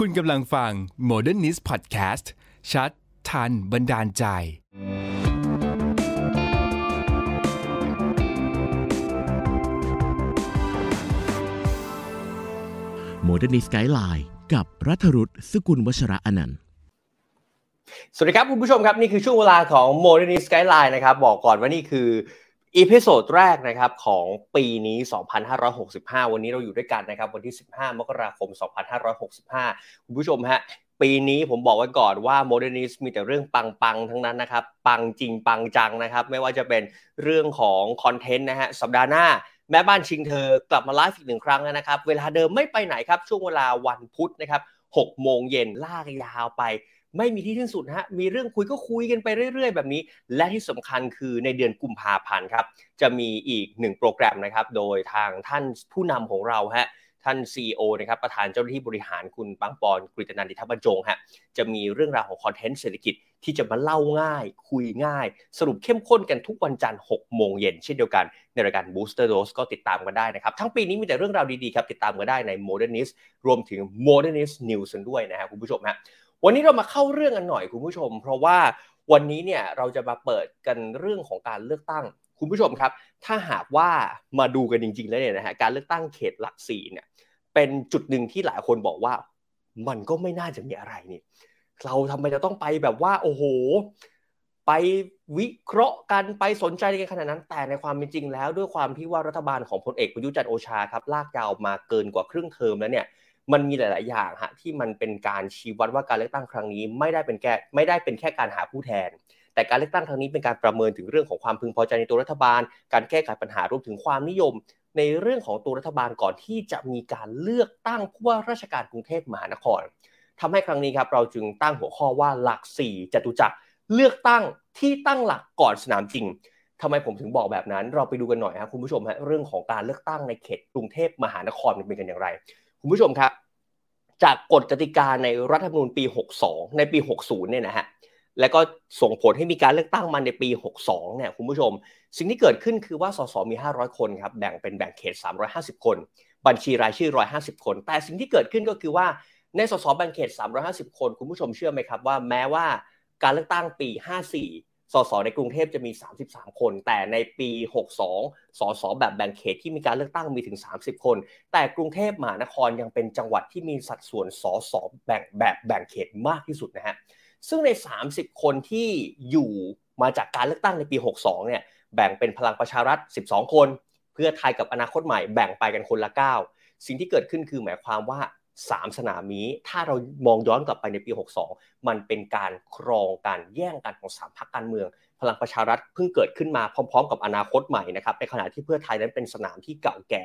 คุณกำลังฟัง Modernist Podcast ชัด ทัน บันดาลใจ Modernist Skyline กับรัฐรุษสกุลวัชระอนันต์สวัสดีครับคุณผู้ชมครับ นี่คือช่วงเวลาของ Modernist Skyline นะครับ บอกก่อนว่านี่คือ episode แรกนะครับของปีนี้ 2565 วันนี้เราอยู่ด้วยกันนะครับวันที่ 15 มกราคม 2565 คุณผู้ชมฮะปีนี้ผมบอกไว้ก่อนว่า Modernist มีแต่เรื่องปังๆ ทั้งนั้นนะครับ ปังจริงปังจังนะครับ ไม่ว่าจะเป็นเรื่องของคอนเทนต์นะฮะสัปดาห์หน้าแม่บ้านชิงเธอกลับมาไลฟ์อีกหนึ่งครั้งแล้วนะครับ เวลาเดิมไม่ไปไหนครับ ช่วงเวลาวันพุธนะครับ6โมงเย็นลากยาวไป ไม่มีที่สิ้นสุดฮะมีเรื่องคุยก็คุยกันไปเรื่อย ๆ แบบนี้ และที่สำคัญคือในเดือนกุมภาพันธ์ครับจะมีอีกหนึ่งโปรแกรมนะครับโดยทางท่านผู้นำของเราฮะท่าน CEO นะครับประธานเจ้าหน้าที่บริหารคุณปังปอนกฤตนันติทับรรจงฮะจะมีเรื่องราวของคอนเทนต์เศรษฐกิจที่จะมาเล่าง่าย คุยง่าย สรุปเข้มข้นกันทุกวันจันทร์6โมงเย็นเช่นเดียวกันในรายการ Booster Dose ก็ติดตามกันได้นะครับ ทั้งปีนี้มีแต่เรื่องราวดีๆครับ ติดตามกันได้ใน Modernist รวมถึง Modernist News กันด้วยนะครับคุณผู้ชมฮะ วันนี้เรามาเข้าเรื่องกันหน่อยคุณผู้ชม เพราะว่าวันนี้เนี่ยเราจะมาเปิดกันเรื่องของการเลือกตั้ง คุณผู้ชมครับ ถ้าหากว่ามาดูกันจริง ๆ แล้วเนี่ยนะฮะการเลือกตั้งเขตหลักสี่เนี่ยเป็นจุดหนึ่งที่หลายคนบอกว่า มันก็ไม่น่าจะมีอะไรนี่เราทำไมจะต้องไปแบบว่า โอ้โห ไปวิเคราะห์กันไปสนใจกันขนาดนั้น แต่ในความเป็นจริงแล้ว ด้วยความที่ว่ารัฐบาลของพลเอกประยุจันทร์โอชาครับลากยาวมาเกินกว่าครึ่งเทอมแล้วเนี่ย มันมีหลาย ๆ อย่างฮะที่มันเป็นการชี้วัดว่าการเลือกตั้งครั้งนี้ ไม่ได้เป็นแค่ไม่ได้เป็นแค่การหาผู้แทน แต่การเลือกตั้งครั้งนี้เป็นการประเมินถึงเรื่องของความพึงพอใจในตัวรัฐบาล การแก้ไขปัญหารวมถึงความนิยม ในเรื่องของตัวรัฐบาลก่อนที่จะมีการเลือกตั้งผู้ว่าราชการกรุงเทพมหานครทำให้ครั้งนี้ครับเราจึงตั้งหัวข้อว่าหลักสี่จตุจักรเลือกตั้งที่ตั้งหลักก่อนสนามจริงทำไมผมถึงบอกแบบนั้น เราไปดูกันหน่อยครับคุณผู้ชมฮะเรื่องของการเลือกตั้งในเขตกรุงเทพมหานครเป็นกันอย่างไร คุณผู้ชมครับ จากกฎกติกาในรัฐธรรมนูญปี 62 ในปี 60 เนี่ยนะฮะแล้วก็ส่งผลให้มีการเลือกตั้งมาในปี 62 เนี่ยคุณผู้ชม สิ่งที่เกิดขึ้นคือว่าสสมี 500 คนครับแบ่งเป็นแบ่งเขต 350 คน บัญชีรายชื่อ 150 คน แต่สิ่งที่เกิดขึ้นก็คือว่าในสสแบ่งเขต 350 คน คุณผู้ชมเชื่อไหมครับว่าแม้ว่าการเลือกตั้งปี 54 สสในกรุงเทพจะมี 33 คน แต่ในปี 62 สสแบบแบ่งเขตที่มีการเลือกตั้งมีถึง 30 คน แต่กรุงเทพมหานครยังเป็นจังหวัดที่มีสัดส่วนสสแบ่งแบบแบ่งเขตมากที่สุดนะฮะซึ่งใน 30 คนที่อยู่มาจากการเลือกตั้งในปี 62 เนี่ยแบ่งเป็นพลังประชารัฐ 12 คน เพื่อไทยกับอนาคตใหม่แบ่งไปกันคนละ 9 สิ่งที่เกิดขึ้นคือหมายความว่า 3 สนามนี้ ถ้าเรามองย้อนกลับไปในปี 62 มันเป็นการครองการแย่งกันของ 3พรรคการเมือง พลังประชารัฐเพิ่งเกิดขึ้นมาพร้อม ๆ กับอนาคตใหม่นะครับในขณะที่เพื่อไทยนั้นเป็นสนามที่เก่าแก่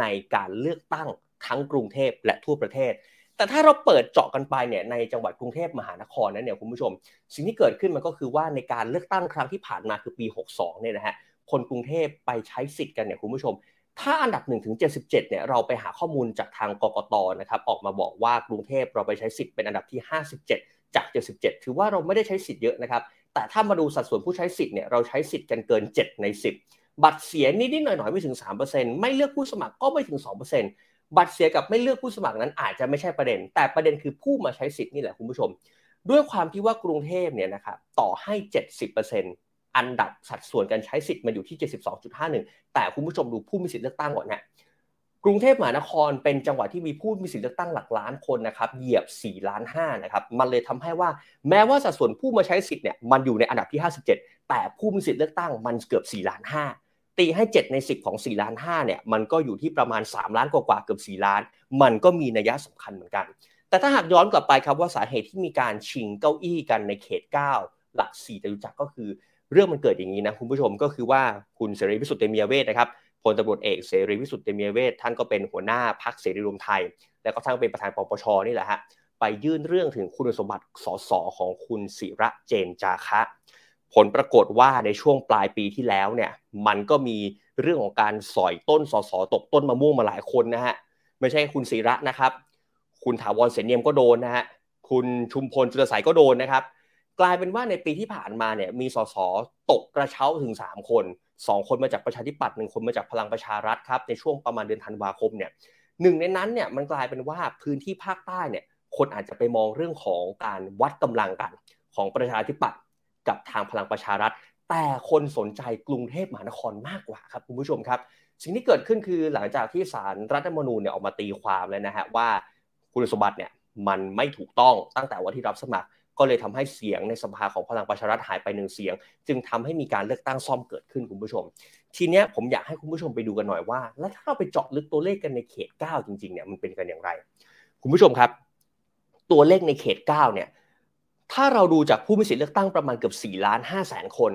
ในการเลือกตั้งทั้งกรุงเทพและทั่วประเทศ แต่ถ้าเราเปิดเจาะกันไปเนี่ยในจังหวัดกรุงเทพมหานครนั้นเนี่ยคุณผู้ชม สิ่งที่เกิดขึ้นมันก็คือว่าในการเลือกตั้งครั้งที่ผ่านมาคือปี 62 เนี่ยนะฮะคนกรุงเทพไปใช้สิทธิ์กันเนี่ยคุณผู้ชม ถ้าอันดับ1ถึง77เนี่ยเราไปหาข้อมูลจากทางกกตนะครับออกมาบอกว่ากรุงเทพเราไปใช้สิทธิ์เป็นอันดับที่ 57 จาก 77 ถือว่าเราไม่ได้ใช้สิทธิ์เยอะนะครับแต่ถ้ามาดูสัดส่วนผู้ใช้สิทธิ์เนี่ยเราใช้สิทธิ์กันเกิน 7 ใน 10 บัตรเสียนิดๆหน่อยๆไม่ถึง 3%ไม่เลือกผู้สมัครก็ไม่ถึง 2%บัตรเสียกับไม่เลือกผู้สมัครนั้นอาจจะไม่ใช่ประเด็น แต่ประเด็นคือผู้มาใช้สิทธิ์นี่แหละคุณผู้ชม ด้วยความที่ว่ากรุงเทพเนี่ยนะครับต่อให้ 70% อันดับสัดส่วนการใช้สิทธิ์มันอยู่ที่ 72.51 แต่คุณผู้ชมดูผู้มีสิทธิ์เลือกตั้งก่อนนะกรุงเทพมหานครเป็นจังหวัดที่มีผู้มีสิทธิ์เลือกตั้งหลักล้านคนนะครับเหยียบ 4 ล้าน5นะครับมันเลยทำให้ว่าแม้ว่าสัดส่วนผู้มาใช้สิทธิ์เนี่ยมันอยู่ในอันดับที่ 57 แต่ผู้มีสิทธิ์เลือกตั้งมันเกือบ 4 ล้าน5ตีให้ 7 ใน 10 ของ 4 ล้าน5เนี่ยมันก็อยู่ที่ประมาณ 3 ล้านกว่าเกือบ 4 ล้าน มันก็มีนัยสำคัญเหมือนกัน แต่ถ้าหากย้อนกลับไปครับว่าสาเหตุที่มีการชิงเก้าอี้กันในเขต 9 หลัก4จะรู้จักก็คือ เรื่องมันเกิดอย่างนี้นะคุณผู้ชมก็คือว่าคุณเสรีพิสุทธิ์เตมียเวทนะครับพลตำรวจเอกเสรีพิสุทธิ์เตมียเวทท่านก็เป็นหัวหน้าพักเสรีรวมไทย แล้วก็ท่านเป็นประธานปปชนี่แหละฮะไปยื่นเรื่องถึงคุณสมบัติสสของคุณศิระเจนจาคะ ผลปรากฏว่าในช่วงปลายปีที่แล้วเนี่ยมันก็มีเรื่องของการสอยต้นสสตกต้นมะม่วงมาหลายคนนะฮะไม่ใช่คุณศิระนะครับ คุณถาวรเสนเนียมก็โดนนะฮะคุณชุมพลจุลสายก็โดนนะครับ กลายเป็นว่าในปีที่ผ่านมาเนี่ยมีสสตกกระเช้าถึง 3 คน 2 คนมาจากประชาธิปัตย์หนึ่งคนมาจากพลังประชารัฐครับในช่วงประมาณเดือนธันวาคมเนี่ยหนึ่งในนั้นเนี่ยมันกลายเป็นว่าพื้นที่ภาคใต้เนี่ยคนอาจจะไปมองเรื่องของการวัดกำลังกันของประชาธิปัตย์กับทางพลังประชารัฐ แต่คนสนใจกรุงเทพมหานครมากกว่าครับคุณผู้ชมครับ สิ่งที่เกิดขึ้นคือหลังจากที่สารรัฐธรรมนูญเนี่ยออกมาตีความแล้วนะฮะว่าคุณสมบัติเนี่ยมันไม่ถูกต้องตั้งแต่วันที่รับสมัคร ก็เลยทำให้เสียงในสภาของพลังประชารัฐหายไปหนึ่งเสียง จึงทำให้มีการเลือกตั้งซ่อมเกิดขึ้นคุณผู้ชม ทีเนี้ยผมอยากให้คุณผู้ชมไปดูกันหน่อยว่า แล้วถ้าเราไปเจาะลึกตัวเลขกันในเขต 9 จริงๆเนี่ยมันเป็นกันอย่างไร คุณผู้ชมครับ ตัวเลขในเขต 9 เนี่ยถ้าเราดูจากผู้มีสิทธิเลือกตั้งประมาณเกือบ4ล้าน5แสนคน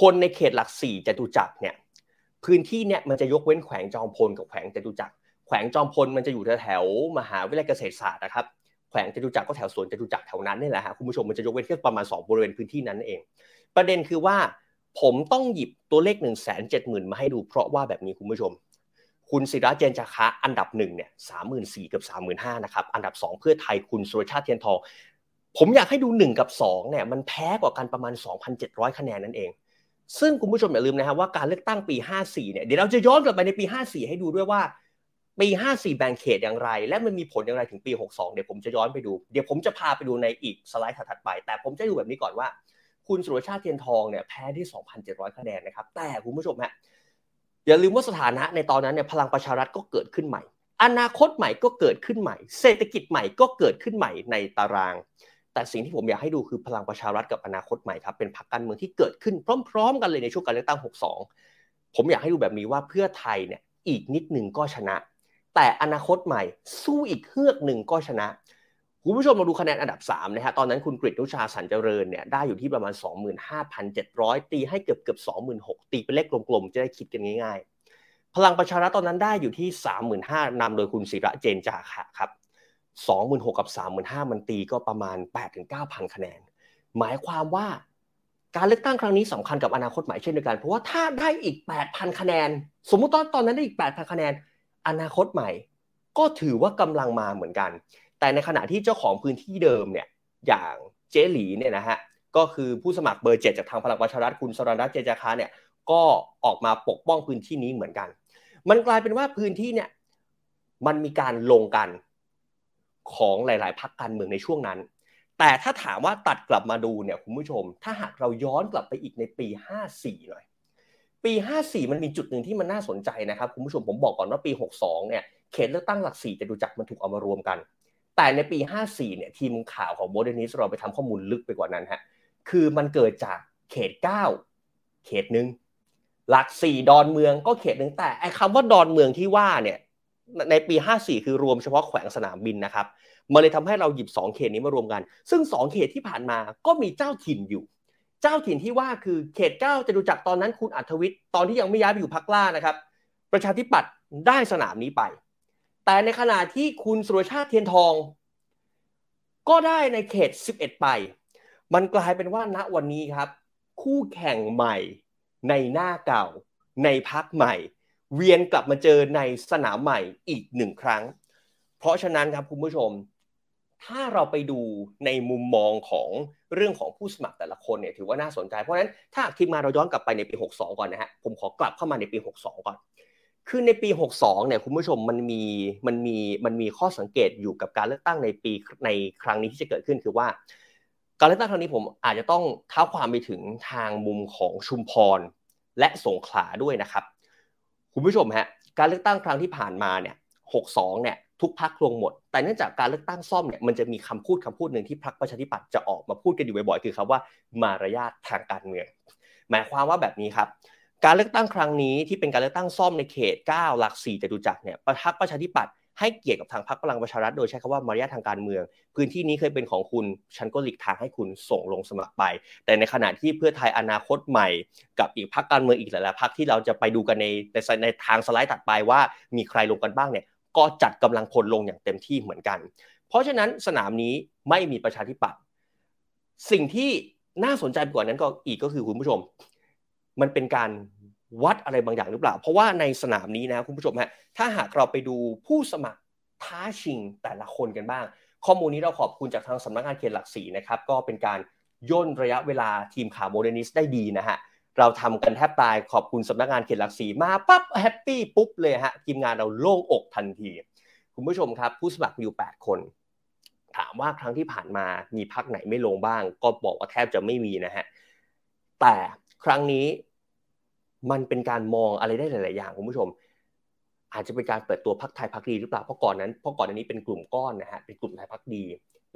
คนในเขตหลัก4จตุจักรเนี่ยพื้นที่เนี่ยมันจะยกเว้นแขวงจอมพลกับแขวงจตุจักรแขวงจอมพลมันจะอยู่แถวมหาวิทยาลัยเกษตรศาสตร์นะครับแวงจตุจักรก็แถวสวนจตุจักรแถวนั้นนี่แหละฮะคุณผู้ชมมันจะยกเว้นแค่ประมาณ 2 บริเวณพื้นที่นั้นเอง ประเด็นคือว่าผมต้องหยิบตัวเลข1นึ่งแสนเจ็ดหมื่นมาให้ดูเพราะว่าแบบนี้คุณผู้ชม คุณศิระเจนจาคะอันดับหนึ่งเนี่ยสามหมื่นสี่กับสามหมื่นห้านะครับอันดับสองเพื่อไทยคุณสุรชาติเทียนทองผมอยากให้ดูหนึ่งกับสองเนี่ยมันแพ้กว่ากันประมาณ 2,700 คะแนนนั่นเอง ซึ่งคุณผู้ชมอย่าลืมนะครับว่าการเลือกตั้งปี 54เนี่ยเดี๋ยวเราจะย้อนกลับไปในปี 54 ให้ดูด้วยว่า ปี 54 แบ่งเขตอย่างไร และมันมีผลอย่างไรถึงปี 62 เดี๋ยวผมจะย้อนไปดู เดี๋ยวผมจะพาไปดูในอีกสไลด์ถัดไป แต่ผมจะดูแบบนี้ก่อนว่า คุณสุรชาติเทียนทองเนี่ยแพ้ที่ 2,700 คะแนนนะครับ แต่คุณผู้ชมฮะอย่าลืมว่าสถานะในตอนนั้นเนี่ยพลังประชารัฐก็เกิดขึ้นใหม่ อนาคตใหม่ก็เกิดขึ้นใหม่ เศรษฐกิจใหม่ก็เกิดขึ้นใหม่ในตาราง แต่สิ่งที่ผมอยากให้ดูคือพลังประชารัฐกับอนาคตใหม่ครับเป็นพรรคการเมืองที่เกิดขึ้นพร้อม ๆ กันเลยในช่วงการเลือกตั้ง 62 ผมอยากให้ดูแบบนี้ว่าเพื่อไทยเนี่ยอีกนิดหนึ่งก็ชนะ แต่อนาคตใหม่ สู้อีกเฮือกหนึ่งก็ชนะคุณผู้ชมมาดูคะแนนอันดับ3นะฮะตอนนั้นคุณกฤษนุชาสันเจริญเนี่ยได้อยู่ที่ประมาณ 25,700 ตีให้เกือบเกือบ26,000 ตีเป็นเลขกลมๆ จะได้คิดกันง่ายๆ พลังประชารัฐตอนนั้นได้อยู่ที่ 35,000นำโดยคุณศิระเจนจาคะครับ26,000 กับ 35,000 มันตีก็ประมาณ 8-9,000 คะแนน หมายความว่าการเลือกตั้งครั้งนี้สำคัญกับอนาคตใหม่เช่นเดียวกัน เพราะว่าถ้าได้อีก 8,000 คะแนน สมมุติตอนตอนนั้นได้อีก 8,000 คะแนน อนาคตใหม่ ก็ถือว่ากำลังมาเหมือนกัน แต่ในขณะที่เจ้าของพื้นที่เดิมเนี่ยอย่างเจหลีเนี่ยนะฮะก็คือผู้สมัครเบอร์เจ็ดจากทางพลังประชารัฐคุณสรนัทเจจาคาเนี่ยก็ออกมาปกป้องพื้นที่นี้เหมือนกัน มันกลายเป็นว่าพื้นที่เนี่ยมันมีการลงกันของหลาย ๆพรรคการเมืองในช่วงนั้น แต่ถ้าถามว่าตัดกลับมาดูเนี่ยคุณผู้ชม ถ้าหากเราย้อนกลับไปอีกในปี 54 หน่อย ปี 54 มันมีจุดหนึ่งที่มันน่าสนใจนะครับคุณผู้ชมผมบอกก่อนว่าปี 62 เนี่ยเขตเลือกตั้งหลักสี่จะดูจักมันถูกเอามารวมกัน แต่ในปี 54 เนี่ยทีมข่าวของโมเดนิสเราไปทำข้อมูลลึกไปกว่านั้นฮะคือมันเกิดจากเขต 9 เขตหนึ่งหลักสี่ดอนเมืองก็เขตหนึ่งแต่ไอ้คำว่าดอนเมืองที่ว่าเนี่ยในปี 54 คือรวมเฉพาะแขวงสนามบินนะครับมันเลยทำให้เราหยิบ 2 เขตนี้มารวมกัน ซึ่ง 2 เขตที่ผ่านมาก็มีเจ้าถิ่นอยู่ เจ้าถิ่นที่ว่าคือเขต9จะดูจากตอนนั้นคุณอัธวิทย์ตอนที่ยังไม่ย้ายไปอยู่พักล่านะครับ ประชาธิปัตย์ได้สนามนี้ไป แต่ในขณะที่คุณสุรชาติเทียนทอง ก็ได้ในเขต 11 ไป มันกลายเป็นว่าณวันนี้ครับ คู่แข่งใหม่ในหน้าเก่า ในพักใหม่ เวียนกลับมาเจอในสนามใหม่อีกหนึ่งครั้ง เพราะฉะนั้นครับคุณผู้ชม ถ้าเราไปดูในมุมมองของเรื่องของผู้สมัครแต่ละคนเนี่ยถือว่าน่าสนใจ เพราะฉะนั้นถ้าทีมงานเราย้อนกลับไปในปี 62 ก่อนนะฮะผมขอกลับเข้ามาในปี 62 ก่อน คือในปี 62 เนี่ยคุณผู้ชมมันมีมันมีมันมีข้อสังเกตอยู่กับการเลือกตั้งในปีในครั้งนี้ที่จะเกิดขึ้นคือว่า การเลือกตั้งครั้งนี้ผมอาจจะต้องเท้าความไปถึงทางมุมของชุมพรและสงขลาด้วยนะครับ คุณผู้ชมฮะการเลือกตั้งครั้งที่ผ่านมาเนี่ย 62 เนี่ย ทุกพักลงหมด แต่เนื่องจากการเลือกตั้งซ่อมเนี่ยมันจะมีคำพูดคำพูดหนึ่งที่พรรคประชาธิปัตย์จะออกมาพูดกันอยู่บ่อยๆคือคำว่ามารยาททางการเมืองหมายความว่าแบบนี้ครับ การเลือกตั้งครั้งนี้ที่เป็นการเลือกตั้งซ่อมในเขต 9 หลัก 4จตุจักรเนี่ยพรรคประชาธิปัตย์ให้เกียรติกับทางพรรคพลังประชารัฐโดยใช้คำว่ามารยาททางการเมือง พื้นที่นี้เคยเป็นของคุณฉันก็หลีกทางให้คุณส่งลงสมัครไป แต่ในขณะที่เพื่อไทยอนาคตใหม่ กับอีกพรรคการเมืองอีกหลายๆพรรคที่เราจะไปดูกันในในในทางสไลด์ถัดไปว่ามีใครลงกันบ้างเนี่ย ก็จัดกำลังพลลงอย่างเต็มที่เหมือนกัน เพราะฉะนั้นสนามนี้ไม่มีประชาธิปัตย์สิ่งที่น่าสนใจกว่านั้นก็อีกก็คือคุณผู้ชม มันเป็นการวัดอะไรบางอย่างหรือเปล่า เพราะว่าในสนามนี้นะคุณผู้ชมฮะถ้าหากเราไปดูผู้สมัครท้าชิงแต่ละคนกันบ้าง ข้อมูลนี้เราขอบคุณจากทางสำนักงานเขตหลักสี่นะครับก็เป็นการย่นระยะเวลาทีมข่าว Modernist ได้ดีนะฮะ เราทำกันแทบตายขอบคุณสำนักงานเขตหลักสี่มาปั๊บ happy ปุ๊บเลยฮะทีมงานเราโล่งอกทันที คุณผู้ชมครับ ผู้สมัครมีอยู่ 8 คน ถามว่าครั้งที่ผ่านมามีพักไหนไม่ลงบ้าง ก็บอกว่าแทบจะไม่มีนะฮะแต่ครั้งนี้มันเป็นการมองอะไรได้หลาย ๆ อย่างคุณผู้ชม อาจจะเป็นการเปิดตัวพักไทยพักดีหรือเปล่าเพราะก่อนนั้นเพราะก่อนอันนี้เป็นกลุ่มก้อนนะฮะเป็นกลุ่มไทยพักดี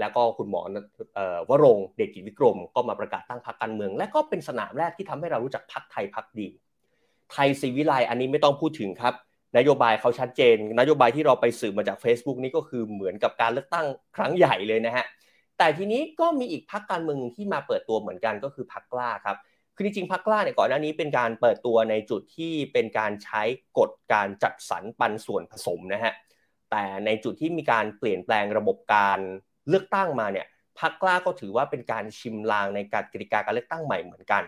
แล้วก็คุณหมอวรงเดชกิจวิกรม ก็มาประกาศตั้งพักการเมือง และก็เป็นสนามแรกที่ทำให้เรารู้จักพักไทยพักดี ไทยศรีวิไลอันนี้ไม่ต้องพูดถึงครับ นโยบายเขาชัดเจน นโยบายที่เราไปสืบมาจาก Facebook นี้ก็คือเหมือนกับการเลือกตั้งครั้งใหญ่เลยนะฮะแต่ทีนี้ก็มีอีกพักการเมืองที่มาเปิดตัวเหมือนกันก็คือพักกล้าครับคือจริงๆพักกล้าเนี่ยก่อนหน้านี้เป็นการเปิดตัวในจุดที่เป็นการใช้กฎการจัดสรรปันส่วนผสมนะฮะแต่ในจุดที่มีการเปลี่ยนแปลงระบบการ เลือกตั้งมาเนี่ยพักกล้าก็ถือว่าเป็นการชิมลางในการกติกาการเลือกตั้งใหม่เหมือนกัน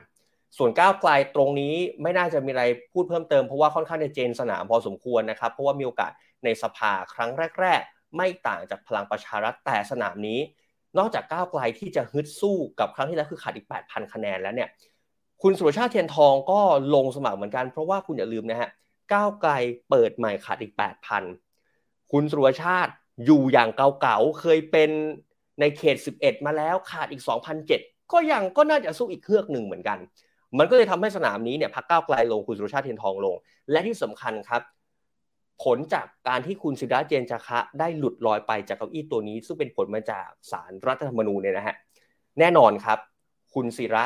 ส่วนก้าวไกลตรงนี้ไม่น่าจะมีอะไรพูดเพิ่มเติมเพราะว่าค่อนข้างจะเจนสนามพอสมควรนะครับ เพราะว่ามีโอกาสในสภาครั้งแรก ๆ ไม่ต่างจากพลังประชารัฐแต่สนามนี้ นอกจากก้าวไกลที่จะฮึดสู้กับครั้งที่แล้วคือขาดอีก 8,000 คะแนนแล้วเนี่ยคุณสุรชาติเทียนทองก็ลงสมัครเหมือนกันเพราะว่าคุณอย่าลืมนะฮะก้าวไกลเปิดใหม่ขาดอีก 8,000 คุณสุรชาติ อยู่อย่างเก่าๆ เคยเป็นในเขต 11 มาแล้วขาดอีก 2,007 ก็ยังก็น่าจะสู้อีกเครือกหนึ่งเหมือนกัน มันก็เลยทำให้สนามนี้เนี่ยพักก้าวไกลลงคุณสุรชาติเทียนทองลง และที่สำคัญครับ ผลจากการที่คุณสิดาเจนจาคะ ได้หลุดลอยไปจากเก้าอี้ตัวนี้ ซึ่งเป็นผลมาจากสารรัฐธรรมนูญเนี่ยนะฮะแน่นอนครับ คุณศิระ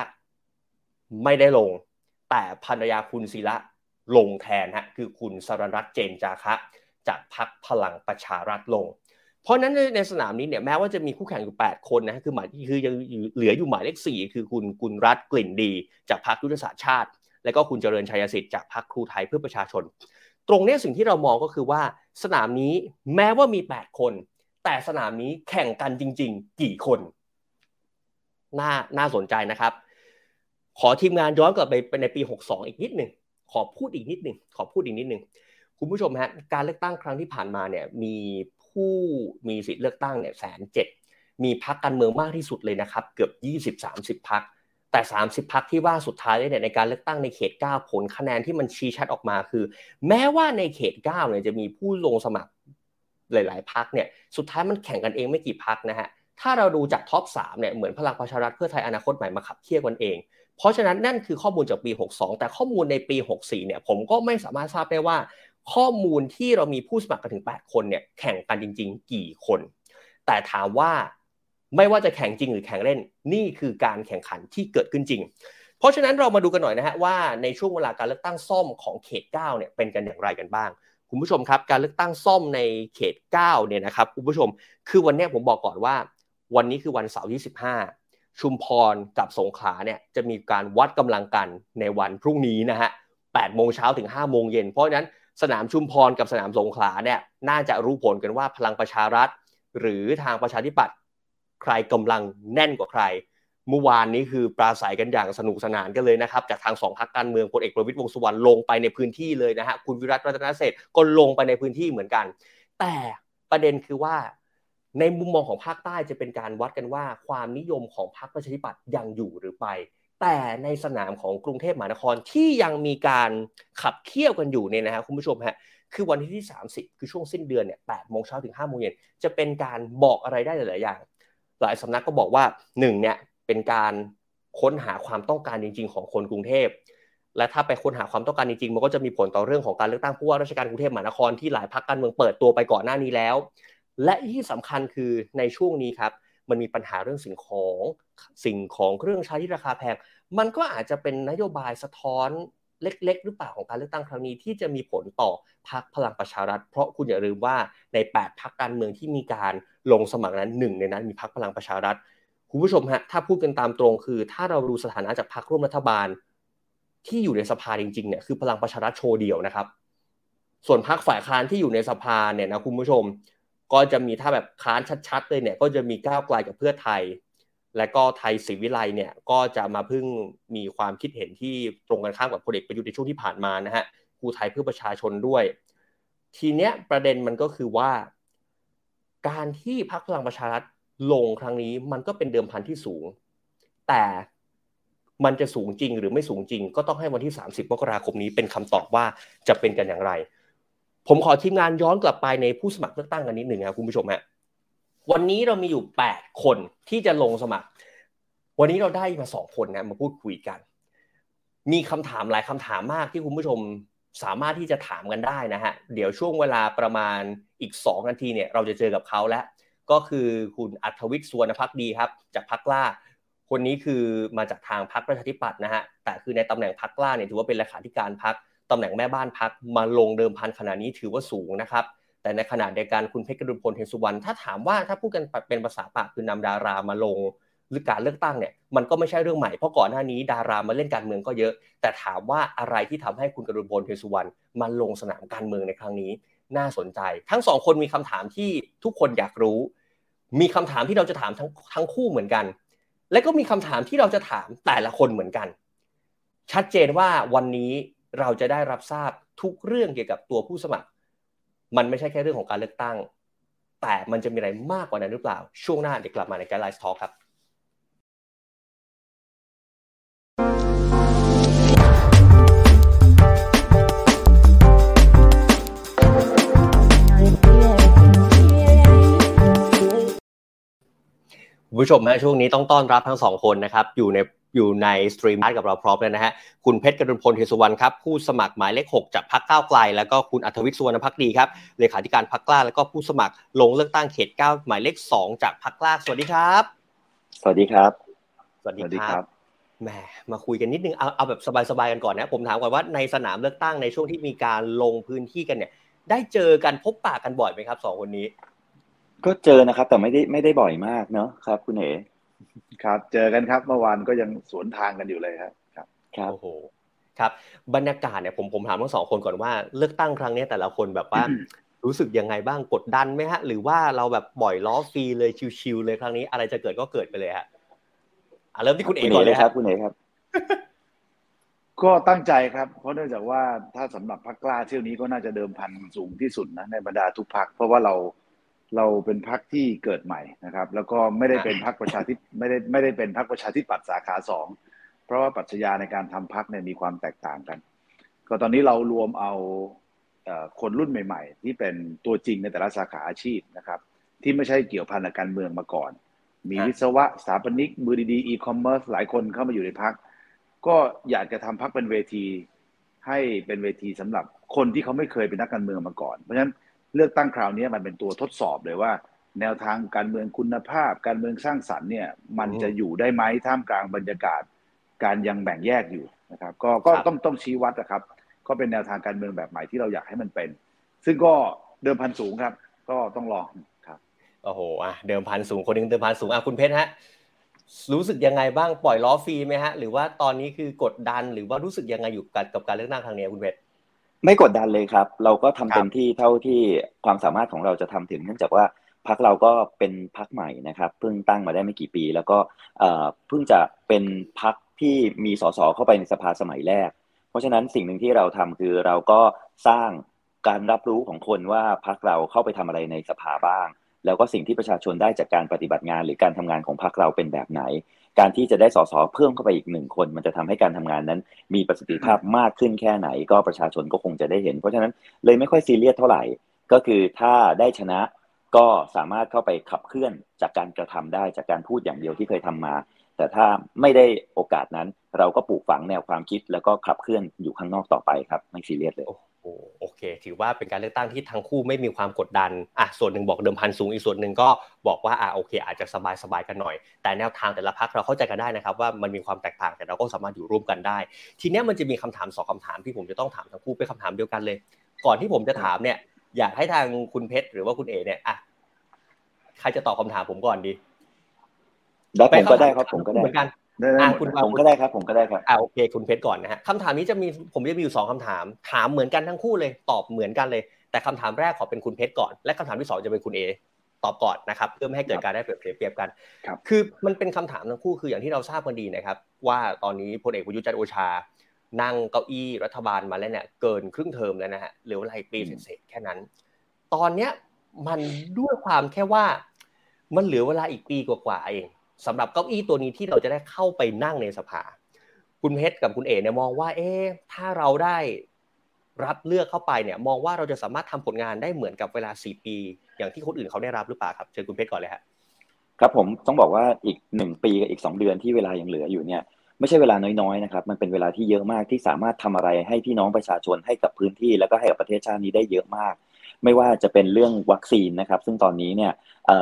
ไม่ได้ลง แต่ภรรยาคุณศิระลงแทนฮะคือคุณสรรัตน์เจนจาคะจากพักพลังประชารัฐลง เพราะนั้นในสนามนี้เนี่ยแม้ว่าจะมีคู่แข่งอยู่ 8 คนนะคือหมายคือยังเหลืออยู่หมายเลข4คือคุณกุลรัฐกลิ่นดี จากพรรคยุทธศาสตร์ชาติ และก็คุณเจริญชัยสิทธิ์จากพรรคครูไทยเพื่อประชาชน ตรงนี้สิ่งที่เรามองก็คือว่าสนามนี้แม้ว่ามี 8 คน แต่สนามนี้แข่งกันจริง ๆ กี่คนน่าน่าสนใจนะครับ ขอทีมงานย้อนกลับไปในปี 62 อีกนิดหนึ่งขอพูดอีกนิดหนึ่งขอพูดอีกนิดหนึ่งคุณผู้ชมฮะการเลือกตั้งครั้งที่ผ่านมาเนี่ยมี ผู้มีสิทธิ์เลือกตั้งเนี่ยแสนเจ็ดมีพักการเมืองมากที่สุดเลยนะครับ เกือบ 20-30พัก แต่ 30พักที่ว่าสุดท้ายเนี่ยในการเลือกตั้งในเขต 9 ผลคะแนนที่มันชี้ชัดออกมาคือ แม้ว่าในเขต 9 เนี่ยจะมีผู้ลงสมัครหลาย ๆพักเนี่ยสุดท้ายมันแข่งกันเองไม่กี่พักนะฮะถ้าเราดูจากท็อป3เนี่ยเหมือนพลังประชารัฐเพื่อไทยอนาคตใหม่มาขับเคี่ยวกันเอง เพราะฉะนั้นนั่นคือข้อมูลจากปี 62 แต่ข้อมูลในปี 64 เนี่ยผมก็ไม่สามารถทราบได้ว่า ข้อมูลที่เรามีผู้สมัครกันถึง 8 คนเนี่ยแข่งกันจริง ๆ กี่คน แต่ถามว่าไม่ว่าจะแข่งจริงหรือแข่งเล่น นี่คือการแข่งขันที่เกิดขึ้นจริง เพราะฉะนั้นเรามาดูกันหน่อยนะฮะว่าในช่วงเวลาการเลือกตั้งซ่อมของเขต 9 เนี่ยเป็นกันอย่างไรกันบ้าง คุณผู้ชมครับ การเลือกตั้งซ่อมในเขต 9 เนี่ยนะครับคุณผู้ชม คือวันนี้ผมบอกก่อนว่า วันนี้คือวันเสาร์ที่ 15 ชุมพรกับสงขลาเนี่ยจะมีการวัดกำลังกันในวันพรุ่งนี้นะฮะ8โมงเช้าถึง5โมงเย็นเพราะฉะนั้น สนามชุมพรกับสนามสงขลาเนี่ยน่าจะรู้ผลกันว่าพลังประชารัฐ หรือทางประชาธิปัตย์ใครกำลังแน่นกว่าใคร เมื่อวานนี้คือปราศัยกันอย่างสนุกสนานกันเลยนะครับ จากทางสองพรรคการเมืองพลเอกประวิตยวงสุวรรณลงไปในพื้นที่เลยนะฮะคุณวิรัตรัตนเศษก็ลงไปในพื้นที่เหมือนกัน แต่ประเด็นคือว่า ในมุมมองของภาคใต้จะเป็นการวัดกันว่า ความนิยมของพรรคประชาธิปัตย์ยังอยู่หรือไป แต่ในสนามของกรุงเทพมหานครที่ยังมีการขับเคี่ยวกันอยู่เนี่ยนะครับคุณผู้ชมฮะคือวันที่ที่ 30 คือช่วงสิ้นเดือนเนี่ยแปดโมงเช้าถึง5้าโมงเย็นจะเป็นการบอกอะไรได้หลาย ๆ อย่าง หลายสำนักก็บอกว่า1เนี่ยเป็นการค้นหาความต้องการจริง ๆ ของคนกรุงเทพและถ้าไปค้นหาความต้องการจริง ๆ มันก็จะมีผลต่อเรื่องของการเลือกตั้งผู้ว่าราชการกรุงเทพมหานครที่หลายพรรคการเมืองเปิดตัวไปก่อนหน้านี้แล้ว และที่สำคัญคือในช่วงนี้ครับ มันมีปัญหาเรื่องสิ่งของสิ่งของเครื่องใช้ที่ราคาแพง มันก็อาจจะเป็นนโยบายสะท้อนเล็ก ๆ หรือเปล่าของการเลือกตั้งครั้งนี้ที่จะมีผลต่อพรรคพลังประชารัฐ เพราะคุณอย่าลืมว่าใน 8พรรคการเมืองที่มีการลงสมัครนั้นหนึ่งในนั้นมีพรรคพลังประชารัฐคุณผู้ชมฮะถ้าพูดกันตามตรงคือ ถ้าเราดูสถานะจากพรรคร่วมรัฐบาล ที่อยู่ในสภาจริงๆเนี่ยคือพลังประชารัฐโชว์เดียวนะครับ ส่วนพรรคฝ่ายค้านที่อยู่ในสภาเนี่ยนะคุณผู้ชม ก็จะมีถ้าแบบค้านชัดๆเลยเนี่ยก็จะมีก้าวไกลกับเพื่อไทย และก็ไทยศรีวิไลเนี่ยก็จะมาพึ่งมีความคิดเห็นที่ตรงกันข้ามกับพลเอกประยุทธ์ในช่วงที่ผ่านมานะฮะครูไทยเพื่อประชาชนด้วย ทีเนี้ยประเด็นมันก็คือว่า การที่พรรคพลังประชารัฐลงครั้งนี้มันก็เป็นเดิมพันที่สูง แต่มันจะสูงจริงหรือไม่สูงจริง ก็ต้องให้วันที่ 30มกราคมนี้เป็นคำตอบว่าจะเป็นกันอย่างไร ผมขอทีมงานย้อนกลับไปในผู้สมัครเลือกตั้งกันนิดหนึ่งครับคุณผู้ชมฮะวันนี้เรามีอยู่แปดคนที่จะลงสมัคร วันนี้เราได้มาสองคนนะมาพูดคุยกัน มีคำถามหลายคำถามมากที่คุณผู้ชมสามารถที่จะถามกันได้นะฮะ เดี๋ยวช่วงเวลาประมาณอีก 2 นาทีเนี่ยเราจะเจอกับเขาแล้ว ก็คือคุณอัธวิทย์สวรรณพักดีครับ จากพักล้าคนนี้คือมาจากทางพักประชาธิปัตย์นะฮะ แต่คือในตำแหน่งพักล้าเนี่ยถือว่าเป็นเลขาธิการพัก ตำแหน่งแม่บ้านพักมาลงเดิมพันขนาดนี้ถือว่าสูงนะครับ แต่ในขณะเดียวกันคุณเพชรกรุณพลเทนสุวรรณถ้าถามว่าถ้าพูดกันเป็นภาษาปากคือนำดารามาลงหรือการเลือกตั้งเนี่ยมันก็ไม่ใช่เรื่องใหม่เพราะก่อนหน้านี้ดารามาเล่นการเมืองก็เยอะ แต่ถามว่าอะไรที่ทำให้คุณกรุณพลเทนสุวรรณมาลงสนามการเมืองในครั้งนี้น่าสนใจ ทั้งสองคนมีคำถามที่ทุกคนอยากรู้ มีคำถามที่เราจะถามทั้งทั้งคู่เหมือนกัน และก็มีคำถามที่เราจะถามแต่ละคนเหมือนกัน ชัดเจนว่าวันนี้ เราจะได้รับทราบทุกเรื่องเกี่ยวกับตัวผู้สมัคร มันไม่ใช่แค่เรื่องของการเลือกตั้ง แต่มันจะมีอะไรมากกว่านั้นหรือเปล่า ช่วงหน้าเดี๋ยวกลับมาในการไลฟ์ทอล์กครับผู้ชมฮะช่วงนี้ต้องต้อนรับทั้งสองคนนะครับอยู่ใน อยู่ในสตรีมบ้านกับเราพร้อมเลยนะฮะ คุณเพชรกรุณพลเทียนสุวรรณครับ ผู้สมัครหมายเลข 6 จากพรรคก้าวไกล แล้วก็คุณอรรถวิชช์สุวรรณภักดีครับ เลขาธิการพรรคกล้า แล้วก็ผู้สมัครลงเลือกตั้งเขต 9 หมายเลข 2 จากพรรคกล้า สวัสดีครับ สวัสดีครับ สวัสดีครับแหมมาคุยกันนิดนึง เอาเอาแบบสบายๆกันก่อนนะ ผมถามก่อนว่าในสนามเลือกตั้งในช่วงที่มีการลงพื้นที่กันเนี่ย ได้เจอกันพบปะกันบ่อยไหมครับสองคนนี้ ก็เจอนะครับ แต่ไม่ได้ไม่ได้บ่อยมากเนาะครับ คุณเอ๋ ครับ เจอกันครับ เมื่อวานก็ยังสวนทางกันอยู่เลยครับ ครับครับโอ้โหครับ บรรยากาศเนี่ยผมผมถามทั้งสองคนก่อนว่าเลือกตั้งครั้งนี้แต่ละคนแบบว่ารู้สึกยังไงบ้างกดดันไหมฮะ หรือว่าเราแบบปล่อยล้อฟรีเลยชิวๆเลยครั้งนี้ อะไรจะเกิดก็เกิดไปเลยฮะอะเริ่มที่คุณเอกก่อนเลยคครัรับบคุณเอ๋ครับ ก็ตั้งใจครับ เพราะเนื่องจากว่าถ้าสำหรับพรรคกล้าเที่ยวนี้ก็น่าจะเดิมพันสูงที่สุดนะในบรรดาทุกพรรคเพราะว่าเรา เราเป็นพรรคที่เกิดใหม่นะครับ แล้วก็ไม่ได้เป็นพรรคประชาธิปไม่ได้ไม่ได้เป็นพรรคประชาธิปัตย์สาขาสองเพราะว่าปรัชญาในการทำพรรคเนี่ยมีความแตกต่างกัน ก็ตอนนี้เรารวมเอาเอ่อคนรุ่นใหม่ ๆ ที่เป็นตัวจริงในแต่ละสาขาอาชีพนะครับ ที่ไม่ใช่เกี่ยวพันกับการเมืองมาก่อน มีครับวิศวะสถาปนิกมือดีๆอีคอมเมิร์ซหลายคนเข้ามาอยู่ในพักก็อยากจะทำพักเป็นเวที ให้เป็นเวทีสำหรับคนที่เขาไม่เคยเป็นนักการเมืองมาก่อน เพราะฉะนั้น เลือกตั้งคราวนี้มันเป็นตัวทดสอบเลยว่า แนวทางการเมืองคุณภาพ การเมืองสร้างสรรค์เนี่ยมันอืมจะอยู่ได้ไหมท่ามกลางบรรยากาศ การยังแบ่งแยกอยู่นะครับ ก็ก็ครับต้องต้องชี้วัดนะครับ ก็เป็นแนวทางการเมืองแบบใหม่ที่เราอยากให้มันเป็น ซึ่งก็เดิมพันสูงครับ ก็ต้องลองครับโอ้โหอะเดิมพันสูงคนหนึงเดิมพันสูงอะคุณเพชรฮะรู้สึกยังไงบ้างปล่อยล้อฟรีไหมฮะ หรือว่าตอนนี้คือกดดันหรือว่ารู้สึกยังไงอยู่กับกับการเลือกตั้งครั้งนี้คุณเพชร ไม่กดดันเลยครับ เราก็ทำครับเต็มที่เท่าที่ความสามารถของเราจะทำถึง เนื่องจากว่าพักเราก็เป็นพักใหม่นะครับ เพิ่งตั้งมาได้ไม่กี่ปี แล้วก็เอ่อเพิ่งจะเป็นพักที่มีสสเข้าไปในสภาสมัยแรก เพราะฉะนั้นสิ่งหนึ่งที่เราทำคือเราก็สร้างการรับรู้ของคนว่าพักเราเข้าไปทำอะไรในสภาบ้าง แล้วก็สิ่งที่ประชาชนได้จากการปฏิบัติงานหรือการทำงานของพักเราเป็นแบบไหน การที่จะได้สสเพิ่มเข้าไปอีกหนึ่งคน มันจะทำให้การทำงานนั้น มีประสิทธิภาพมากขึ้นแค่ไหน ก็ประชาชนก็คงจะได้เห็น เพราะฉะนั้นเลยไม่ค่อยซีเรียสเท่าไหร่ ก็คือถ้าได้ชนะก็สามารถเข้าไปขับเคลื่อนจากการกระทำได้จากการพูดอย่างเดียวที่เคยทำมา แต่ถ้าไม่ได้โอกาสนั้น เราก็ปลูกฝังแนวความคิดแล้วก็ขับเคลื่อนอยู่ข้างนอกต่อไปครับ ไม่ซีเรียสเลย โอ้โหโอเค ถือว่าเป็นการเลือกตั้งที่ทั้งคู่ไม่มีความกดดันอะส่วนหนึ่งบอกเดิมพันสูงอีกส่วนหนึ่งก็บอกว่าอะโอเค อาจจะสบายสบายๆกันหน่อย แต่แนวทางแต่ละพักเราเข้าใจกันได้นะครับ ว่ามันมีความแตกต่างแต่เราก็สามารถอยู่ร่วมกันได้ ทีเนี้ยมันจะมีคำถามสองคำถามที่ผมจะต้องถามทั้งคู่เป็นคำถามเดียวกันเลย ก่อนที่ผมจะถามเนี่ยอยากให้ทางคุณเพชรหรือว่าคุณเอเนี่ยอะใครจะตอบคำถามผมก่อนดีแล้วผมก็ได้ครับผมก็ได้เหมือนกัน ได้ได้อะหมดคุณครับผมก็ได้ครับ ผมก็ได้ครับอ่าโอเคคุณเพชรก่อนนะฮะคำถามนี้จะมีผมจะมีอยู่สองคำถาม ถามเหมือนกันทั้งคู่เลย ตอบเหมือนกันเลย แต่คำถามแรกขอเป็นคุณเพชรก่อน และคำถามที่สองจะเป็นคุณเอตอบก่อนนะครับ เพื่อไม่ให้เกิดการได้เปรียบเทียบกันครับคือมันเป็นคำถามทั้งคู่คืออย่างที่เราทราบกันดีนะครับ ว่าตอนนี้พลเอกประยุทธ์จันทร์โอชา นั่งเก้าอี้รัฐบาลมาแล้วเนี่ยเกินครึ่งเทอมแล้วนะฮะเหลือเวลาอีกปีเศษๆแค่นั้น ตอนเนี้ยมันด้วยความแค่ว่ามันเหลือเวลาอีกปีกว่าๆเอง สำหรับเก้าอี้ตัวนี้ที่เราจะได้เข้าไปนั่งในสภา คุณเพชรกับคุณเอ๋เนี่ยมองว่า เอ๊ะถ้าเราได้รับเลือกเข้าไปเนี่ย มองว่าเราจะสามารถทำผลงานได้เหมือนกับเวลา 4 ปี อย่างที่คนอื่นเขาได้รับหรือเปล่าครับเชิญคุณเพชรก่อนเลยครับครับผมต้องบอกว่าอีกหนึ่งปีกับอีกสองเดือนที่เวลายังเหลืออยู่เนี่ยไม่ใช่เวลาน้อยๆนะครับ มันเป็นเวลาที่เยอะมากที่สามารถทำอะไรให้พี่น้องประชาชนให้กับพื้นที่ แล้วก็ให้กับประเทศชาตินี้ได้เยอะมาก ไม่ว่าจะเป็นเรื่องวัคซีนนะครับ ซึ่งตอนนี้เนี่ย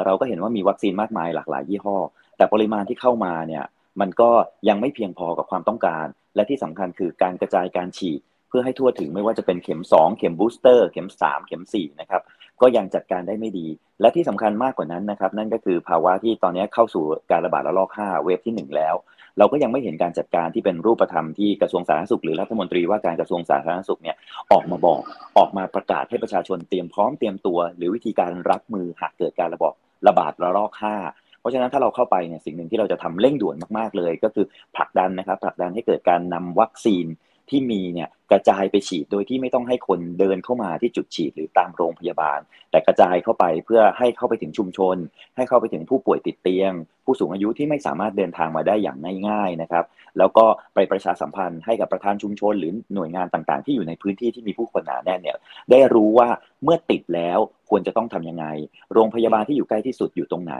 เราก็เห็นว่ามีวัคซีนมากมายหลากหลายยี่ห้อ แต่ปริมาณที่เข้ามาเนี่ยมันก็ยังไม่เพียงพอกับความต้องการ และที่สำคัญคือการกระจายการฉีดเพื่อให้ทั่วถึงไม่ว่าจะเป็นเข็ม 2 เข็มบูสเตอร์เข็ม 3 เข็ม4นะครับก็ยังจัดการได้ไม่ดี และที่สำคัญมากกว่านั้นนะครับ นั่นก็คือภาวะที่ตอนนี้เข้าสู่การระบาดระลอก 5 เวฟที่ 1 แล้ว เราก็ยังไม่เห็นการจัดการที่เป็นรูปธรรมที่กระทรวงสาธารณสุขหรือรัฐมนตรีว่าการกระทรวงสาธารณสุขเนี่ยออกมาบอกออกมาประกาศให้ประชาชนเตรียมพร้อมเตรียมตัว หรือวิธีการรับมือหากเกิดการระบาดระบาดระลอก 5 ราะฉะนั้นถ้าเราเข้าไปเนี่ยสิ่งหนึ่งที่เราจะทำเร่งด่วนมากๆเลย ก็คือผลักดันนะครับผลักดันให้เกิดการนำวัคซีน ที่มีเนี่ยกระจายไปฉีดโดยที่ไม่ต้องให้คนเดินเข้ามาที่จุดฉีดหรือตามโรงพยาบาล แต่กระจายเข้าไปเพื่อให้เข้าไปถึงชุมชน ให้เข้าไปถึงผู้ป่วยติดเตียง ผู้สูงอายุที่ไม่สามารถเดินทางมาได้อย่างง่ายๆนะครับแล้วก็ไปประชาสัมพันธ์ให้กับประธานชุมชน หรือหน่วยงานต่างๆ ที่อยู่ในพื้นที่ที่มีผู้คนหนาแน่นเนี่ยได้รู้ว่าเมื่อติดแล้วควรจะต้องทํำยังไง โรงพยาบาลที่อยู่ใกล้ที่สุดอยู่ตรงไหน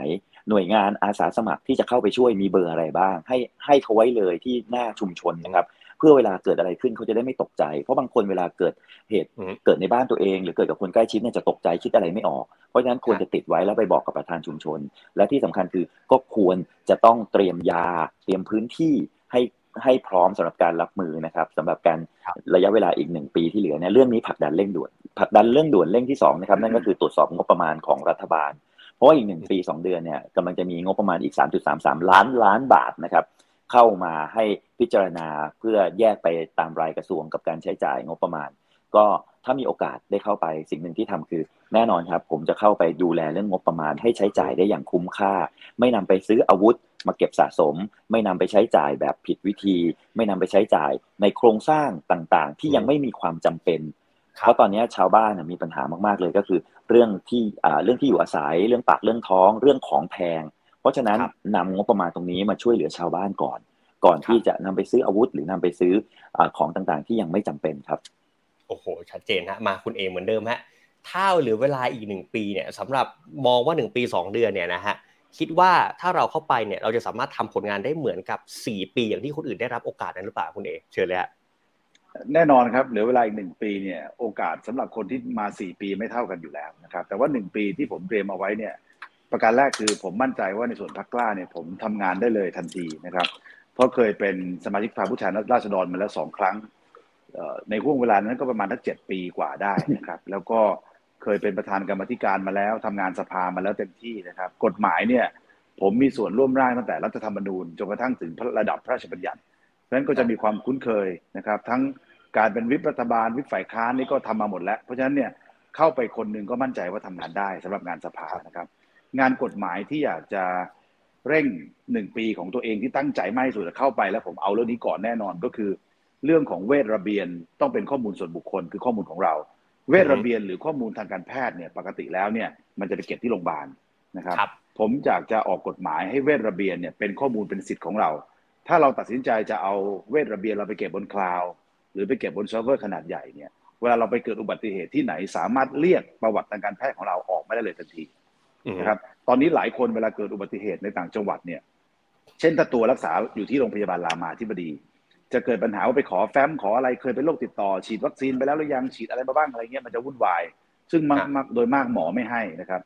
หน่วยงานอาสาสมัครที่จะเข้าไปช่วยมีเบอร์อะไรบ้าง ให้ให้เขาไว้เลยที่หน้าชุมชนนะครับ เพื่อเวลาเกิดอะไรขึ้นเขาจะได้ไม่ตกใจ เพราะบางคนเวลาเกิดเหตุเกิดในบ้านตัวเอง หรือเกิดกับคนใกล้ชิดเนี่ยจะตกใจคิดอะไรไม่ออก เพราะฉะนั้นควรจะติดไว้แล้วไปบอกกับประธานชุมชน และที่สำคัญคือก็ควรจะต้องเตรียมยา เตรียมพื้นที่ให้ให้พร้อมสำหรับการรับมือนะครับสำหรับการระยะเวลาอีกหนึ่งปีที่เหลือเนี่ยเรื่องนี้ผลักดันเร่งด่วนผลักดันเรื่องด่วนเร่งที่2นะครับนั่นก็คือตรวจสอบงบประมาณของรัฐบาล เพราะว่าอีกหนึ่งปี 2 เดือนเนี่ยกำลังจะมีงบประมาณอีก 3.33 ล้านล้านบาทนะครับ เข้ามาให้พิจารณาเพื่อแยกไปตามรายกระทรวงกับการใช้จ่ายงบประมาณ ก็ถ้ามีโอกาสได้เข้าไปสิ่งหนึ่งที่ทำคือ แน่นอนครับ ผมจะเข้าไปดูแลเรื่องงบประมาณ ให้ใช้จ่ายได้อย่างคุ้มค่า ไม่นำไปซื้ออาวุธ มาเก็บสะสม ไม่นำไปใช้จ่ายแบบผิดวิธี ไม่นำไปใช้จ่ายในโครงสร้างต่างๆ ที่ยังไม่มีความจำเป็นเพราะตอนนี้ชาวบ้านมีปัญหามากๆเลยก็คือ เรื่องที่เรื่องที่อยู่อาศัยเรื่องปากเรื่องท้อง เรื่องของแพงเพ ราะฉะนั้นนำงบประมาณตรงนี้มาช่วยเหลือชาวบ้านก่อน ก่อนที่จะนำไปซื้ออาวุธ หรือนำไปซื้อของต่างๆ ที่ยังไม่จำเป็นครับ โอ้โห ชัดเจนฮะมาคุณเอเหมือนเดิมฮะถ้าเหลือเวลาอีกหนึ่งปีเนี่ยสำหรับมองว่าหนึ่งปีสองเดือนเนี่ยนะฮะคิดว่าถ้าเราเข้าไปเนี่ยเราจะสามารถทำผลงานได้เหมือนกับสี่ปีอย่างที่คนอื่นได้รับโอกาสนั้นหรือเปล่าคุณเอเชิญเลยฮะแน่นอนครับเหลือเวลาอีกหนึ่งปีเนี่ยโอกาสสำหรับคนที่มาสี่ปีไม่เท่ากันอยู่แล้วนะครับแต่ว่าหนึ่งปีที่ผมเตรียมเอาไว้เนี่ย ประการแรกคือผมมั่นใจว่าในส่วนพักกล้าเนี่ยผมทำงานได้เลยทันทีนะครับ เพราะเคยเป็นสมาชิกสภาผู้แทนราษฎรมาแล้วสองครั้งในห่วงเวลานั้นก็ประมาณทั้งเจ็ดปีกว่าได้นะครับ แล้วก็เคยเป็นประธานกรรมธิการมาแล้วทำงานสภามาแล้วเต็มที่นะครับ กฎหมายเนี่ย ผมมีส่วนร่วมร่างตั้งแต่รัฐธรรมนูญจนกระทั่งถึงระดับพระราชบัญญัติเพราะฉะนั้นก็จะมีความคุ้นเคยนะครับ ทั้งการเป็นวิปรัฐบาลวิปฝ่ายค้านนี่ก็ทำมาหมดแล้ว เพราะฉะนั้นเนี่ยเข้าไปคนหนึ่งก็มั่นใจว่าทำงานได้สำหรับงานสภานะครับ งานกฎหมายที่อยากจะเร่งหนึ่งปีของตัวเองที่ตั้งใจไม่สุดเข้าไป แล้วผมเอาเรื่องนี้ก่อนแน่นอนก็คือ เรื่องของเวชระเบียนต้องเป็นข้อมูลส่วนบุคคลคือข้อมูลของเรา เวชระเบียนหรือข้อมูลทางการแพทย์เนี่ยปกติแล้วเนี่ยมันจะไปเก็บที่โรงพยาบาลนะครับรบผมอยากจะออกกฎหมายให้เวชระเบียนเนี่ยเป็นข้อมูลเป็นสิทธิ์ของเรา ถ้าเราตัดสินใจจะเอาเวชระเบียนเราไปเก็บบน cloud หรือไปเก็บบนเซิร์ฟเวอร์ขนาดใหญ่เนี่ยเวลาเราไปเกิดอุบัติเหตุที่ไหนสามารถเรียกประวัติทางการแพทย์ของเราออกมาได้เลยทันที นะครับ ตอนนี้หลายคนเวลาเกิดอุบัติเหตุในต่างจังหวัดเนี่ย เช่นถ้าตัวรักษาอยู่ที่โรงพยาบาลรามาธิบดี จะเกิดปัญหาว่าไปขอแฟ้มขออะไรเคยเป็นโรคติดต่อ ฉีดวัคซีนไปแล้วหรือยังฉีดอะไรมาบ้างอะไรเงี้ยมันจะวุ่นวาย ซึ่งมากโดยมากหมอไม่ให้นะครับ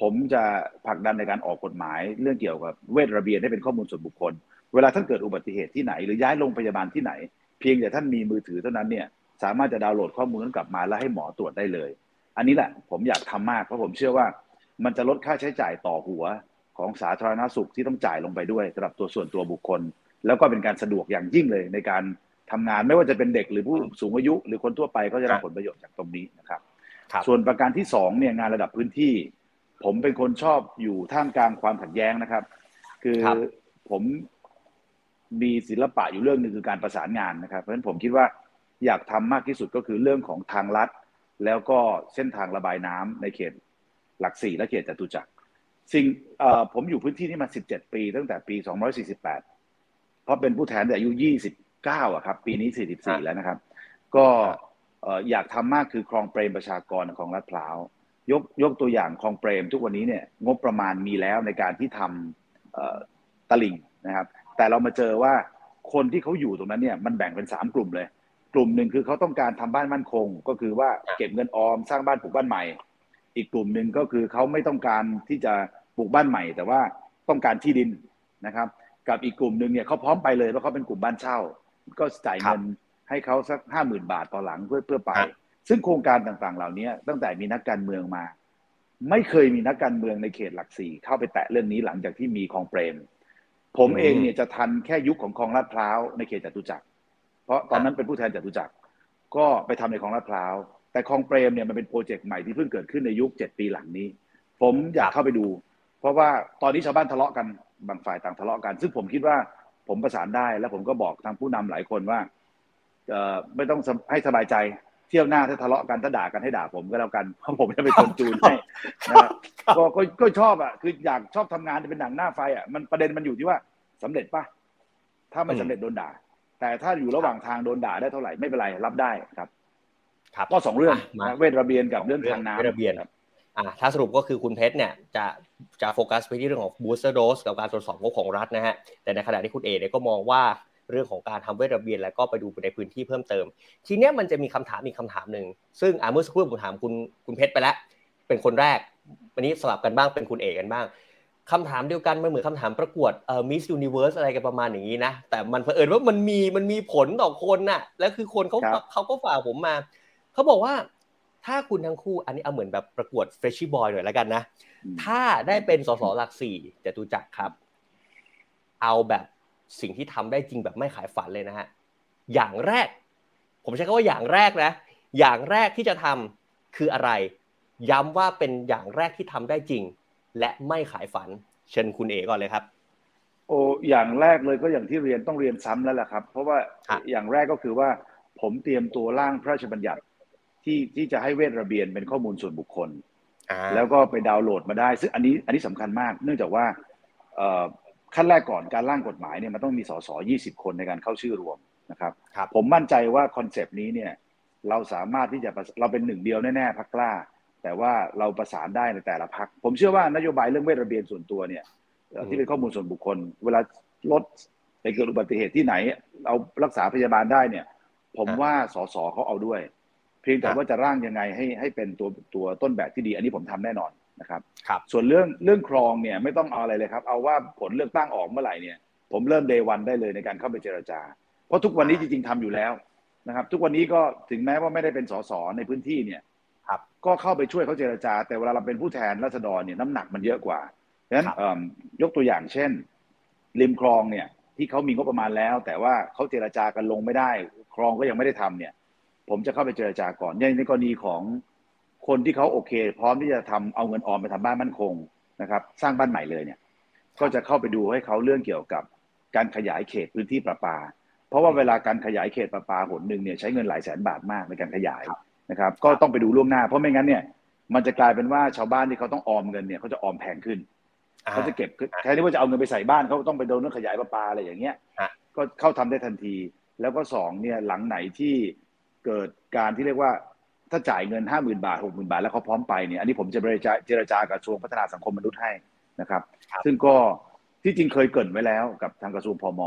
ผมจะผลักดันในการออกกฎหมายเรื่องเกี่ยวกับเวทระเบียนให้เป็นข้อมูลส่วนบุคคล เวลาท่านเกิดอุบัติเหตุที่ไหน หรือย้ายโรงพยาบาลที่ไหน เพียงแต่ท่านมีมือถือเท่านั้นเนี่ยสามารถจะดาวน์โหลดข้อมูลนั้นกลับมาแล้วให้หมอตรวจได้เลย อันนี้แหละผมอยากทำมากเพราะผมเชื่อว่า มันจะลดค่าใช้จ่ายต่อหัวของสาธารณสุขที่ต้องจ่ายลงไปด้วยสำหรับตัวส่วนตัวบุคคล แล้วก็เป็นการสะดวกอย่างยิ่งเลยในการทำงานไม่ว่าจะเป็นเด็กหรือผู้สูงอายุ หรือคนทั่วไปก็จะรับผลประโยชน์จากตรงนี้นะครับส่วนประการที่สองเนี่ยงานระดับพื้นที่ ผมเป็นคนชอบอยู่ท่ามกลางความขัดแย้งนะครับ คือผมมีศิลปะอยู่เรื่องหนึ่งคือการประสานงานนะครับ เพราะฉะนั้นผมคิดว่าอยากทำมากที่สุดก็คือเรื่องของทางลัด แล้วก็เส้นทางระบายน้ำในเขต หลักสี่และเขตจตุจักรสิ่งผมอยู่พื้นที่นี้มาสิบเจ็ดปี ตั้งแต่ปีสองร้อยสี่สิบแปดเพราะเป็นผู้แทนแต่อายุยี่สิบเก้าอะครับ ปีนี้สี่สิบสี่แล้วนะครับ ก็เอ่ออยากทำมากคือคลองเปรมประชากรของลาดพร้าวยกยกตัวอย่างคลองเปรมทุกวันนี้เนี่ยงบประมาณมีแล้วในการที่ทำเอ่อตลิ่งนะครับ แต่เรามาเจอว่าคนที่เขาอยู่ตรงนั้นเนี่ยมันแบ่งเป็นสามกลุ่มเลย กลุ่มหนึ่งคือเขาต้องการทำบ้านมั่นคง ก็คือว่าเก็บเงินออมสร้างบ้านปลูกบ้านใหม่ อีกกลุ่มหนึ่งก็คือเขาไม่ต้องการที่จะปลูกบ้านใหม่ แต่ว่าต้องการที่ดินนะครับ กับอีกกลุ่มหนึ่งเนี่ยเขาพร้อมไปเลยเพราะเขาเป็นกลุ่มบ้านเช่า ก็จ่ายเงินให้เขาสักห้าหมื่นบาทต่อหลังเพื่อเพื่อไปครับซึ่งโครงการต่างๆ เหล่านี้ตั้งแต่มีนักการเมืองมา ไม่เคยมีนักการเมืองในเขตหลักสี่เข้าไปแตะเรื่องนี้หลังจากที่มีคลองเปรม ผมเองเนี่ยจะทันแค่ยุคของคลองลาดพร้าวในเขตจตุจักรเพราะตอนนั้นเป็นผู้แทนจตุจักรก็ไปทำในคลองลาดพร้าว แต่คลองเปรมเนี่ยมันเป็นโปรเจกต์ใหม่ที่เพิ่งเกิดขึ้นในยุคเจ็ดปีหลังนี้ ผมอยากเข้าไปดู เพราะว่าตอนนี้ชาวบ้านทะเลาะกันบางฝ่ายต่างทะเลาะกัน ซึ่งผมคิดว่าผมประสานได้ แล้วผมก็บอกทางผู้นำหลายคนว่าเอ่อไม่ต้องสบให้สบายใจเที่ยวหน้าถ้าทะเลาะกันถ้าด่ากันให้ด่าผมก็แล้วกันเพราะผมจะเป็นคนจูนให้นะครับก็ก็ก็ชอบอะคืออยากชอบทำงานเป็นหนังหน้าไฟอะมันประเด็นมันอยู่ที่ว่าสำเร็จปะถ้าไม่สำเร็จโดนด่า แต่ถ้าอยู่ระหว่างทางโดนด่าได้เท่าไหร่ไม่เป็นไรรับได้ครับครับ ก็สองเรื่องมานะเวทระเบียนกับเรื่องทางน้ำเวทระเบียนครับอ่าถ้าสรุปก็คือคุณเพชรเนี่ยจะจะโฟกัสไปที่เรื่องของ booster dose กับการตรวจสอบงบของรัฐนะฮะแต่ในขณะที่คุณเอเนี่ยก็มองว่าเรื่องของการทำเวทระเบียนแล้วก็ไปดูในพื้นที่เพิ่มเติม ทีเนี้ยมันจะมีคำถามอีกคำถามหนึ่งซึ่งอ่าเมื่อสักครู่ผมถามคุณคุณเพชรไปแล้ว เป็นคนแรก วันนี้สลับกันบ้างเป็นคุณเอกกันบ้างคำถามเดียวกันมันเหมือนคำถามประกวดเอ่อ Miss Universe อะไรกันประมาณอย่างนี้นะแต่มันเผอิญว่ามันมีมันมีผลต่อคนน่ะแล้วคือคนเขาครับเขาก็ฝากผมมา เขาบอกว่าถ้าคุณทั้งคู่อันนี้เอาเหมือนแบบประกวด Freshie Boy หน่อยแล้วกันนะอืมถ้าได้เป็นสสหลักสี่จตุจักรครับ เอาแบบสิ่งที่ทำได้จริงแบบไม่ขายฝันเลยนะฮะอย่างแรก ผมใช้คำว่าอย่างแรกนะ อย่างแรกที่จะทำคืออะไร ย้ำว่าเป็นอย่างแรกที่ทำได้จริง และไม่ขายฝัน เชิญคุณเอก่อนเลยครับ โอ้อย่างแรกเลยก็อย่างที่เรียนต้องเรียนซ้ำแล้วแหละครับ เพราะว่าครับอย่างแรกก็คือว่าผมเตรียมตัวร่างพระราชบัญญัติ ที่ที่จะให้เวทระเบียนเป็นข้อมูลส่วนบุคคล แล้วก็ไปดาวน์โหลดมาได้ ซึ่งอันนี้อันนี้สำคัญมาก เนื่องจากว่าเอ่อขั้นแรกก่อนการร่างกฎหมายเนี่ยมันต้องมีสส20คนในการเข้าชื่อรวมนะครับครับผมมั่นใจว่าคอนเซปต์นี้เนี่ยเราสามารถที่จะประเราเป็นหนึ่งเดียวแน่ๆพักกล้า แต่ว่าเราประสานได้ในแต่ละพัก ผมเชื่อว่านโยบายเรื่องเวทระเบียนส่วนตัวเนี่ยเอ่ออืมที่เป็นข้อมูลส่วนบุคคล เวลารถไปเกิดอุบัติเหตุที่ไหนเรารักษาพยาบาลได้เนี่ย ผมว่าสสเขาเอาด้วย เพียงแต่ว่าจะร่างยังไงให้ให้เป็นตัวตัวต้นแบบที่ดี อันนี้ผมทำแน่นอนนะครับครับส่วนเรื่องเรื่องครองเนี่ยไม่ต้องเอาอะไรเลยครับ เอาว่าผลเลือกตั้งออกเมื่อไหร่เนี่ย ผมเริ่มเดวันได้เลยในการเข้าไปเจรจา เพราะทุกวันนี้จริง ๆทำอยู่แล้วนะครับ ทุกวันนี้ก็ถึงแม้ว่าไม่ได้เป็นสสในพื้นที่เนี่ยครับก็เข้าไปช่วยเขาเจรจา แต่เวลาเราเป็นผู้แทนราษฎรเนี่ยน้ำหนักมันเยอะกว่าดังนั้นครับเอิ่มยกตัวอย่างเช่น ริมคลองเนี่ยที่เขามีงบประมาณแล้ว แต่ว่าเขาเจรจากันลงไม่ได้ คลองก็ยังไม่ได้ทำเนี่ย ผมจะเข้าไปเจรจาก่อนในในกรณีของคนที่เขาโอเค พร้อมที่จะทำเอาเงินออมไปทำบ้านมั่นคงนะครับ สร้างบ้านใหม่เลยเนี่ย ก็จะเข้าไปดูให้เขาเรื่องเกี่ยวกับการขยายเขตพื้นที่ประปา เพราะว่าเวลาการขยายเขตประปาหนหนึ่งเนี่ยใช้เงินหลายแสนบาทมากในการขยายนะครับ ก็ต้องไปดูล่วงหน้า เพราะไม่งั้นเนี่ย มันจะกลายเป็นว่าชาวบ้านที่เขาต้องออมเงินเนี่ยเขาจะออมแพงขึ้นอ่าเขาจะเก็บขึ้นแทนที่ว่าจะเอาเงินไปใส่บ้านเขาต้องไปโดนเรื่องขยายประปาอะไรอย่างเงี้ยฮะก็เข้าทำได้ทันที แล้วก็สองเนี่ยหลังไหนที่ เกิดการที่เรียกว่าถ้าจ่ายเงินห้าหมื่นบาทหกหมื่นบาทแล้วเขาพร้อมไปเนี่ยอันนี้ผมจะเจรจาเจรจากระทรวงพัฒนาสังคมมนุษย์ให้นะครับครับซึ่งก็ที่จริงเคยเกรินไว้แล้วกับทางกระทรวงพม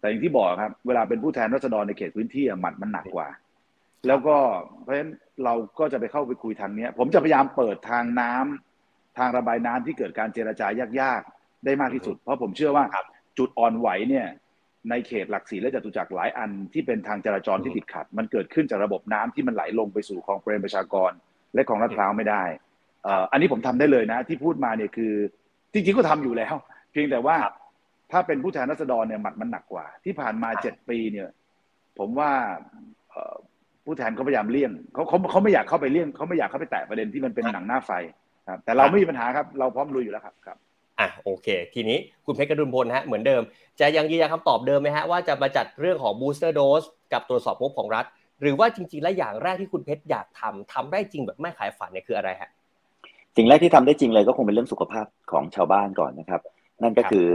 แต่อย่างที่บอกครับเวลาเป็นผู้แทนรัษฎรในเขตพื้นที่อะหมัดมันหนักกว่า แล้วก็เพราะฉะนั้นเราก็จะไปเข้าไปคุยทางเนี้ย ผมจะพยายามเปิดทางน้ำทางระบายน้ำที่เกิดการเจรจายากๆ ได้มากที่สุด เพราะผมเชื่อว่าครับจุดอ่อนไหวเนี่ย ในเขตหลักสี่และจตุจักรหลายอันที่เป็นทางจราจรที่ติดขัด มันเกิดขึ้นจากระบบน้ำที่มันไหลลงไปสู่คลองเปรมประชากร และคลองลาดพร้าวไม่ได้เอ่ออันนี้ผมทำได้เลยนะ ที่พูดมาเนี่ยคือ จริงๆก็ทำอยู่แล้ว เพียงแต่ว่าครับถ้าเป็นผู้แทนรัษฎรเนี่ยหมัดมันหนักกว่า ที่ผ่านมาครับเจ็ดปีเนี่ย ผมว่าเอ่อผู้แทนเขาพยายามเลี่ยงเขาเขาเขาไม่อยากเข้าไปเลี่ยงเขาไม่อยากเข้าไปแตะประเด็นที่มันเป็นหนังหน้าไฟครับแต่เราไม่มีปัญหาครับ เราพร้อมลุยอยู่แล้วครับครับ อะโอเค ทีนี้คุณเพชรกรุณพลฮะเหมือนเดิม จะยังยืนยันคำตอบเดิมไหมฮะว่าจะมาจัดเรื่องของ booster dose กับตรวจสอบงบของรัฐ หรือว่าจริง ๆ แล้วอย่างแรกที่คุณเพชรอยากทำทำได้จริงแบบไม่ขายฝันเนี่ยคืออะไรฮะสิ่งแรกที่ทำได้จริงเลยก็คงเป็นเรื่องสุขภาพของชาวบ้านก่อนนะครับ นั่นก็คือ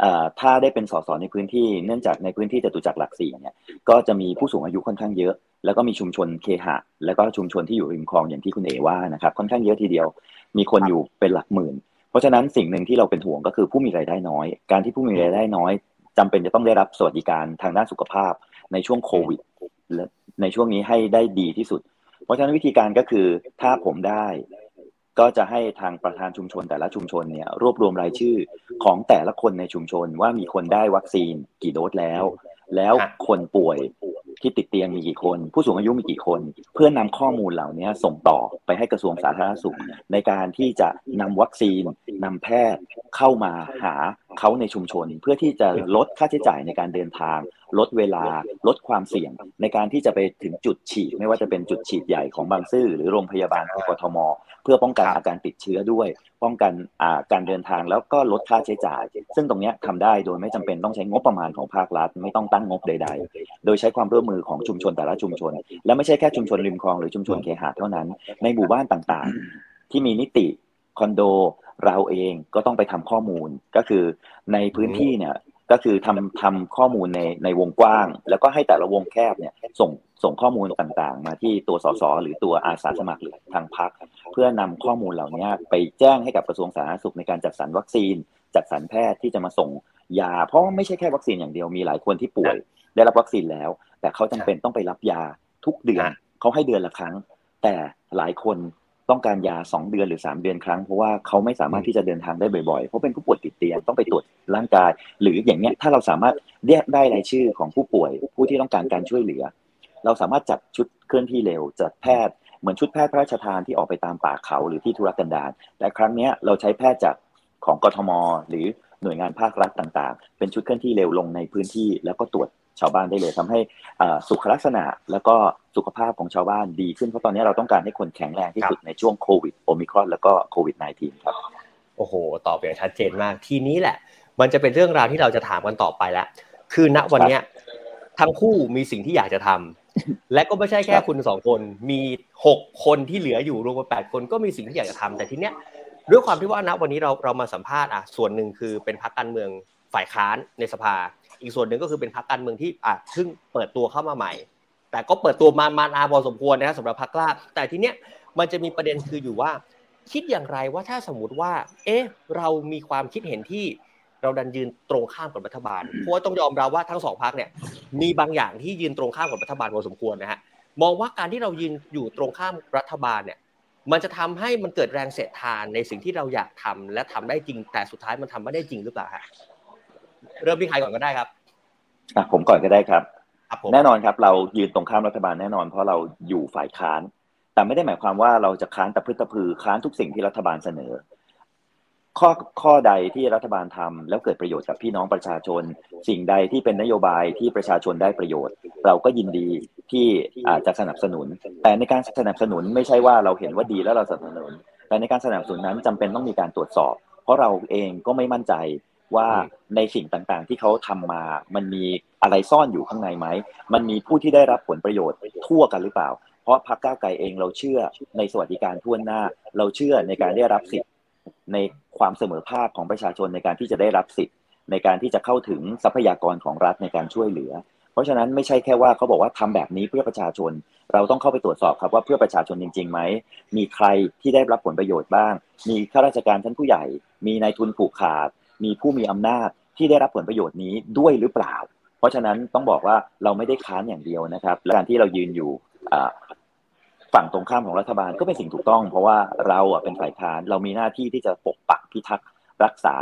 เอ่อถ้าได้เป็นสสในพื้นที่เนื่องจากในพื้นที่จตุจักรหลักสี่เนี่ยก็จะมีผู้สูงอายุค่อนข้างเยอะ แล้วก็มีชุมชนเคหะ แล้วก็ชุมชนที่อยู่ริมคลองอย่างที่คุณเอว่านะครับค่อนข้างเยอะทีเดียว มีคนอยู่เป็นหลักหมื่น เพราะฉะนั้นสิ่งหนึ่งที่เราเป็นห่วงก็คือผู้มีรายได้น้อย การที่ผู้มีรายได้น้อยจำเป็นจะต้องได้รับสวัสดิการทางด้านสุขภาพในช่วงโควิดและในช่วงนี้ให้ได้ดีที่สุด เพราะฉะนั้นวิธีการก็คือถ้าผมได้ ก็จะให้ทางประธานชุมชนแต่ละชุมชนเนี่ยรวบรวมรายชื่อของแต่ละคนในชุมชนว่ามีคนได้วัคซีนกี่โดสแล้ว แล้วคนป่วยที่ติดเตียงมีกี่คน ผู้สูงอายุมีกี่คน เพื่อนำข้อมูลเหล่านี้ส่งต่อไปให้กระทรวงสาธารณสุข ในการที่จะนำวัคซีนนำแพทย์เข้ามาหาเขาในชุมชน เพื่อที่จะลดค่าใช้จ่ายในการเดินทาง ลดเวลาลดความเสี่ยง ในการที่จะไปถึงจุดฉีด ไม่ว่าจะเป็นจุดฉีดใหญ่ของบางซื่อหรือโรงพยาบาลของกทม เพื่อป้องกันอาการติดเชื้อด้วย ป้องกันการเดินทางแล้วก็ลดค่าใช้จ่าย ซึ่งตรงนี้ทำได้โดยไม่จำเป็นต้องใช้งบประมาณของภาครัฐ ไม่ต้องตั้งงบใด ๆ โดยใช้ความร่วมมือของชุมชนแต่ละชุมชน และไม่ใช่แค่ชุมชนริมคลองหรือชุมชนเคหะเท่านั้น ในหมู่บ้านต่างๆ ที่มีนิติคอนโดเราเองก็ต้องไปทำข้อมูลก็คือในพื้นที่เนี่ย ก็คือทำทำข้อมูลในในวงกว้าง แล้วก็ให้แต่ละวงแคบเนี่ยส่งส่งข้อมูลต่างๆ มาที่ตัวสสหรือตัวอาสาสมัครหรือทางพักเพื่อนำข้อมูลเหล่านี้ไปแจ้งให้กับกระทรวงสาธารณสุขในการจัดสรรวัคซีน จัดสรรแพทย์ที่จะมาส่งยา เพราะไม่ใช่แค่วัคซีนอย่างเดียวมีหลายคนที่ป่วย ได้รับวัคซีนแล้ว แต่เขาจำเป็นต้องไปรับยาทุกเดือนเขาให้เดือนละครั้ง แต่หลายคน ต้องการยา 2 เดือนหรือ 3 เดือนครั้ง เพราะว่าเขาไม่สามารถที่จะเดินทางได้บ่อยๆ เพราะเป็นผู้ป่วยติดเตียงต้องไปตรวจร่างกาย หรืออย่างเนี้ยถ้าเราสามารถเรียกได้รายชื่อของผู้ป่วย ผู้ที่ต้องการการช่วยเหลือ เราสามารถจัดชุดเคลื่อนที่เร็วจัดแพทย์เหมือนชุดแพทย์พระราชทานที่ออกไปตามป่าเขาหรือที่ธุรกันดารแต่ครั้งนี้เราใช้แพทย์จากของกทม หรือหน่วยงานภาครัฐต่าง ๆ เป็นชุดเคลื่อนที่เร็วลงในพื้นที่แล้วก็ตรวจ ชาวบ้านได้เลยทำให้สุขลักษณะแล้วก็สุขภาพของชาวบ้านดีขึ้นเพราะตอนนี้เราต้องการให้คนแข็งแรงที่สุดในช่วงโควิดโอมิครอนแล้วก็โควิด -19 ครับโอ้โหตอบอย่างชัดเจนมากทีนี้แหละ มันจะเป็นเรื่องราวที่เราจะถามกันต่อไปแล้วคือณวันนี้ทั้งคู่มีสิ่งที่อยากจะทำและก็ไม่ใช่แค่คุณสองคน มีหกคนที่เหลืออยู่รวมกันแปดคนก็มีสิ่งที่อยากจะทำแต่ทีเนี้ยด้วยความที่ว่าณวันนี้เราเรามาสัมภาษณ์อะส่วนหนึ่งคือเป็นพรรคการเมืองฝ่ายค้านในสภา อีกส่วนหนึ่งก็คือเป็นพรรคการเมืองที่อะเพิ่งเปิดตัวเข้ามาใหม่ แต่ก็เปิดตัวมามานาพอสมควรนะครับสำหรับพรรคกล้า แต่ทีเนี้ยมันจะมีประเด็นคืออยู่ว่า คิดอย่างไรว่าถ้าสมมติว่า เอ๊ะเรามีความคิดเห็นที่เราดันยืนตรงข้ามกับรัฐบาล เพราะต้องยอมรับว่าทั้งสองพรรคเนี่ยมีบางอย่างที่ยืนตรงข้ามกับรัฐบาลพอสมควรนะฮะมองว่าการที่เรายืนอยู่ตรงข้ามรัฐบาลเนี่ย มันจะทำให้มันเกิดแรงเสียดทานในสิ่งที่เราอยากทำและทำได้จริงแต่สุดท้ายมันทำไม่ได้จริงหรือเปล่าฮะ เริ่มที่ใครก่อนก็ได้ครับอะผมก่อนก็ได้ครับแน่นอนครับ เรายืนตรงข้ามรัฐบาลแน่นอน เพราะเราอยู่ฝ่ายค้าน แต่ไม่ได้หมายความว่าเราจะค้านตะพื้ตะพือค้านทุกสิ่งที่รัฐบาลเสนอ ข้อข้อใดที่รัฐบาลทำแล้วเกิดประโยชน์กับพี่น้องประชาชน สิ่งใดที่เป็นนโยบายที่ประชาชนได้ประโยชน์ เราก็ยินดีที่อาจจะสนับสนุน แต่ในการสนับสนุนไม่ใช่ว่าเราเห็นว่าดีแล้วเราสนับสนุนแต่ในการสนับสนุนนั้นจำเป็นต้องมีการตรวจสอบ เพราะเราเองก็ไม่มั่นใจ ว่าในสิ่งต่างๆ ที่เขาทำมา มันมีอะไรซ่อนอยู่ข้างในไหม มันมีผู้ที่ได้รับผลประโยชน์ทั่วกันหรือเปล่า เพราะพรรคก้าวไกลเองเราเชื่อในสวัสดิการทั่วหน้า เราเชื่อในการได้รับสิทธิ์ในความเสมอภาคของประชาชนในการที่จะได้รับสิทธิ์ ในการที่จะเข้าถึงทรัพยากรของรัฐในการช่วยเหลือ เพราะฉะนั้นไม่ใช่แค่ว่าเขาบอกว่าทำแบบนี้เพื่อประชาชน เราต้องเข้าไปตรวจสอบครับว่าเพื่อประชาชนจริงๆไหม มีใครที่ได้รับผลประโยชน์บ้าง มีข้าราชการชั้นผู้ใหญ่ มีนายทุนผูกขาด มีผู้มีอำนาจที่ได้รับผลประโยชน์นี้ด้วยหรือเปล่า เพราะฉะนั้นต้องบอกว่าเราไม่ได้ค้านอย่างเดียวนะครับและการที่เรายืนอยู่ฝั่งตรงข้ามของรัฐบาลก็เป็นสิ่งถูกต้อง เพราะว่าเราเป็นฝ่ายค้านเรามีหน้าที่ที่จะปกปักพิทักษ์รักษา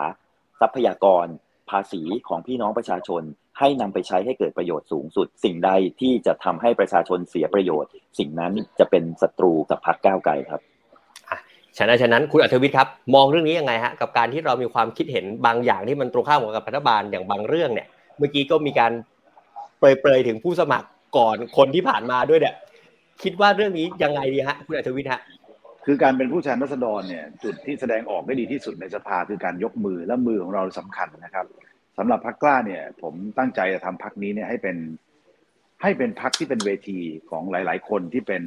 ทรัพยากร ภาษีของพี่น้องประชาชน ให้นำไปใช้ให้เกิดประโยชน์สูงสุด สิ่งใดที่จะทำให้ประชาชนเสียประโยชน์ สิ่งนั้นจะเป็นศัตรูกับพรรคก้าวไกลครับ ฉะนั้นฉะนั้นคุณอัธวิทย์ครับมองเรื่องนี้ยังไงฮะกับการที่เรามีความคิดเห็นบางอย่างที่มันตรงข้ามกับรัฐบาลอย่างบางเรื่องเนี่ย เมื่อกี้ก็มีการเปรยๆถึงผู้สมัครก่อนคนที่ผ่านมาด้วยเนี่ยคิดว่าเรื่องนี้ยังไงดีฮะคุณอัธวิทย์ฮะคือการเป็นผู้แทนรัษฎรเนี่ยจุดที่แสดงออกได้ดีที่สุดในสภาคือการยกมือและมือของเราสำคัญนะครับสำหรับพรรคกล้าเนี่ย ผมตั้งใจจะทำพรรคนี้เนี่ยให้เป็นให้เป็นพรรคที่เป็นเวทีของหลาย ๆ คนที่เป็น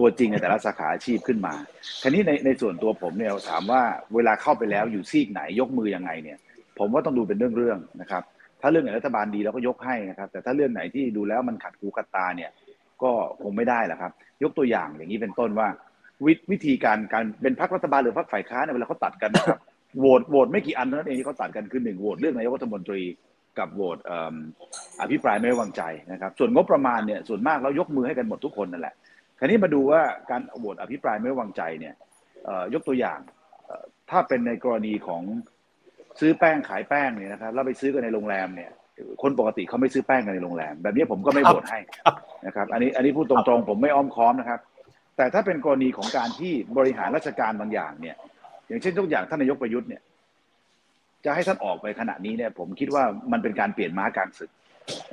ตัวจริงในแต่ละสาขาอาชีพขึ้นมาทีนี้ในในส่วนตัวผมเนี่ยถามว่าเวลาเข้าไปแล้วอยู่ซีกไหนยกมือยังไงเนี่ย ผมว่าต้องดูเป็นเรื่องๆนะครับ ถ้าเรื่องไหนรัฐบาลดีเราก็ยกให้นะครับ แต่ถ้าเรื่องไหนที่ดูแล้วมันขัดหูขัดตาเนี่ยก็คงไม่ได้แหละครับ ยกตัวอย่างอย่างนี้เป็นต้นว่า วิวิธีการการเป็นพรรครัฐบาลหรือพรรคฝ่ายค้านเนี่ยเวลาเขาตัดกันนะครับโหวตโหวตไม่กี่อันเท่านั้นเองที่เขาตัดกันคือหนึ่งโหวตเรื่องนายกรัฐมนตรีกับโหวตเอิ่มอภิปรายไม่ไว้วางใจนะครับ ส่วนงบประมาณเนี่ยส่วนมากเรายกมือให้กันหมดทุกคนนั่นแหละ คราวนี้มาดูว่าการโหวตอภิปรายไม่ไว้วางใจเนี่ยเอ่อยกตัวอย่างเอ่อถ้าเป็นในกรณีของซื้อแป้งขายแป้งเนี่ยนะครับแล้วไปซื้อกันในโรงแรมเนี่ยคนปกติเขาไม่ซื้อแป้งกันในโรงแรม แบบนี้ผมก็ไม่โหวตให้นะครับ อันนี้อันนี้พูดตรงๆ ผมไม่อ้อมค้อมนะครับ แต่ถ้าเป็นกรณีของการที่บริหารราชการบางอย่างเนี่ย อย่างเช่นยกอย่างท่านนายกประยุทธ์เนี่ย จะให้ท่านออกไปขณะนี้เนี่ย ผมคิดว่ามันเป็นการเปลี่ยนม้ากลางศึก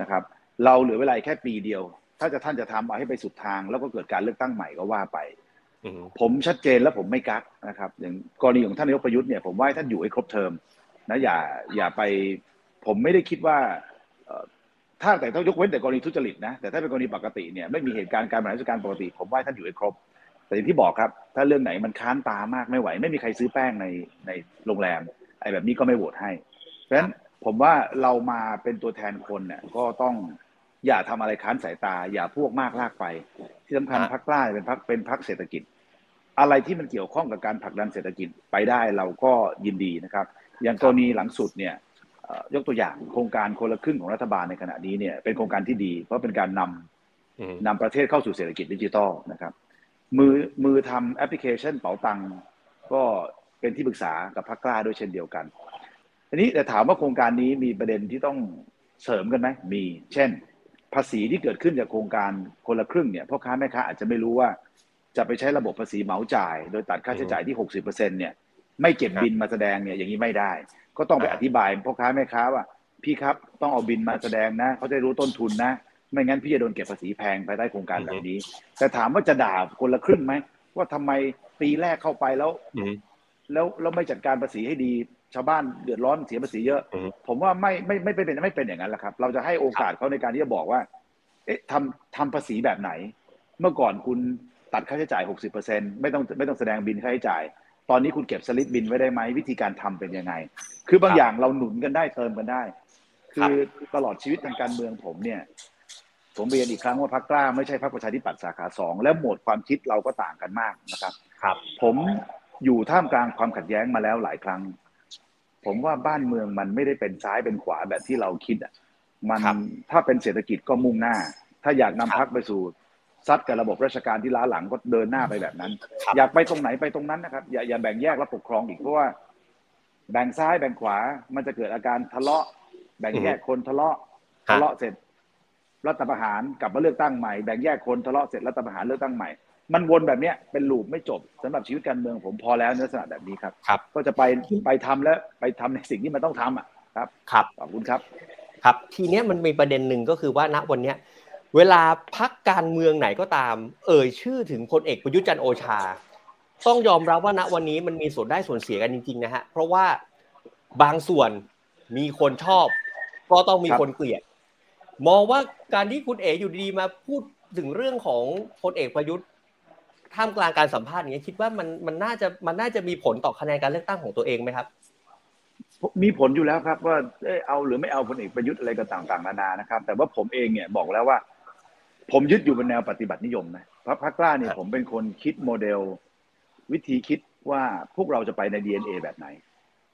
นะครับ เราเหลือเวลาแค่ปีเดียว ถ้าจะท่านจะทำเอาให้ไปสุดทาง แล้วก็เกิดการเลือกตั้งใหม่ก็ว่าไปอืมผมชัดเจนและผมไม่กักนะครับ อย่างกรณีของท่านนายกประยุทธ์เนี่ยผมว่าให้ท่านอยู่ให้ครบเทอมนะอย่าอย่าไป ผมไม่ได้คิดว่าเอ่อถ้าแต่ต้องยกเว้นแต่กรณีทุจริตนะแต่ถ้าเป็นกรณีปกติเนี่ยไม่มีเหตุการณ์การบริหารราชการปกติ ผมว่าให้ท่านอยู่ให้ครบ แต่อย่างที่บอกครับ ถ้าเรื่องไหนมันค้านตามากไม่ไหว ไม่มีใครซื้อแป้งในในโรงแรมไอ้แบบนี้ก็ไม่โหวตให้เพราะฉะนั้นผมว่าเรามาเป็นตัวแทนคนเนี่ยก็ต้อง อย่าทำอะไรค้านสายตา อย่าพวกมากลากไป ที่สำคัญครับพรรคกล้าเป็นพรรคเป็นพรรคเศรษฐกิจ อะไรที่มันเกี่ยวข้องกับการผลักดันเศรษฐกิจไปได้เราก็ยินดีนะครับ อย่างกรณีหลังสุดเนี่ยเอ่อยกตัวอย่างโครงการคนละครึ่งของรัฐบาลในขณะนี้เนี่ยเป็นโครงการที่ดี เพราะเป็นการนำอืมนำประเทศเข้าสู่เศรษฐกิจดิจิทัลนะครับ มือมือทำแอปพลิเคชันเป๋าตังก็เป็นที่ปรึกษากับพรรคกล้าด้วยเช่นเดียวกันทีนี้แต่ถามว่าโครงการนี้มีประเด็นที่ต้องเสริมกันไหมมี เช่น ภาษีที่เกิดขึ้นจากโครงการคนละครึ่งเนี่ยพ่อค้าแม่ค้าอาจจะไม่รู้ว่าจะไปใช้ระบบภาษีเหมาจ่าย โดยตัดค่าใช้จ่ายที่ 60%เนี่ย ไม่เก็บบินมาแสดงเนี่ยอย่างนี้ไม่ได้ ก็ต้องไปอธิบายพ่อค้าแม่ค้าว่า พี่ครับต้องเอาบินมาแสดงนะ เขาจะได้รู้ต้นทุนนะ ไม่งั้นพี่จะโดนเก็บภาษีแพงภายใต้โครงการแบบนี้ แต่ถามว่าจะด่าคนละครึ่งไหมว่าทำไมปีแรกเข้าไปแล้วอืมแล้วเราไม่จัดการภาษีให้ดี ชาวบ้านเดือดร้อนเสียภาษีเยอะอืมผมว่าไม่ไม่ไม่เป็นไม่เป็นอย่างนั้นแหละครับ เราจะให้โอกาสเขาในการที่จะบอกว่า เอ๊ะทำทำภาษีแบบไหน เมื่อก่อนคุณตัดค่าใช้จ่าย 60%ไม่ต้องไม่ต้องแสดงบินค่าใช้จ่าย ตอนนี้คุณเก็บสลิปบินไว้ได้ไหมวิธีการทำเป็นยังไง คือบางอย่างเราหนุนกันได้เติมกันได้ คือตลอดชีวิตทางการเมืองผมเนี่ย ผมเรียนอีกครั้งว่าพรรคกล้าไม่ใช่พรรคประชาธิปัตย์สาขาสองและโหมดความคิดเราก็ต่างกันมากนะครับ ครับ ผมอยู่ท่ามกลางความขัดแย้งมาแล้วหลายครั้ง ผมว่าบ้านเมืองมันไม่ได้เป็นซ้ายเป็นขวาแบบที่เราคิดอะมันครับถ้าเป็นเศรษฐกิจก็มุ่งหน้า ถ้าอยากนำครับพักไปสู่ซัดกับระบบราชการที่ล้าหลังก็เดินหน้าไปแบบนั้นครับอยากไปตรงไหนไปตรงนั้นนะครับ อย่าอย่าแบ่งแยกและปกครองอีกเพราะว่า แบ่งซ้ายแบ่งขวามันจะเกิดอาการทะเลาะ แบ่งแยกคนทะเลาะครับทะเลาะเสร็จรัฐประหารกลับมาเลือกตั้งใหม่แบ่งแยกคนทะเลาะเสร็จรัฐประหารเลือกตั้งใหม่ มันวนแบบเนี้ยเป็นลูปไม่จบสำหรับชีวิตการเมืองผมพอแล้วในลักษณะแบบนี้ครับครับ ก็จะไปไปทำแล้วไปทำในสิ่งที่มันต้องทำอะครับครับขอบคุณครับ ครับ ทีเนี้ยมันมีประเด็นหนึ่งก็คือว่าณวันเนี้ยเวลาพักการเมืองไหนก็ตาม เอ่ยชื่อถึงพลเอกประยุทธ์จันทร์โอชา ต้องยอมรับว่าณวันนี้มันมีส่วนได้ส่วนเสียกันจริงๆนะฮะเพราะว่าบางส่วนมีคนชอบ ก็ต้องมีครับคนเกลียด มองว่าการที่คุณเอ๋อยู่ดีๆมาพูดถึงเรื่องของพลเอกประยุทธ์ ท่ามกลางการสัมภาษณ์อย่างนี้ยคิดว่ามันมันน่าจะมันน่าจะมีผลต่อคะแนนการเลือกตั้งของตัวเองไหมครับ มีผลอยู่แล้วครับว่าเอ้ยเอาหรือไม่เอาพลเอกประยุทธ์อะไรก็ต่างๆนานานะครับ แต่ว่าผมเองเนี่ยบอกแล้วว่า ผมยึดอยู่บนแนวปฏิบัตินิยมนะพรรคพรรคกล้าเนี่ยครับผมเป็นคนคิดโมเดล วิธีคิดว่าพวกเราจะไปใน DNA แบบไหน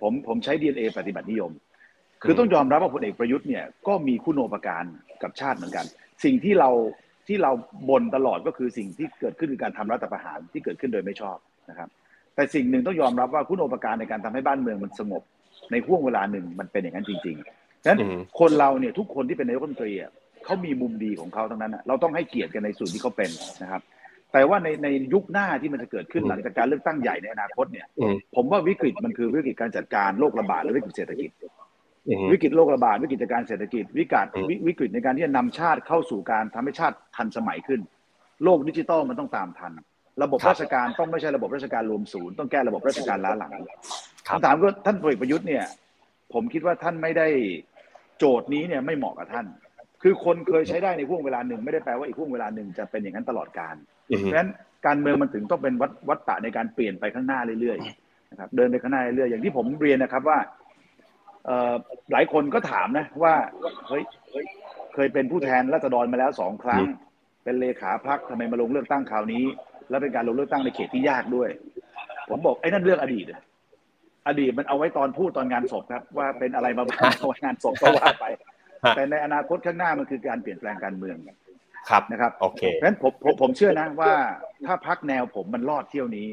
ผมผมใช้ DNA ปฏิบัตินิยม คือต้องยอมรับว่าพลเอกประยุทธ์เนี่ยก็มีคุณโอปการกับชาติเหมือนกัน สิ่งที่เรา ที่เราบ่นตลอดก็คือสิ่งที่เกิดขึ้นคือการทำรัฐประหารที่เกิดขึ้นโดยไม่ชอบนะครับ แต่สิ่งหนึ่งต้องยอมรับว่าคุณโอปการในการทำให้บ้านเมืองมันสงบ ในห่วงเวลาหนึ่งมันเป็นอย่างนั้นจริงๆฉะนั้นอืมคนเราเนี่ยทุกคนที่เป็นนายกรัฐมนตรีอะเขามีมุมดีของเขาทั้งนั้นอะเราต้องให้เกียรติกันในส่วนที่เขาเป็นนะครับ แต่ว่าในในยุคหน้าที่มันจะเกิดขึ้นหลังจากการเลือกตั้งใหญ่ในอนาคตเนี่ยอืมผมว่าวิกฤตมันคือวิกฤตการจัดการโรคระบาดและวิกฤตเศรษฐกิจอืม วิกฤตโรคระบาดวิกฤตการเศรษฐกิจวิกฤตอืมวิวิกฤตในการที่จะนำชาติเข้าสู่การทำให้ชาติทันสมัยขึ้น โลกดิจิตอลมันต้องตามทัน ระบบราชการต้องไม่ใช่ระบบราชการรวมศูนย์ต้องแก้ระบบราชการล้าหลังครับคำถามก็ท่านพลเอกประยุทธ์เนี่ย ผมคิดว่าท่านไม่ได้โจทย์นี้เนี่ยไม่เหมาะกับท่าน คือคนเคยใช้ได้ในห่วงเวลาหนึ่งไม่ได้แปลว่าอีกห่วงเวลาหนึ่งจะเป็นอย่างนั้นตลอดการอืมเพราะฉะนั้นการเมืองมันถึงต้องเป็นวัดวัดตะในการเปลี่ยนไปข้างหน้าเรื่อยๆนะครับเดินไปข้างหน้าเรื่อยๆอย่างที่ผมเรียนนะครับว่าเอ่อ หลายคนก็ถามนะว่าเฮ้ยเคยเป็นผู้แทนราษฎรมาแล้วสองครั้ง เป็นเลขาพักทำไมมาลงเลือกตั้งคราวนี้ แล้วเป็นการลงเลือกตั้งในเขตที่ยากด้วย ผมบอกไอ้นั่นเรื่องอดีตอะอดีตมันเอาไว้ตอนพูดตอนงานศพครับ ว่าเป็นอะไรมาบ้างเอาไว้งานศพก็ว่าไปฮะแต่ในอนาคตข้างหน้ามันคือการเปลี่ยนแปลงการเมืองครับนะครับโอเคเพราะฉะนั้นผมผมผมเชื่อนะว่าถ้าพักแนวผมมันรอดเที่ยวนี้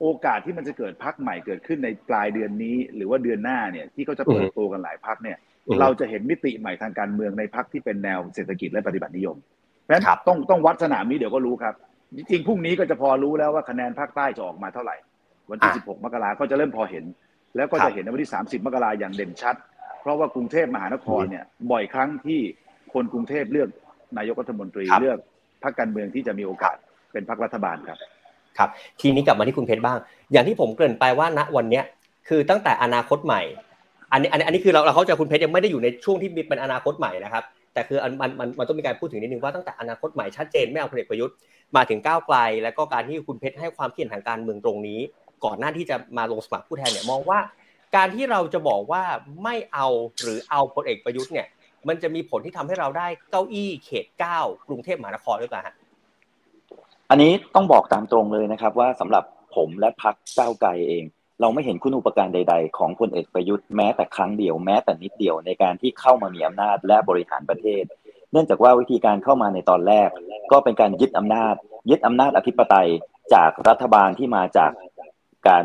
โอกาสที่มันจะเกิดพักใหม่เกิดขึ้นในปลายเดือนนี้ หรือว่าเดือนหน้าเนี่ยที่เขาจะเปิดตัวกันหลายพักเนี่ย เราจะเห็นมิติใหม่ทางการเมืองในพักที่เป็นแนวเศรษฐกิจและปฏิบัตินิยมเพราะฉะนั้นต้องต้องวัดสนามนี้เดี๋ยวก็รู้ครับ จริงๆพรุ่งนี้ก็จะพอรู้แล้วว่าคะแนนภาคใต้จะออกมาเท่าไหร่ วันที่ 16 มกราก็จะเริ่มพอเห็น แล้วก็จะเห็นในวันที่ 30 มกราอย่างเด่นชัด เพราะว่ากรุงเทพมหานครเนี่ยบ่อยครั้งที่คนกรุงเทพเลือกนายกรัฐมนตรีรเลือกพรรคการเมืองที่จะมีโอกาสเป็นพรรครัฐบาลครับ ครับทีนี้กลับมาที่คุณเพชรบ้าง อย่างที่ผมเกริ่นไปว่าณวันเนี้ยคือตั้งแต่อนาคตใหม่ อันนี้อันนี้อันนี้คือเราเราเข้าใจคุณเพชรยังไม่ได้อยู่ในช่วงที่มีเป็นอนาคตใหม่นะครับแต่คือมันมันมันต้องมีการพูดถึงนิดนึงว่าตั้งแต่อนาคตใหม่ชัดเจนไม่เอาพลเอกประยุทธ์มาถึงก้าวไกล แล้วก็การที่คุณเพชรให้ความคิดเห็นทางการเมืองตรงนี้ ก่อนหน้าที่จะมาลงสมัครผู้แทนเนี่ยมองว่า การที่เราจะบอกว่าไม่เอาหรือเอาพลเอกประยุทธ์เนี่ยมันจะมีผลที่ทำให้เราได้เก้าอี้เขตเก้ากรุงเทพมหานครหรือเปล่าฮะ อันนี้ต้องบอกตามตรงเลยนะครับ ว่าสำหรับผมและพักก้าวไกลเอง เราไม่เห็นคุณอุปการใด ๆ ของพลเอกประยุทธ์แม้แต่ครั้งเดียวแม้แต่นิดเดียวในการที่เข้ามามีอำนาจและบริหารประเทศ เนื่องจากว่าวิธีการเข้ามาในตอนแรก ก็เป็นการยึดอำนาจ ยึดอำนาจอธิปไตยจากรัฐบาลที่มาจากการ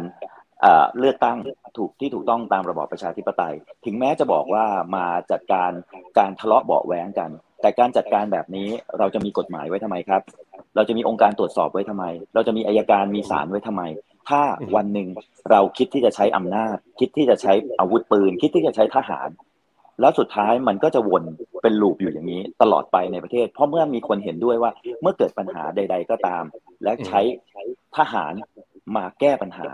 เลือกตั้งถูกที่ถูกต้องตามระบอบประชาธิปไตย ถึงแม้จะบอกว่ามาจัดการการทะเลาะเบาะแว้งกัน แต่การจัดการแบบนี้เราจะมีกฎหมายไว้ทำไมครับ เราจะมีองค์การตรวจสอบไว้ทำไม เราจะมีอายการมีศาลไว้ทำไม ถ้าวันหนึ่งเราคิดที่จะใช้อำนาจ คิดที่จะใช้อาวุธปืน คิดที่จะใช้ทหาร แล้วสุดท้ายมันก็จะวนเป็นลูปอยู่อย่างนี้ ตลอดไปในประเทศ เพราะเมื่อมีคนเห็นด้วยว่า เมื่อเกิดปัญหาใด ๆ ก็ตาม และใช้ทหารมาแก้ปัญหา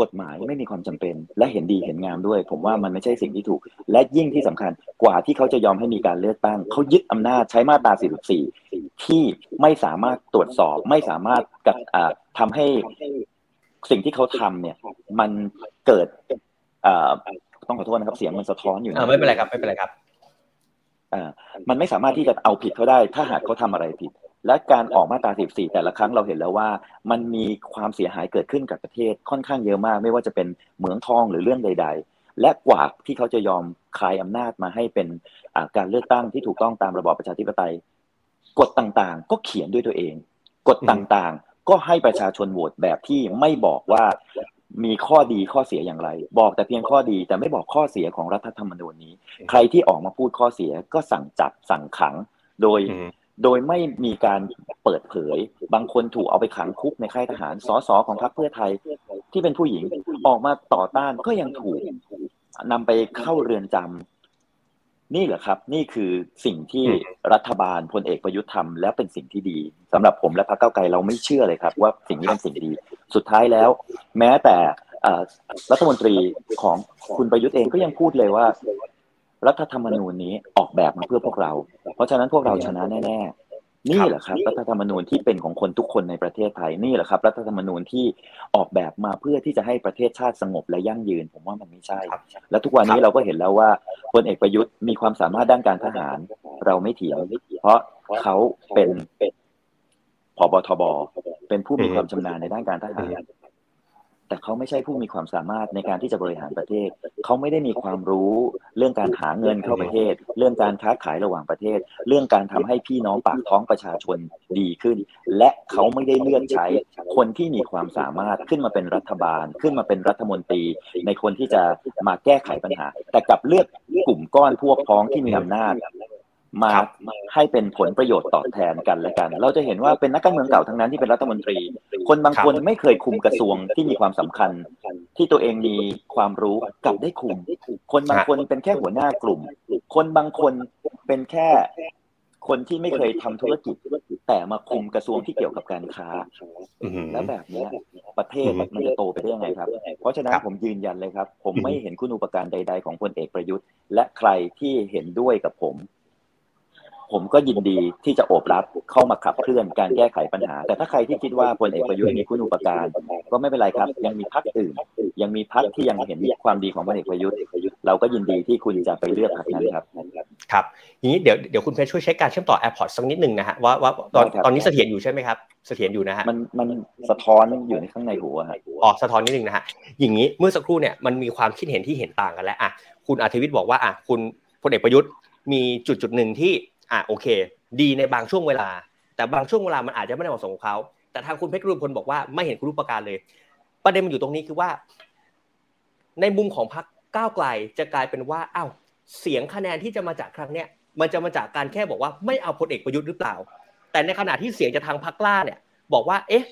กฎหมายไม่มีความจำเป็น และเห็นดีเห็นงามด้วย ผมว่ามันไม่ใช่สิ่งที่ถูก และยิ่งที่สำคัญกว่าที่เขาจะยอมให้มีการเลือกตั้ง เขายึดอำนาจใช้มาตรา44 ที่ไม่สามารถตรวจสอบไม่สามารถกับอ่าทำให้สิ่งที่เขาทำเนี่ย มันเกิดอ่าต้องขอโทษนะครับ เสียงมันสะท้อนอยู่อ่าไม่เป็นไรครับไม่เป็นไรครับอ่ามันไม่สามารถที่จะเอาผิดเขาได้ ถ้าหากเขาทำอะไรผิด และการออกมาตรา 14 แต่ละครั้งเราเห็นแล้วว่า มันมีความเสียหายเกิดขึ้นกับประเทศค่อนข้างเยอะมาก ไม่ว่าจะเป็นเหมืองทองหรือเรื่องใด ๆ และกว่าที่เขาจะยอมคลายอำนาจมาให้เป็นการเลือกตั้งที่ถูกต้องตามระบอบประชาธิปไตย กฎต่างๆ ก็เขียนด้วยตัวเอง กฎต่างๆ ก็ให้ประชาชนโหวตแบบที่ไม่บอกว่ามีข้อดีข้อเสียอย่างไร บอกแต่เพียงข้อดีแต่ไม่บอกข้อเสียของรัฐธรรมนูญนี้ ใครที่ออกมาพูดข้อเสียก็สั่งจับสั่งขังโดย โดยไม่มีการเปิดเผย บางคนถูกเอาไปขังคุกในค่ายทหารสสของพรรคเพื่อไทย ที่เป็นผู้หญิงออกมาต่อต้านก็ยังถูกนำไปเข้าเรือนจำนี่เหรอครับ นี่คือสิ่งที่อืมรัฐบาลพลเอกประยุทธ์ทำและเป็นสิ่งที่ดีสำหรับผมและพรรคเก้าวไกลเราไม่เชื่อเลยครับ ว่าสิ่งนี้เป็นสิ่งดี สุดท้ายแล้ว แม้แต่เอ่อรัฐมนตรีของคุณประยุทธ์เองก็ยังพูดเลยว่า รัฐธรรมนูญนี้ออกแบบมาเพื่อพวกเรา เพราะฉะนั้นพวกเราชนะแน่ๆนี่แหละครับ รัฐธรรมนูญที่เป็นของคนทุกคนในประเทศไทยนี่แหละครับ รัฐธรรมนูญที่ออกแบบมาเพื่อที่จะให้ประเทศชาติสงบและยั่งยืน ผมว่ามันไม่ใช่ครับและทุกวันนี้เราก็เห็นแล้วว่าพลเอกประยุทธ์มีความสามารถด้านการทหาร เราไม่เถียงเพราะเขาเป็นผบทบเป็นผู้มีความชำนาญในด้านการทหาร แต่เขาไม่ใช่ผู้มีความสามารถในการที่จะบริหารประเทศ เขาไม่ได้มีความรู้เรื่องการหาเงินเข้าประเทศ เรื่องการค้าขายระหว่างประเทศ เรื่องการทำให้พี่น้องปากท้องประชาชนดีขึ้น และเขาไม่ได้เลือกใช้คนที่มีความสามารถขึ้นมาเป็นรัฐบาล ขึ้นมาเป็นรัฐมนตรี ในคนที่จะมาแก้ไขปัญหา แต่กลับเลือกกลุ่มก้อนพวกพ้องที่มีอำนาจ มาครับให้เป็นผลประโยชน์ตอบแทนกันและกัน เราจะเห็นว่าเป็นนักการเมืองเก่าทั้งนั้นที่เป็นรัฐมนตรี คนบางคนไม่เคยคุมกระทรวงที่มีความสำคัญ ที่ตัวเองมีความรู้กลับได้คุม คนบางคนเป็นแค่หัวหน้ากลุ่ม คนบางคนเป็นแค่คนที่ไม่เคยทำธุรกิจ แต่มาคุมกระทรวงที่เกี่ยวกับการค้าอืมแล้วแบบเนี้ยประเทศอืมมันจะโตไปได้ยังไงครับ เพราะฉะนั้นครับผมยืนยันเลยครับผมอืมไม่เห็นคุณอุปการใด ๆ ของพลเอกประยุทธ์ และใครที่เห็นด้วยกับผม ผมก็ยินดีที่จะโอบรับเข้ามาขับเคลื่อนการแก้ไขปัญหา แต่ถ้าใครที่คิดว่าพลเอกประยุทธ์มีคุณอุปการก็ไม่เป็นไรครับ ยังมีพรรคอื่น ยังมีพรรคที่ยังเห็นความดีของพลเอกประยุทธ์เราก็ยินดีที่คุณจะไปเลือกพรรคนั้นครับครับอย่างนี้เดี๋ยวเดี๋ยวคุณเพชรช่วยเช็คการเชื่อมต่อ AirPods สักนิดหนึ่งนะฮะว่าว่าตอนตอนนี้เสถียรอยู่ใช่ไหมครับเสถียรอยู่นะฮะมันมันสะท้อนอยู่ในข้างในหัวฮะออกสะท้อนนิดนึงนะฮะอย่างนี้เมื่อสักครู่เนี่ยมันมีความคิดเห็นที่เห็นต่างกันแล้วอะคุณอาทิวิทย์บอกว่าอะคุณพลเอกประยุทธ์มีจุดจุดหนึ่งที่ อะโอเค ดีในบางช่วงเวลา แต่บางช่วงเวลามันอาจจะไม่ได้เหมาะสมกับเขาแต่ทางคุณเพชรกรุณพลบอกว่าไม่เห็นคุณรูปการเลย ประเด็นมันอยู่ตรงนี้คือว่า ในมุมของพรรคก้าวไกลจะกลายเป็นว่าอ้าวเสียงคะแนนที่จะมาจากครั้งเนี้ยมันจะมาจากการแค่บอกว่าไม่เอาพลเอกประยุทธ์หรือเปล่า แต่ในขณะที่เสียงจะทางพรรคกล้าเนี่ย บอกว่า เอ๊ะ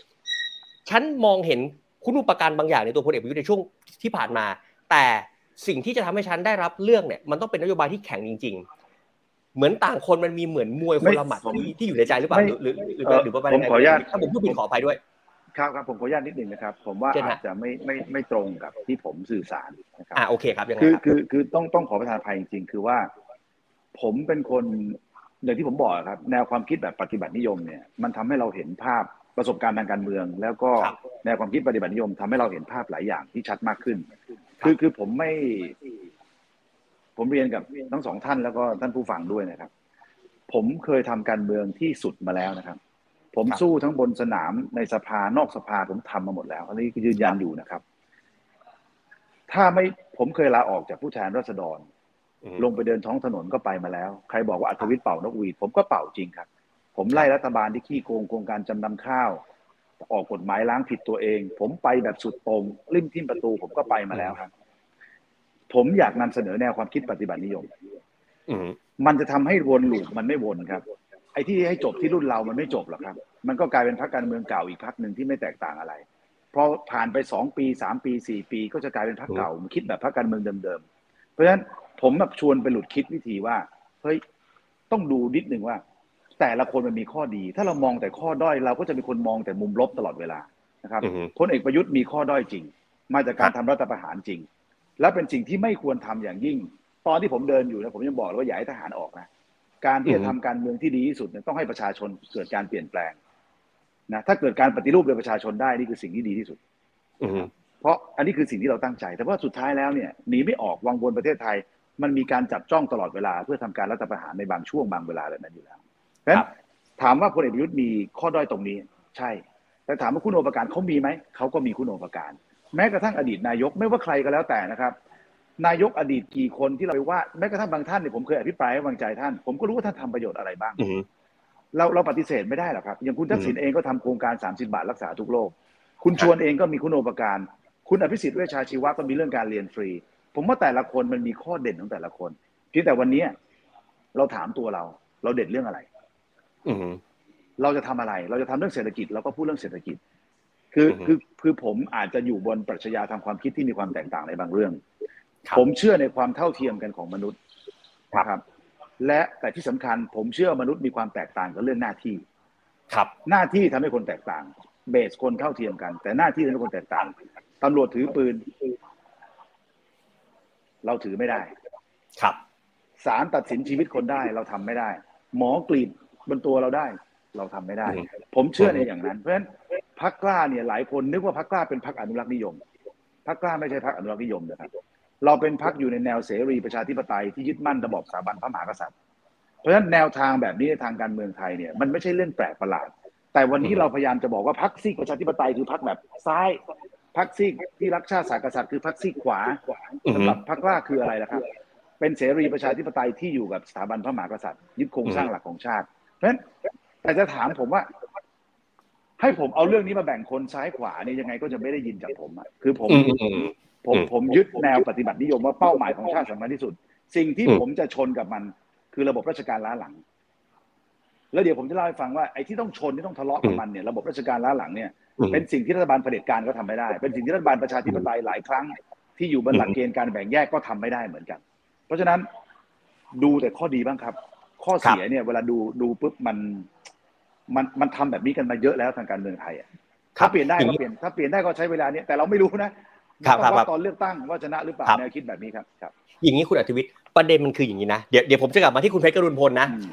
ฉันมองเห็นคุณอุปการบางอย่างในตัวพลเอกประยุทธ์ในช่วงที่ผ่านมา แต่สิ่งที่จะทำให้ฉันได้รับเรื่องเนี่ย มันต้องเป็นนโยบายที่แข็งจริง เหมือนต่างคนมันมีเหมือนมวยคนละหมัดไม่ที่ที่อยู่ในใจหรือเปล่าไม่หรือหรือหรือเอ่อหรือประมาณผมไหนขออนุญาตถ้าผมพูดผิดขออภัยด้วยครับครับผมขออนุญาตนิดหนึ่งนะครับ ผมว่าเชิญฮะอาจจะไม่ไม่ไม่ตรงกับที่ผมสื่อสารนะครับอ่าโอเคครับยังไงคือครับคือคือต้องต้องขอประทานอภัยจริงๆ คือว่า ผมเป็นคนอย่างที่ผมบอกครับ แนวความคิดแบบปฏิบัตินิยมเนี่ย มันทำให้เราเห็นภาพประสบการณ์ทางการเมือง แล้วก็ครับแนวความคิดปฏิบัตินิยมทำให้เราเห็นภาพหลายอย่างที่ชัดมากขึ้น คือคือผมไม่ ผมเรียนกับทั้งสองท่านแล้วก็ท่านผู้ฟังด้วยนะครับ ผมเคยทำการเมืองที่สุดมาแล้วนะครับ ผมครับสู้ทั้งบนสนามในสภานอกสภาผมทำมาหมดแล้ว อันนี้ยืนยันอยู่นะครับ ถ้าไม่ผมเคยลาออกจากผู้แทนราษฎรอืมลงไปเดินท้องถนนก็ไปมาแล้ว ใครบอกว่าอัธวิทย์เป่านกหวีดผมก็เป่าจริงครับ ผมไล่รัฐบาลที่ขี้โกงโครงการจำนำข้าว ออกกฎหมายล้างผิดตัวเอง ผมไปแบบสุดตรงริมทิ่มประตูผมก็ไปมาแล้วครับ ผมอยากนำเสนอแนวความคิดปฏิบัตินิยมอืมมันจะทำให้วนลูปมันไม่วนครับ ไอ้ที่ให้จบที่รุ่นเรามันไม่จบหรอกครับ มันก็กลายเป็นพรรคการเมืองเก่าอีกพรรคหนึ่งที่ไม่แตกต่างอะไรพอผ่านไปสองปีสามปีสี่ปี ก็จะกลายเป็นพรรคเก่ามันคิดแบบพรรคการเมืองเดิมๆเพราะฉะนั้นผมแบบชวนไปหลุดคิดวิธีว่าเฮ้ยต้องดูนิดหนึ่งว่า แต่ละคนมันมีข้อดี ถ้าเรามองแต่ข้อด้อยเราก็จะเป็นคนมองแต่มุมลบตลอดเวลานะครับอือฮึพลเอกประยุทธ์มีข้อด้อยจริง มาจากการทำรัฐประหารจริง และเป็นสิ่งที่ไม่ควรทำอย่างยิ่ง ตอนที่ผมเดินอยู่นะผมยังบอกเลยว่าอย่าให้ทหารออกนะการที่จะทำการเมืองที่ดีที่สุดเนี่ยต้องให้ประชาชนเกิดการเปลี่ยนแปลงนะถ้าเกิดการปฏิรูปโดยประชาชนได้นี่คือสิ่งที่ดีที่สุดอืมเพราะอันนี้คือสิ่งที่เราตั้งใจ แต่ว่าสุดท้ายแล้วเนี่ยหนีไม่ออกวังวนประเทศไทย มันมีการจับจ้องตลอดเวลา เพื่อทำการรัฐประหารในบางช่วงบางเวลาแบบนั้นอยู่แล้วเพราะฉะนั้นถามว่าพลเอกประยุทธ์มีข้อด้อยตรงนี้ ใช่ แต่ถามว่าคุณโอปการเขามีไหมเขาก็มีคุณโอปการ แม้กระทั่งอดีตนายกไม่ว่าใครก็แล้วแต่นะครับ นายกอดีตกี่คนที่เราไปว่าแม้กระทั่งบางท่านเนี่ยผมเคยอภิปรายให้กำลังใจท่าน ผมก็รู้ว่าท่านทำประโยชน์อะไรบ้างอืมเราเราปฏิเสธไม่ได้หรอกครับ อย่างคุณทักษิณเองก็ทำโครงการ 30 บาทรักษาทุกโรคคุณชวนเองก็มีคุณโอปการ คุณอภิสิทธิ์เวชชาชีวะก็มีเรื่องการเรียนฟรี ผมว่าแต่ละคนมันมีข้อเด่นของแต่ละคนเพียงแต่วันนี้เราถามตัวเรา เราเด่นเรื่องอะไรอืมเราจะทำอะไร เราจะทำเรื่องเศรษฐกิจเราก็พูดเรื่องเศรษฐกิจ คืออือฮึคือคือผมอาจจะอยู่บนปรัชญาทางความคิดที่มีความแตกต่างในบางเรื่องครับผมเชื่อในความเท่าเทียมกันของมนุษย์นะครับ และแต่ที่สำคัญ ผมเชื่อมนุษย์มีความแตกต่างกับเรื่องหน้าที่ ครับ หน้าที่ทำให้คนแตกต่าง เบสคนเท่าเทียมกัน แต่หน้าที่ทำให้คนแตกต่างตำรวจถือปืน เราถือไม่ได้ ครับศาลตัดสินชีวิตคนได้เราทำไม่ได้ หมอกรีดบนตัวเราได้ เราทำไม่ได้อืมผมเชื่อในอย่างนั้น เพราะฉะนั้นพักกล้าเนี่ยหลายคนนึกว่าพักกล้าเป็นพักอนุรักษ์นิยมพักกล้าไม่ใช่พักอนุรักษ์นิยมนะครับ เราเป็นพักอยู่ในแนวเสรีประชาธิปไตยที่ยึดมั่นระบอบสถาบันพระมหากษัตริย์ เพราะฉะนั้นแนวทางแบบนี้ในทางการเมืองไทยเนี่ยมันไม่ใช่เรื่องแปลกประหลาด แต่วันนี้เราพยายามจะบอกว่าพักซีกประชาธิปไตยคือพักแบบซ้ายพักซีกที่รักชาติศาสตร์กษัตริย์คือพักซีกขวาอือฮึสำหรับพักกล้าคืออะไรล่ะครับเป็นเสรีประชาธิปไตยที่อยู่กับสถาบันพระมหากษัตริย์ยึดโครงสร้างหลักของชาติ เพราะฉะนั้น แต่จะถามผมว่า ให้ผมเอาเรื่องนี้มาแบ่งคนซ้ายขวานี่ยังไงก็จะไม่ได้ยินจากผมอะคือผมอืมอืมผมอืมผมยึดแนวปฏิบัตินิยมว่าเป้าหมายของชาติสำคัญที่สุด สิ่งที่อืมผมจะชนกับมัน คือระบบราชการล้าหลัง แล้วเดี๋ยวผมจะเล่าให้ฟังว่าไอ้ที่ต้องชนที่ต้องทะเลาะกับมันเนี่ยระบบราชการล้าหลังเนี่ยอืมเป็นสิ่งที่รัฐบาลเผด็จการก็ทำไม่ได้ เป็นสิ่งที่รัฐบาลประชาธิปไตยหลายครั้ง ที่อยู่บนหลักเกณฑ์การแบ่งแยกก็ทำไม่ได้เหมือนกัน เพราะฉะนั้นดูแต่ข้อดีบ้างครับ ข้อเสียเนี่ย เวลาดูดูปุ๊บมัน มันมันทำแบบนี้กันมาเยอะแล้วทางการเมืองไทยอะครัถ้าบเปลี่ยนได้อย่างก็นี้เปลี่ยนถ้าเปลี่ยนได้ก็ใช้เวลาเนี้ยแต่เราไม่รู้นะครับครับว่าครับตอนเลือกตั้งว่าชนะหรือเปล่าครับแนวคิดแบบนี้ครับครับ อย่างนี้คุณอัธวิทย์ประเด็นมันคืออย่างนี้นะเดี๋ยวเดี๋ยวผมจะกลับมาที่คุณเพชรกรุณพลนะอืม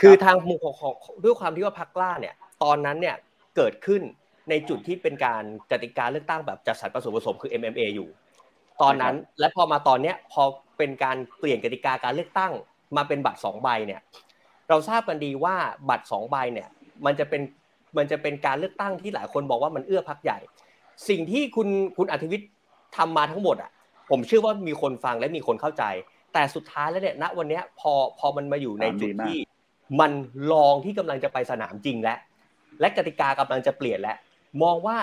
คือทางมุมของของด้วยความที่ว่าพรรคกล้าเนี่ย ตอนนั้นเนี่ยเกิดขึ้นในจุดที่เป็นการกติกาเลือกตั้งแบบจัดสรรผสมผสมคือ MMA อยู่ ตอนนั้นและพอมาตอนเนี้ยพอเป็นการเปลี่ยนกติกาการเลือกตั้งมาเป็นบัตรสองใบเนี่ย เราทราบกันดีว่าบัตรสองใบเนี่ย มันจะเป็นมันจะเป็นการเลือกตั้งที่หลายคนบอกว่ามันเอื้อพักใหญ่ สิ่งที่คุณคุณอัธวิทย์ทำมาทั้งหมดอะ ผมเชื่อว่ามีคนฟังและมีคนเข้าใจ แต่สุดท้ายแล้วเนี่ยณวันนี้พอพอมันมาอยู่ในจุดที่ มันลองที่กำลังจะไปสนามจริงแล้วและกติกากำลังจะเปลี่ยนแล้วมองว่า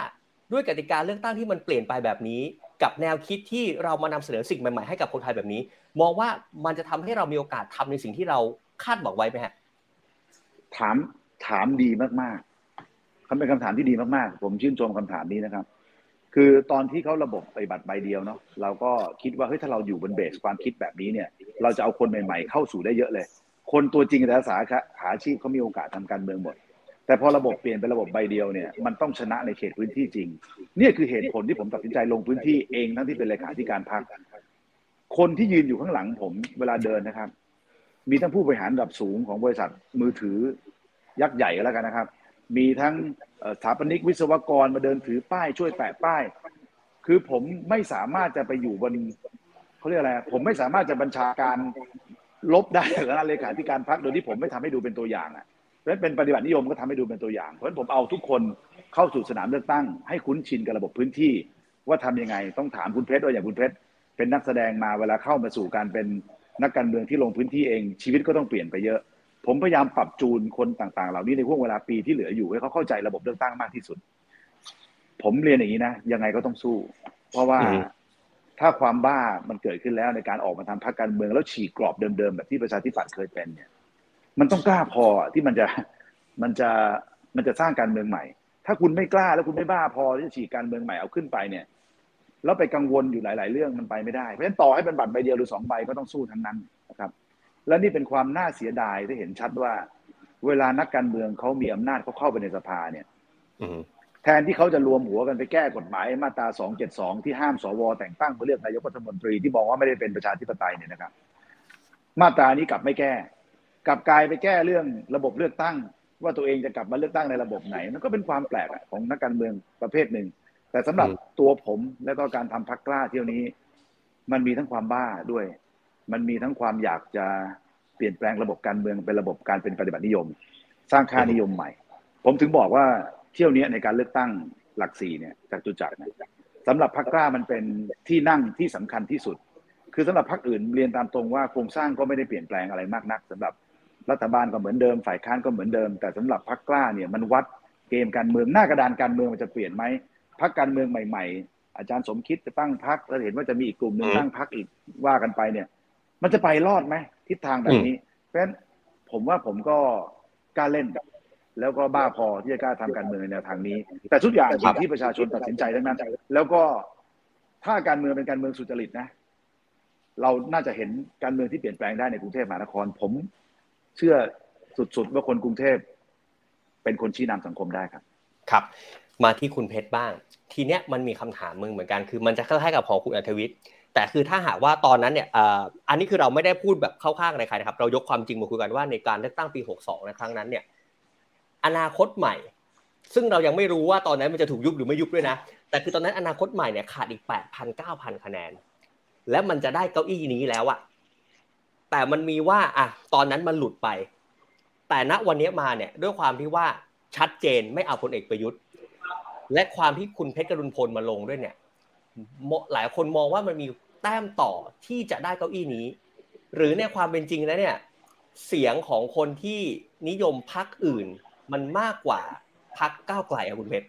ด้วยกติกาเลือกตั้งที่มันเปลี่ยนไปแบบนี้ กับแนวคิดที่เรามานำเสนอสิ่งใหม่ๆให้กับคนไทยแบบนี้ มองว่ามันจะทำให้เรามีโอกาสทำในสิ่งที่เราคาดหวังไว้ไหมฮะถาม ถามดีมากๆคำเป็นคำถามที่ดีมากๆ ผมชื่นชมคำถามนี้นะครับ คือตอนที่เขาระบบปบัติใบเดียวเนาะเราก็คิดว่าเฮ้ยถ้าเราอยู่บนเบสความคิดแบบนี้เนี่ย เราจะเอาคนใหม่ๆ เข้าสู่ได้เยอะเลย คนตัวจริงแต่ละสาขาอาชีพเขามีโอกาสทำการเมืองหมด แต่พอระบบเปลี่ยนเป็นระบบใบเดียวเนี่ยมันต้องชนะในเขตพื้นที่จริงเนี่ยคือเหตุผลที่ผมตัดสินใจลงพื้นที่เองทั้งที่เป็นเลขาธิการพรรคคนที่ยืนอยู่ข้างหลังผมเวลาเดินนะครับ มีทั้งผู้บริหารระดับสูงของบริษัทมือถือ ยักษ์ใหญ่ก็แล้วกันนะครับ มีทั้งสถาปนิกวิศวกรมาเดินถือป้ายช่วยแปะป้าย คือผมไม่สามารถจะไปอยู่บนเขาเรียกอะไร ผมไม่สามารถจะบัญชาการลบได้หรือเลขาธิการพรรคโดยที่ผมไม่ทำให้ดูเป็นตัวอย่างอะเพราะฉะนั้นเป็นปฏิบัตินิยมก็ทำให้ดูเป็นตัวอย่าง เพราะฉะนั้นผมเอาทุกคนเข้าสู่สนามเลือกตั้ง ให้คุ้นชินกับระบบพื้นที่ ว่าทำยังไงต้องถามคุณเพชรว่าอย่างคุณเพชรเป็นนักแสดงมาเวลาเข้ามาสู่การเป็นนักการเมืองที่ลงพื้นที่เอง ชีวิตก็ต้องเปลี่ยนไปเยอะ ผมพยายามปรับจูนคนต่างๆ เหล่านี้ในห่วงเวลาปีที่เหลืออยู่ให้เขาเข้าใจระบบเลือกตั้งมากที่สุด ผมเรียนอย่างนี้นะยังไงก็ต้องสู้ เพราะว่าถ้าความบ้ามันเกิดขึ้นแล้วในการออกมาทำพรรคการเมืองแล้วฉีกกรอบเดิมๆแบบที่ประชาธิปัตย์เคยเป็นเนี่ย มันต้องกล้าพอที่มันจะมันจะมันจะสร้างการเมืองใหม่ ถ้าคุณไม่กล้าแล้วคุณไม่บ้าพอที่จะฉีกการเมืองใหม่เอาขึ้นไปเนี่ย แล้วไปกังวลอยู่หลาย ๆ เรื่องมันไปไม่ได้เพราะฉะนั้นต่อให้เป็นบัตรใบเดียวหรือสองใบก็ต้องสู้ทั้งนั้นนะครับ และนี่เป็นความน่าเสียดายที่เห็นชัดว่า เวลานักการเมืองเขามีอำนาจเขาเข้าไปในสภาเนี่ยแทนที่เขาจะรวมหัวกันไปแก้กฎหมายมาตรา 272 ที่ห้ามสวแต่งตั้งเพื่อเลือกนายกรัฐมนตรีที่บอกว่าไม่ได้เป็นประชาธิปไตยเนี่ยนะครับ มาตรานี้กลับไม่แก้ กลับกลายไปแก้เรื่องระบบเลือกตั้ง ว่าตัวเองจะกลับมาเลือกตั้งในระบบไหนมันก็เป็นความแปลกของนักการเมืองประเภทหนึ่ง แต่สำหรับตัวผมแล้วก็การทำพักกล้าเที่ยวนี้ มันมีทั้งความบ้าด้วย มันมีทั้งความอยากจะเปลี่ยนแปลงระบบการเมืองเป็นระบบการเป็นปฏิบัตินิยม สร้างค่านิยมใหม่ ผมถึงบอกว่าเที่ยวนี้ในการเลือกตั้งหลักสี่เนี่ยจากจุจักรเนี่ยสำหรับพรรคกล้ามันเป็นที่นั่งที่สำคัญที่สุด คือสำหรับพรรคอื่นเรียนตามตรงว่าโครงสร้างก็ไม่ได้เปลี่ยนแปลงอะไรมากนักสำหรับรัฐบาลก็เหมือนเดิม ฝ่ายค้านก็เหมือนเดิม แต่สำหรับพรรคกล้าเนี่ยมันวัดเกมการเมืองหน้ากระดานการเมืองมันจะเปลี่ยนไหมพรรคการเมืองใหม่ ๆ อาจารย์สมคิดจะตั้งพรรคแล้วเห็นว่าจะมีอีกกลุ่มหนึ่งตั้งพรรคอีกว่ากันไปเนี่ย มันจะไปรอดไหมทิศทางแบบนี้ เพราะฉะนั้นผมว่าผมก็กล้าเล่น แล้วก็บ้าพอที่จะกล้าทำการเมืองในแนวทางนี้ แต่ทุกอย่างอยู่ที่ประชาชนตัดสินใจทั้งนั้น แล้วก็ถ้าการเมืองเป็นการเมืองสุจริตนะ เราน่าจะเห็นการเมืองที่เปลี่ยนแปลงได้ในกรุงเทพมหานคร ผมเชื่อสุดๆว่าคนกรุงเทพเป็นคนชี้นำสังคมได้ครับ ครับ มาที่คุณเพชรบ้าง ทีเนี้ยมันมีคำถามมึงเหมือนกันคือ มันจะคล้ายๆกับของคุณอัธวิทย์ แต่คือถ้าหากว่าตอนนั้นเนี่ยอันนี้คือเราไม่ได้พูดแบบเข้าข้างในใครนะครับ เรายกความจริงมาคุยกันว่าในการเลือกตั้งปี 62 ในครั้งนั้นเนี่ย อนาคตใหม่ ซึ่งเรายังไม่รู้ว่าตอนนั้นมันจะถูกยุบหรือไม่ยุบด้วยนะ แต่คือตอนนั้นอนาคตใหม่เนี่ยขาดอีก 8,000 9,000 คะแนน และมันจะได้เก้าอี้นี้แล้วอะแต่มันมีว่าอะตอนนั้นมันหลุดไป แต่ณวันนี้มาเนี่ยด้วยความที่ว่าชัดเจนไม่เอาพลเอกประยุทธ์ และความที่คุณเพชรกรุณพลมาลงด้วยเนี่ยหลายคนมองว่ามันมี แต้มต่อที่จะได้เก้าอี้นี้ หรือในความเป็นจริงแล้วเนี่ย เสียงของคนที่นิยมพักอื่น มันมากกว่าพักก้าวไกลอะคุณเพชร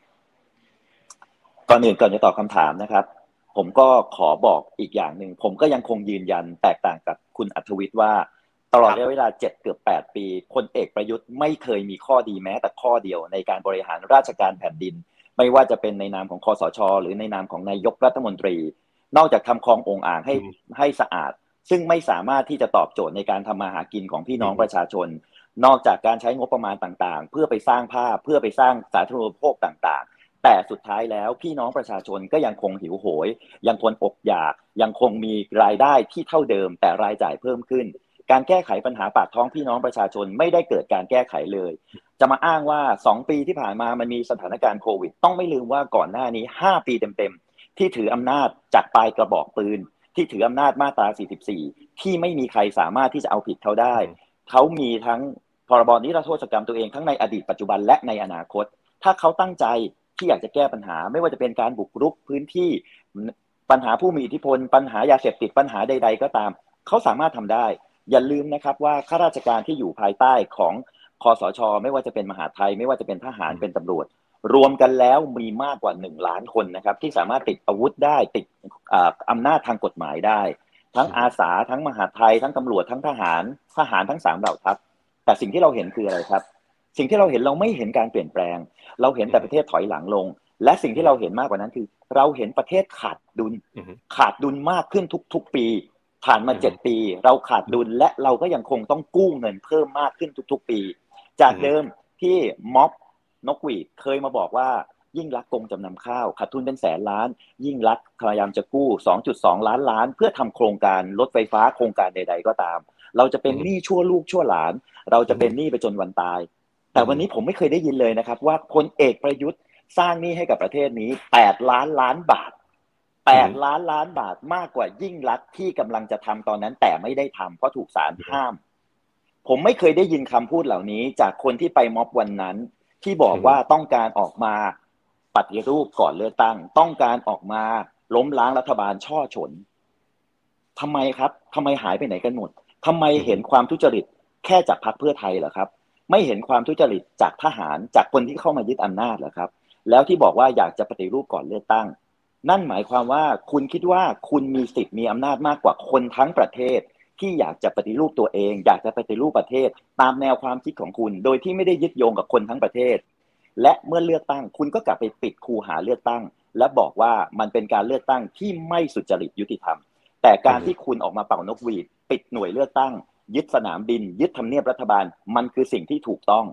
ก่อนอื่นก่อนจะตอบคำถามนะครับ ผมก็ขอบอกอีกอย่างหนึ่งผมก็ยังคงยืนยันแตกต่างกับคุณอัธวิทย์ว่า ตลอดระยะเวลาเจ็ดเกือบแปดปีพลเอกประยุทธ์ไม่เคยมีข้อดีแม้แต่ข้อเดียวในการบริหารราชการแผ่นดิน ไม่ว่าจะเป็นในนามของคอสช หรือในนามของนายกรัฐมนตรี นอกจากทำคลององอ่างให้ให้สะอาด ซึ่งไม่สามารถที่จะตอบโจทย์ในการทำมาหากินของพี่น้องประชาชน นอกจากการใช้งบประมาณต่างๆ เพื่อไปสร้างภาพเพื่อไปสร้างสาธารณูปโภคต่าง ๆ แต่สุดท้ายแล้วพี่น้องประชาชนก็ยังคงหิวโหย ยังคงอกอยาก ยังคงมีรายได้ที่เท่าเดิม แต่รายจ่ายเพิ่มขึ้น การแก้ไขปัญหาปากท้องพี่น้องประชาชนไม่ได้เกิดการแก้ไขเลย จะมาอ้างว่า 2 ปีที่ผ่านมามันมีสถานการณ์โควิด ต้องไม่ลืมว่าก่อนหน้านี้ 5 ปีเต็มๆ ที่ถืออำนาจจากปลายกระบอกปืน ที่ถืออำนาจมาตรา 44 ที่ไม่มีใครสามารถที่จะเอาผิดเขาได้ เขามีทั้งพรบนิรโทษกรรมตัวเองทั้งในอดีตปัจจุบันและในอนาคต ถ้าเขาตั้งใจที่อยากจะแก้ปัญหา ไม่ว่าจะเป็นการบุกรุกพื้นที่ปัญหาผู้มีอิทธิพล ปัญหายาเสพติดปัญหาใด ๆ ก็ตาม เขาสามารถทำได้ อย่าลืมนะครับว่าข้าราชการที่อยู่ภายใต้ของคอสช ไม่ว่าจะเป็นมหาไทย ไม่ว่าจะเป็นทหารเป็นตำรวจ รวมกันแล้วมีมากกว่าหนึ่งล้านคนนะครับ ที่สามารถติดอาวุธได้ติดอำนาจทางกฎหมายได้ ทั้งอาสาทั้งมหาไทย ทั้งตำรวจทั้งทหารทหารทั้งสามเหล่าทัพแต่สิ่งที่เราเห็นคืออะไรครับ สิ่งที่เราเห็นเราไม่เห็นการเปลี่ยนแปลง เราเห็นแต่ประเทศถอยหลังลง และสิ่งที่เราเห็นมากกว่านั้นคือ เราเห็นประเทศขาดดุล ขาดดุลมากขึ้นทุกๆปี ผ่านมาเจ็ดปี เราขาดดุลและเราก็ยังคงต้องกู้เงินเพิ่มมากขึ้นทุกๆปี จากเดิมที่ม็อบ นกหวีดเคยมาบอกว่ายิ่งรักกงจำนำข้าวขาดทุนเป็นแสนล้าน ยิ่งรักพยายามจะกู้ 2.2 ล้านล้าน เพื่อทำโครงการรถไฟฟ้าโครงการใด ๆ ก็ตาม เราจะเป็นหนี้ชั่วลูกชั่วหลาน เราจะเป็นหนี้ไปจนวันตาย แต่วันนี้ผมไม่เคยได้ยินเลยนะครับ ว่าพลเอกประยุทธ์สร้างหนี้ให้กับประเทศนี้ 8 ล้านล้านบาท 8 ล้านล้านบาทมากกว่ายิ่งรักที่กำลังจะทำตอนนั้น แต่ไม่ได้ทำเพราะถูกศาลห้าม ผมไม่เคยได้ยินคำพูดเหล่านี้ จากคนที่ไปม็อบวันนั้น ที่บอกว่าต้องการออกมาปฏิรูปก่อนเลือกตั้ง ต้องการออกมาล้มล้างรัฐบาลช่อฉนทำไมครับทำไมหายไปไหนกันหมดทำไมเห็นความทุจริตแค่จากพรรคเพื่อไทยเหรอครับ ไม่เห็นความทุจริตจากทหารจากคนที่เข้ามายึดอำนาจเหรอครับ แล้วที่บอกว่าอยากจะปฏิรูปก่อนเลือกตั้ง นั่นหมายความว่าคุณคิดว่าคุณมีสิทธิ์มีอำนาจมากกว่าคนทั้งประเทศ ที่อยากจะปฏิรูปตัวเอง อยากจะปฏิรูปประเทศ ตามแนวความคิดของคุณ โดยที่ไม่ได้ยึดโยงกับคนทั้งประเทศ และเมื่อเลือกตั้ง คุณก็กลับไปปิดคูหาเลือกตั้ง และบอกว่ามันเป็นการเลือกตั้งที่ไม่สุจริตยุติธรรม แต่การที่คุณออกมาเป่านกหวีด ปิดหน่วยเลือกตั้ง ยึดสนามบิน ยึดทำเนียบรัฐบาล มันคือสิ่งที่ถูกต้อง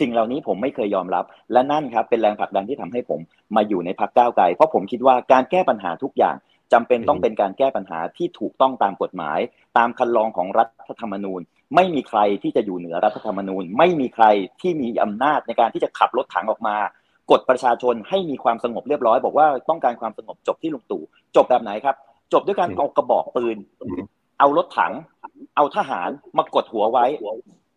สิ่งเหล่านี้ผมไม่เคยยอมรับ และนั่นครับเป็นแรงผลักดันที่ทำให้ผมมาอยู่ในพักก้าวไกล เพราะผมคิดว่าการแก้ปัญหาทุกอย่าง จำเป็นต้องเป็นการแก้ปัญหาที่ถูกต้องตามกฎหมาย ตามคันลองของรัฐธรรมนูญ ไม่มีใครที่จะอยู่เหนือรัฐธรรมนูญ ไม่มีใครที่มีอำนาจในการที่จะขับรถถังออกมากดประชาชนให้มีความสงบเรียบร้อยบอกว่าต้องการความสงบจบที่ลุงตู่จบแบบไหนครับ จบด้วยการเอากระบอกปืน เอารถถัง เอาทหารมากดหัวไว้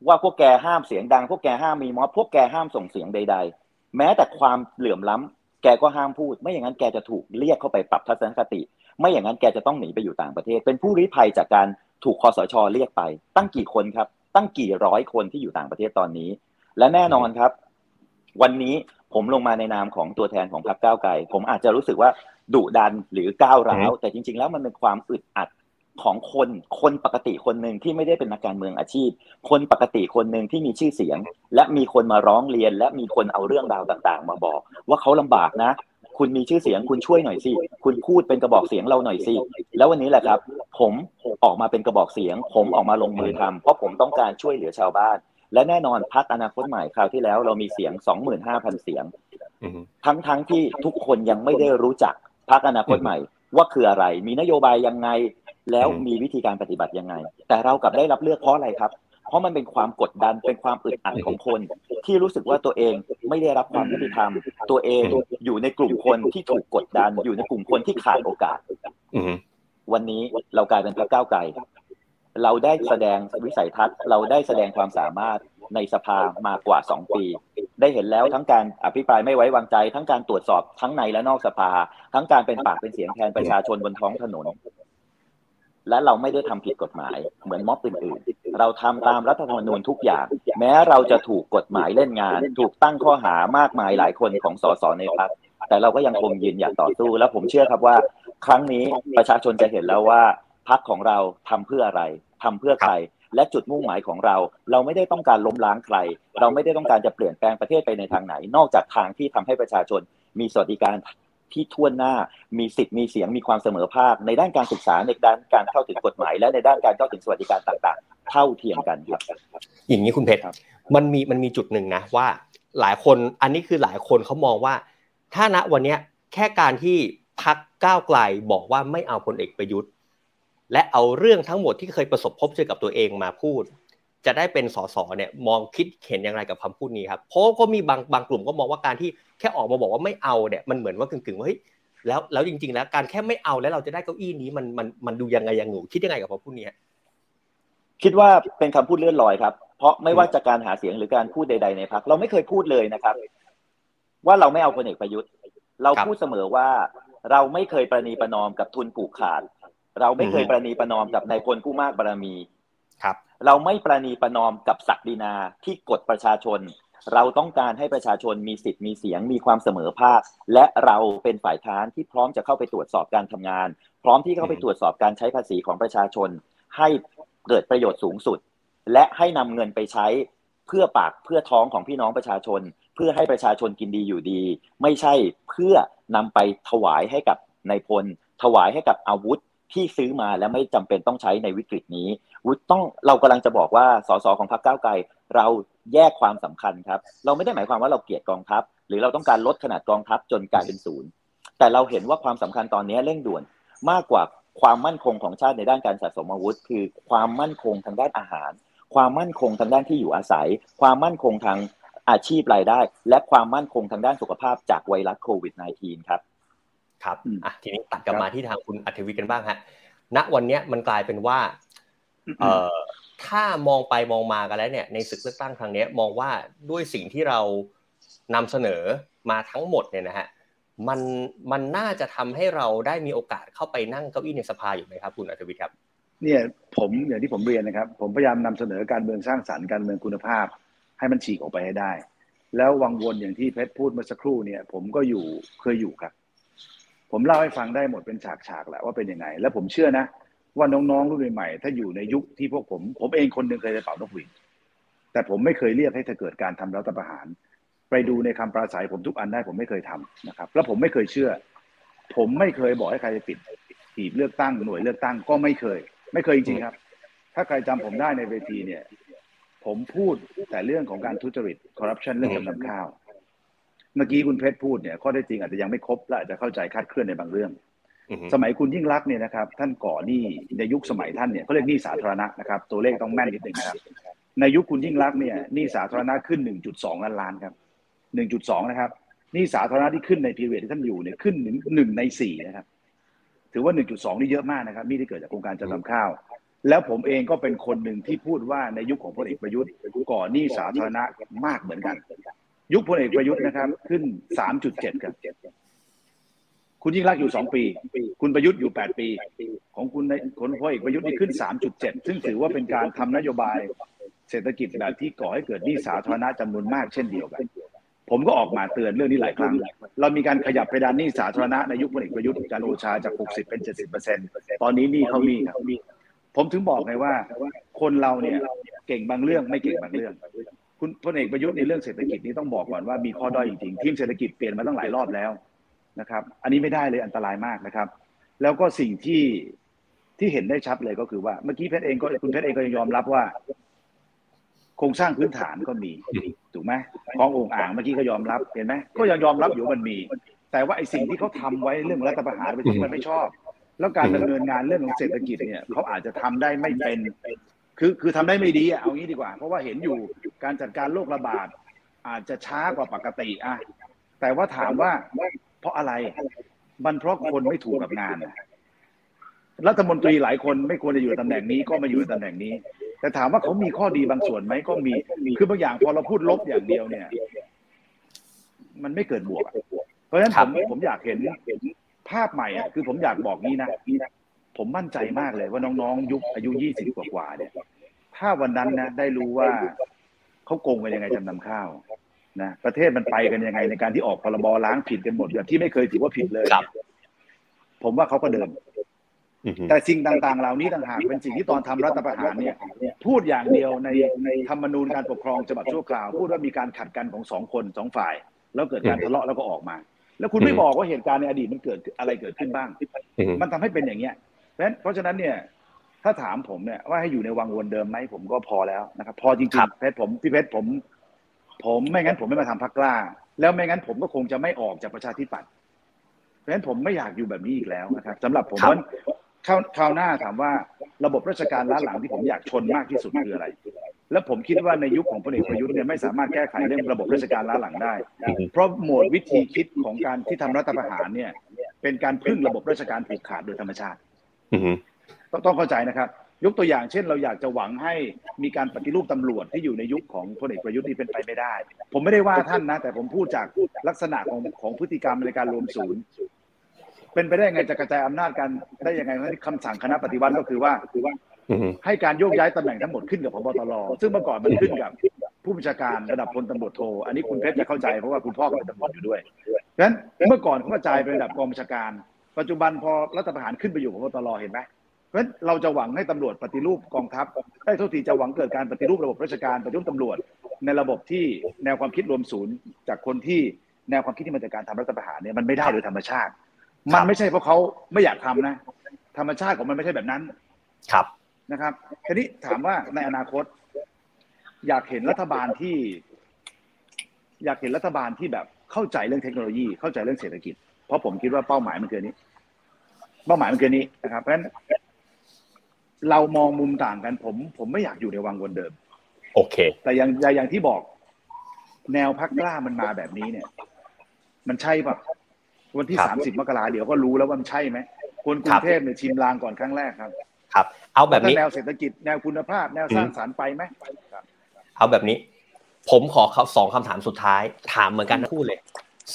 ว่าพวกแกห้ามเสียงดัง พวกแกห้ามมีม็อบพวกแกห้ามส่งเสียงใด ๆ แม้แต่ความเหลื่อมล้ำแกก็ห้ามพูด ไม่อย่างนั้นแกจะถูกเรียกเข้าไปปรับทัศนคติ ไม่อย่างนั้นแกจะต้องหนีไปอยู่ต่างประเทศ เป็นผู้ริภัยจากการถูกคอสชเรียกไป ตั้งกี่คนครับ ตั้งกี่ร้อยคนที่อยู่ต่างประเทศตอนนี้ และแน่นอนครับ วันนี้ผมลงมาในนามของตัวแทนของพรรคก้าวไกลผมอาจจะรู้สึกว่าดุดันหรือก้าวร้าว แต่จริง ๆ แล้วมันเป็นความอึดอัดของคนคนปกติคนหนึ่งที่ไม่ได้เป็นนักการเมืองอาชีพ คนปกติคนหนึ่งที่มีชื่อเสียง และมีคนมาร้องเรียน และมีคนเอาเรื่องราวต่าง ๆ มาบอก ว่าเขาลำบากนะ คุณมีชื่อเสียงคุณช่วยหน่อยสิคุณพูดเป็นกระบอกเสียงเราหน่อยสิแล้ววันนี้แหละครับ ผมออกมาเป็นกระบอกเสียง ผมออกมาลงมือทำเพราะผมต้องการช่วยเหลือชาวบ้าน และแน่นอนพักอนาคตใหม่คราวที่แล้ว เรามีเสียง25,000เสียงทั้งทั้งที่ทุกคนยังไม่ได้รู้จักพักอนาคตใหม่ ว่าคืออะไร มีนโยบายยังไง แล้วมีวิธีการปฏิบัติยังไง แต่เรากลับได้รับเลือกเพราะอะไรครับเพ ราะมันเป็นความกดดันเป็นความอึดอัดของคน ที่รู้สึกว่าตัวเองไม่ได้รับความยุติธรรม ตัวเองอยู่ในกลุ่มคนที่ถูกกดดัน อยู่ในกลุ่มคนที่ขาดโอกาสวันนี้เรากลายเป็นพรรคก้าวไกล เราได้แสดงวิสัยทัศน์ เราได้แสดงความสามารถในสภามากว่าสองปี ได้เห็นแล้วทั้งการอภิปรายไม่ไว้วางใจ ทั้งการตรวจสอบทั้งในและนอกสภา ทั้งการเป็นปากเป็นเสียงแทนประชาชนบนท้องถนน และเราไม่ได้ทำผิดกฎหมายเหมือนม็อบอื่นๆ เราทำตามรัฐธรรมนูญทุกอย่าง แม้เราจะถูกกฎหมายเล่นงาน ถูกตั้งข้อหามากมายหลายคนของสสในพรรคแต่เราก็ยังคงยืนหยัดต่อสู้ และผมเชื่อครับว่า ครั้งนี้ประชาชนจะเห็นแล้วว่าพรรคของเราทำเพื่ออะไรทำเพื่อใครและจุดมุ่งหมายของเรา เราไม่ได้ต้องการล้มล้างใคร เราไม่ได้ต้องการจะเปลี่ยนแปลงประเทศไปในทางไหน นอกจากทางที่ทำให้ประชาชนมีสวัสดิการ ที่ทั่วหน้ามีสิทธิ์มีเสียงมีความเสมอภาค ในด้านการศึกษาในด้านการเข้าถึงกฎหมาย และในด้านการเข้าถึงสวัสดิการต่าง ๆ เท่าเทียมกันครับอย่างนี้คุณเพชรมันมีมันมีจุดหนึ่งนะว่าหลายคนอันนี้คือหลายคนเขามองว่า ถ้าณวันเนี้ยแค่การที่พักก้าวไกลบอกว่าไม่เอาพลเอกประยุทธ์ และเอาเรื่องทั้งหมดที่เคยประสบพบเจอกับตัวเองมาพูด จะได้เป็นสสเนี่ยมองคิดเห็นอย่างไรกับคำพูดนี้ครับเพราะก็มีบางบางกลุ่มก็มองว่าการที่แค่ออกมาบอกว่าไม่เอาเนี่ยมันเหมือนว่ากึ่งๆว่าเฮ้ยแล้วแล้วจริง ๆ แล้วการแค่ไม่เอาแล้วเราจะได้เก้าอี้นี้มันมันมันดูยังไงยังหนูคิดยังไงกับพอพูดนี้คิดว่าเป็นคำพูดเลื่อนลอยครับ เพราะไม่ว่าจะการหาเสียงหรือการพูดใด ๆ ในพักเราไม่เคยพูดเลยนะครับ ว่าเราไม่เอาพลเอกประยุทธ์ เราพูดเสมอว่าเราไม่เคยประนีประนอมกับทุนผูกขาด เราไม่เคยประนีประนอมกับนายพลผู้มากบารมีครับ เราไม่ประนีประนอมกับศักดินาที่กดประชาชน เราต้องการให้ประชาชนมีสิทธิ์มีเสียงมีความเสมอภาค และเราเป็นฝ่ายค้านที่พร้อมจะเข้าไปตรวจสอบการทำงาน พร้อมที่เข้าไปตรวจสอบการใช้ภาษีของประชาชน ให้เกิดประโยชน์สูงสุด และให้นำเงินไปใช้เพื่อปากเพื่อท้องของพี่น้องประชาชน เพื่อให้ประชาชนกินดีอยู่ดี ไม่ใช่เพื่อนำไปถวายให้กับนายพล ถวายให้กับอาวุธที่ซื้อมาและไม่จำเป็นต้องใช้ในวิกฤตนี้ ต้องเรากำลังจะบอกว่าสสของพรรคก้าวไกล เราแยกความสำคัญครับ เราไม่ได้หมายความว่าเราเกลียดกองทัพ หรือเราต้องการลดขนาดกองทัพจนกลายเป็นศูนย์แต่เราเห็นว่าความสำคัญตอนนี้เร่งด่วนมากกว่าความมั่นคงของชาติในด้านการสะสมอาวุธ คือความมั่นคงทางด้านอาหาร ความมั่นคงทางด้านที่อยู่อาศัย ความมั่นคงทางอาชีพรายได้ และความมั่นคงทางด้านสุขภาพจากไวรัสโควิด -19 ครับครับอะทีนี้ตัดกลับมาที่ทางคุณอัธวิทย์กันบ้างฮะณวันเนี้ยมันกลายเป็นว่า เอ่อถ้ามองไปมองมากันแล้วเนี่ยในศึกเลือกตั้งครั้งนี้มองว่าด้วยสิ่งที่เรานำเสนอมาทั้งหมดเนี่ยนะฮะมันมันน่าจะทำให้เราได้มีโอกาสเข้าไปนั่งเก้าอี้ในสภาอยู่ไหมครับคุณอัธวิทย์ครับ เนี่ยผมอย่างที่ผมเรียนนะครับ ผมพยายามนำเสนอการเมืองสร้างสรรค์การเมืองคุณภาพ ให้มันฉีกออกไปให้ได้ แล้ววังวนอย่างที่เพชรพูดเมื่อสักครู่เนี่ย ผมก็อยู่เคยอยู่ครับ ผมเล่าให้ฟังได้หมดเป็นฉากๆแหละว่าเป็นยังไง แล้วผมเชื่อนะ ว่าน้องๆรุ่นใหม่ถ้าอยู่ในยุคที่พวกผม ผมเองคนหนึ่งเคยไปเป่านกหวีดแต่ผมไม่เคยเรียกให้เธอเกิดการทำรัฐประหาร ไปดูในคำปราศัยผมทุกอันได้ผมไม่เคยทำนะครับ แล้วผมไม่เคยเชื่อ ผมไม่เคยบอกให้ใครไปปิดหีบเลือกตั้งหน่วยเลือกตั้งก็ไม่เคย ไม่เคยจริงๆครับ ถ้าใครจำผมได้ในเวทีเนี่ย ผมพูดแต่เรื่องของการทุจริตคอร์รัปชันเรื่องจำนำข้าว เมื่อกี้คุณเพชรพูดเนี่ยข้อได้จริงอาจจะยังไม่ครบและอาจจะเข้าใจคาดเคลื่อนในบางเรื่อง สมัยคุณยิ่งรักษณ์เนี่ยนะครับ ท่านก่อหนี้ในยุคสมัยท่านเนี่ยเขาเรียกหนี้สาธารณะนะครับ ตัวเลขต้องแม่นนิดหนึ่งนะครับ ในยุคคุณยิ่งรักษณ์เนี่ยหนี้สาธารณะขึ้น 1.2 ล้านล้านครับ1.2 นะครับหนี้สาธารณะที่ขึ้นในพีเรียดที่ท่านอยู่เนี่ยขึ้นถึงหนึ่งในสี่นะครับ ถือว่า 1.2 นี่เยอะมากนะครับนี่ที่เกิดจากโครงการจำนำข้าว แล้วผมเองก็เป็นคนหนึ่งที่พูดว่าในยุคของพลเอกประยุทธ์ก่อหนี้สาธารณะมากเหมือนกัน ยุคพลเอกประยุทธ์นะครับ ขึ้น 3.7 ครับ คุณยิ่งรักอยู่2ปี คุณประยุทธ์อยู่8ปี ของคุณในคนพลเอกประยุทธ์นี่ขึ้น3.7ซึ่งถือว่าเป็นการทำนโยบายเศรษฐกิจแบบที่ก่อให้เกิดหนี้สาธารณะจำนวนมากเช่นเดียวกัน ผมก็ออกมาเตือนเรื่องนี้หลายครั้ง เรามีการขยับเพดานหนี้สาธารณะในยุคพลเอกประยุทธ์จันทร์โอชาจาก60เป็น70ตอนนี้หนี้เข้าหนี้ครับผมถึงบอกไงว่า คนเราเนี่ยเก่งบางเรื่องไม่เก่งบางเรื่อง คุณพลเอกประยุทธ์ในเรื่องเศรษฐกิจนี้ต้องบอกก่อนว่ามีข้อด้อยจริงๆทีมเศรษฐกิจเปลี่ยนมาตั้งหลายรอบแล้ว นะครับ อันนี้ไม่ได้เลยอันตรายมากนะครับ แล้วก็สิ่งที่ที่เห็นได้ชัดเลยก็คือว่าเมื่อกี้เพชรเองก็คุณเพชรเองก็ยอมรับว่า โครงสร้างพื้นฐานก็มีถูกไหมคลององค์อ่างเมื่อกี้ก็ยอมรับเห็นไหมก็ยังยอมรับอยู่มันมี แต่ว่าไอ้สิ่งที่เขาทำไว้เรื่องรัฐประหารไปที่มันไม่ชอบ แล้วการดำเนินงานเรื่องของเศรษฐกิจเนี่ยเขาอาจจะทำได้ไม่เป็นคือคือทำได้ไม่ดีอะเอางี้ดีกว่า เพราะว่าเห็นอยู่การจัดการโรคระบาดอาจจะช้ากว่าปกติอะแต่ว่าถามว่า เพราะอะไร มันเพราะคนไม่ถูกกับงานอะรัฐมนตรีหลายคนไม่ควรจะอยู่ตำแหน่งนี้ก็มาอยู่ในตำแหน่งนี้ แต่ถามว่าเขามีข้อดีบางส่วนไหมก็มี คือบางอย่างพอเราพูดลบอย่างเดียวเนี่ย มันไม่เกิดบวกอะเพราะฉะนั้นผมผมอยากเห็นภาพใหม่อะคือผมอยากบอกนี้นะผมมั่นใจมากเลยว่าน้องๆ ยุคอายุยี่สิบกว่าๆเนี่ย ถ้าวันนั้นนะได้รู้ว่าเขาโกงกันยังไงจำนำข้าว นะประเทศมันไปกันยังไงในการที่ออกพรบล้างผิดกันหมดแบบที่ไม่เคยถือว่าผิดเลยครับผมว่าเขาก็เดินแต่สิ่งต่างๆ เหล่านี้ต่างหากเป็นสิ่งที่ตอนทำรัฐประหารเนี่ยพูดอย่างเดียวในในธรรมนูญการปกครองฉบับชั่วคราว พูดว่ามีการขัดกันของสองคนสองฝ่าย แล้วเกิดการทะเลาะแล้วก็ออกมา แล้วคุณไม่บอกว่าเหตุการณ์ในอดีตมันเกิดอะไรเกิดขึ้นบ้าง มันทำให้เป็นอย่างเงี้ยเพราะฉะนั้นเพราะฉะนั้นเนี่ยถ้าถามผมเนี่ยว่าให้อยู่ในวังวนเดิมไหมผมก็พอแล้วนะครับพอจริงๆเพชรผมพี่เพชรผม ผมไม่งั้นผมไม่มาทำพักกล้า แล้วไม่งั้นผมก็คงจะไม่ออกจากประชาธิปัตย์เพราะฉะนั้นผมไม่อยากอยู่แบบนี้อีกแล้วนะครับสำหรับผมว่าคราวคราวหน้าถามว่าระบบราชการล้าหลังที่ผมอยากชนมากที่สุดคืออะไร แล้วผมคิดว่าในยุคของพลเอกประยุทธ์เนี่ยไม่สามารถแก้ไขเรื่องระบบราชการล้าหลังได้ เพราะโหมดวิธีคิดของการที่ทำรัฐประหารเนี่ย เป็นการพึ่งระบบราชการผูกขาดโดยธรรมชาติอืมต้องต้องเข้าใจนะครับ ยกตัวอย่างเช่น เราอยากจะหวังให้มีการปฏิรูปตำรวจที่อยู่ในยุคของพลเอกประยุทธ์นี่เป็นไปไม่ได้ ผมไม่ได้ว่าท่านนะ แต่ผมพูดจากลักษณะของของพฤติกรรมในการรวมศูนย์ เป็นไปได้ยังไงจะกระจายอำนาจกันได้ยังไงเพราะคำสั่งคณะปฏิวัติก็คือว่าคือืมให้การโยกย้ายตำแหน่งทั้งหมดขึ้นกับพบตรซึ่งเมื่อก่อนมันขึ้นกับผู้บัญชาการระดับพลตำรวจโท อันนี้คุณเพชรจะเข้าใจเพราะว่าคุณพ่อก็เป็นตำรวจอยู่ด้วยเพราะฉะนั้นเมื่อก่อนเขากระจายไประดับกองบัญชาการ ปัจจุบันพอรัฐประหารขึ้นไปอยู่พบตรเห็นไหม เพราะฉะนั้นเราจะหวังให้ตำรวจปฏิรูปกองทัพได้โทษทีจะหวังเกิดการปฏิรูประบบราชการปฏิรูปตำรวจ ในระบบที่แนวความคิดรวมศูนย์จากคนที่แนวความคิดที่มาจากการทำรัฐประหารเนี่ยมันไม่ได้โดยธรรมชาติ มันไม่ใช่เพราะเขาไม่อยากทำนะ ธรรมชาติของมันไม่ใช่แบบนั้นครับนะครับทีนี้ถามว่าในอนาคต อยากเห็นรัฐบาลที่ อยากเห็นรัฐบาลที่แบบเข้าใจเรื่องเทคโนโลยี เข้าใจเรื่องเศรษฐกิจ เพราะผมคิดว่าเป้าหมายมันคืออนนี้ เป้าหมายมันคืออนนี้นะครับเพราะฉะนั้น เรามองมุมต่างกันผม ผมไม่อยากอยู่ในวังวนเดิม โอเค แต่อย่างอย่างอย่างที่บอก แนวพักกล้ามันมาแบบนี้เนี่ย มันใช่ปะวันที่ครับสามสิบมกราเดี๋ยวก็รู้แล้วว่ามันใช่ไหมคนกรุครังบเทพเนี่ยชิมลางก่อนครั้งแรกครับ ครับ เอาแบบนี้ถ้าแนวเศรษฐกิจแนวคุณภาพ แนวสร้างสรรค์ไปไหมครับเอาแบบนี้ ผมขอสองคำถามสุดท้าย ถามเหมือนกันทั้งคู่เลย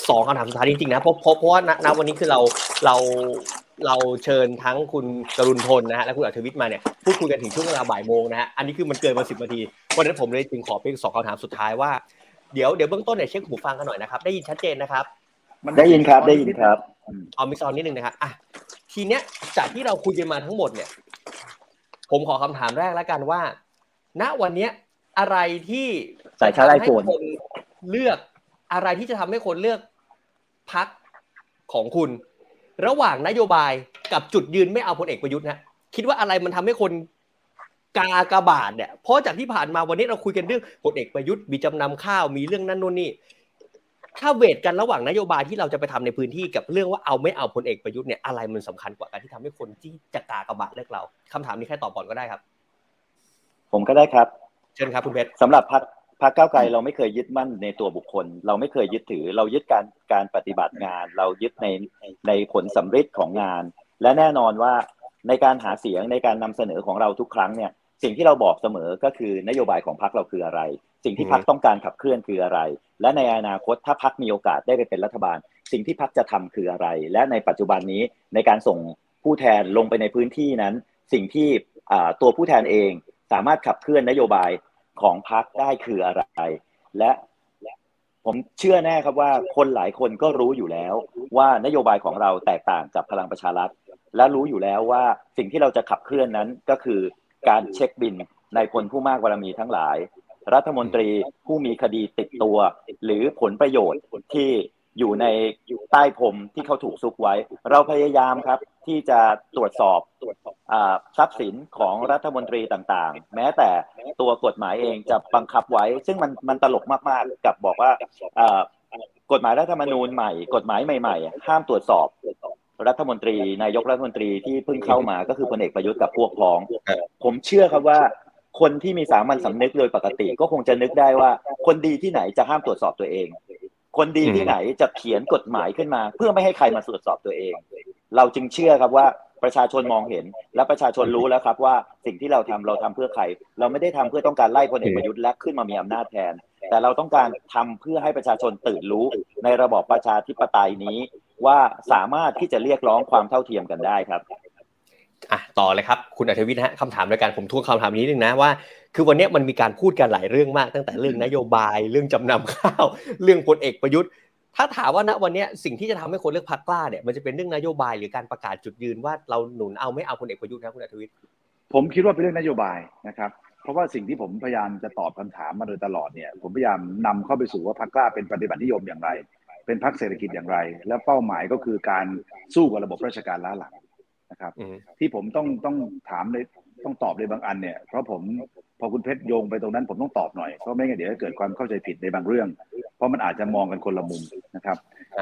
สองคำถามสุดท้ายจริงๆนะเพราะเพราะเพราะว่าณณวันนี้คือเราเรา เราเชิญทั้งคุณกรุณพลนะฮะและคุณอัธวิทย์มาเนี่ยพูดคุยกันถึงช่วงเวลาบ่ายโมงนะฮะอันนี้คือมันเกินมาสิบนาทีวันนั้นผมเลยจึงขอเป็นสองคำถามสุดท้ายว่าเดี๋ยวเดี๋ยวเบื้องต้นเนี่ยเช็คหูฟังกันหน่อยนะครับได้ยินชัดเจนนะครับมันได้ยินครับได้ยินครับเอามิกซ์ออนนิดนึงนะครับอะทีเนี้ยจากที่เราคุยกันมาทั้งหมดเนี่ย ผมขอคำถามแรกแล้วกันว่า ณวันเนี้ยอะไรที่สายชาร์จจะทำให้ iPhone คนเลือกอะไรที่จะทำให้คนเลือกพักของคุณ ระหว่างนโยบายกับจุดยืนไม่เอาพลเอกประยุทธ์นะคิดว่าอะไรมันทำให้คนกากระบาดเนี่ยเพราะจากที่ผ่านมาวันนี้เราคุยกันเรื่องพลเอกประยุทธ์มีจำนำข้าวมีเรื่องนั้นโน่นนี่ถ้าเวทกันระหว่างนโยบายที่เราจะไปทำในพื้นที่กับเรื่องว่าเอาไม่เอาพลเอกประยุทธ์เนี่ยอะไรมันสำคัญกว่าการที่ทำให้คนที่จะกากระบาดเลือกเราคำถามนี้แค่ตอบก่อนก็ได้ครับ ผมก็ได้ครับ เชิญครับคุณเพชรสำหรับพรรค พรรคก้าวไกลเราไม่เคยยึดมั่นในตัวบุคคล เราไม่เคยยึดถือ เรายึดการการปฏิบัติงาน เรายึดในในผลสำฤทธิ์ของงาน และแน่นอนว่าในการหาเสียงในการนำเสนอของเราทุกครั้งเนี่ยสิ่งที่เราบอกเสมอก็คือนโยบายของพรรคเราคืออะไร สิ่งที่พรรคต้องการขับเคลื่อนคืออะไร และในอนาคตถ้าพรรคมีโอกาสได้ไปเป็นรัฐบาล สิ่งที่พรรคจะทำคืออะไร และในปัจจุบันนี้ในการส่งผู้แทนลงไปในพื้นที่นั้น สิ่งที่อ่าตัวผู้แทนเองสามารถขับเคลื่อนนโยบาย ของพรรคได้คืออะไร และผมเชื่อแน่ครับว่าคนหลายคนก็รู้อยู่แล้ว ว่านโยบายของเราแตกต่างกับพลังประชารัฐ และรู้อยู่แล้วว่าสิ่งที่เราจะขับเคลื่อนนั้นก็คือการเช็คบินในคนผู้มากบารมีทั้งหลาย รัฐมนตรีผู้มีคดีติดตัว หรือผลประโยชน์ที่ อยู่ในใต้พรมที่เขาถูกซุกไว้ เราพยายามครับที่จะตรวจสอบอ่าทรัพย์สินของรัฐมนตรีต่างๆ แม้แต่ตัวกฎหมายเองจะบังคับไว้ ซึ่งมันมันตลกมากๆ กับบอกว่าอ่ากฎหมายรัฐธรรมนูญใหม่ กฎหมายใหม่ๆ ห้ามตรวจสอบรัฐมนตรีนายกรัฐมนตรีที่เพิ่งเข้ามาก็คือพลเอกประยุทธ์กับพวกพ้อง ผมเชื่อครับว่าคนที่มีสามัญสำนึกโดยปกติ ก็คงจะนึกได้ว่าคนดีที่ไหนจะห้ามตรวจสอบตัวเอง คนดีที่ไหนจะเขียนกฎหมายขึ้นมา เพื่อไม่ให้ใครมาตรวจสอบตัวเอง เราจึงเชื่อครับว่าประชาชนมองเห็น และประชาชนรู้แล้วครับว่าสิ่งที่เราทำเราทำเพื่อใคร เราไม่ได้ทำเพื่อต้องการไล่พลเอกประยุทธ์และขึ้นมามีอำนาจแทน แต่เราต้องการทำเพื่อให้ประชาชนตื่นรู้ ในระบอบประชาธิปไตยนี้ ว่าสามารถที่จะเรียกร้องความเท่าเทียมกันได้ครับ อะต่อเลยครับคุณอัธวิทย์ฮะคำถามในการผมทวนคำถามนี้นึงนะว่า คือวันนี้มันมีการพูดกันหลายเรื่องมาก ตั้งแต่เรื่องนโยบายเรื่องจำนำข้าว เรื่องพลเอกประยุทธ์ ถ้าถามว่าณวันนี้สิ่งที่จะทำให้คนเลือกพรรคกล้าเนี่ยมันจะเป็นเรื่องนโยบายหรือการประกาศจุดยืนว่าเราหนุนเอาไม่เอาพลเอกประยุทธ์นะคุณอัธวิทย์ผมคิดว่าเป็นเรื่องนโยบายนะครับเพราะว่าสิ่งที่ผมพยายามจะตอบคำถามมาโดยตลอดเนี่ยผมพยายามนำเข้าไปสู่ว่าพรรคกล้าเป็นปฏิบัตินิยมอย่างไร เป็นพรรคเศรษฐกิจอย่างไร และเป้าหมายก็คือการสู้กับระบบราชการล้าหลัง นะครับอืมที่ผมต้องต้องถามเลยต้องตอบในบางอันเนี่ย เพราะผมพอคุณเพชรโยงไปตรงนั้นผมต้องตอบหน่อยเพราะไม่งั้นเดี๋ยวจะเกิดความเข้าใจผิดในบางเรื่อง เพราะมันอาจจะมองกันคนละมุมนะครับ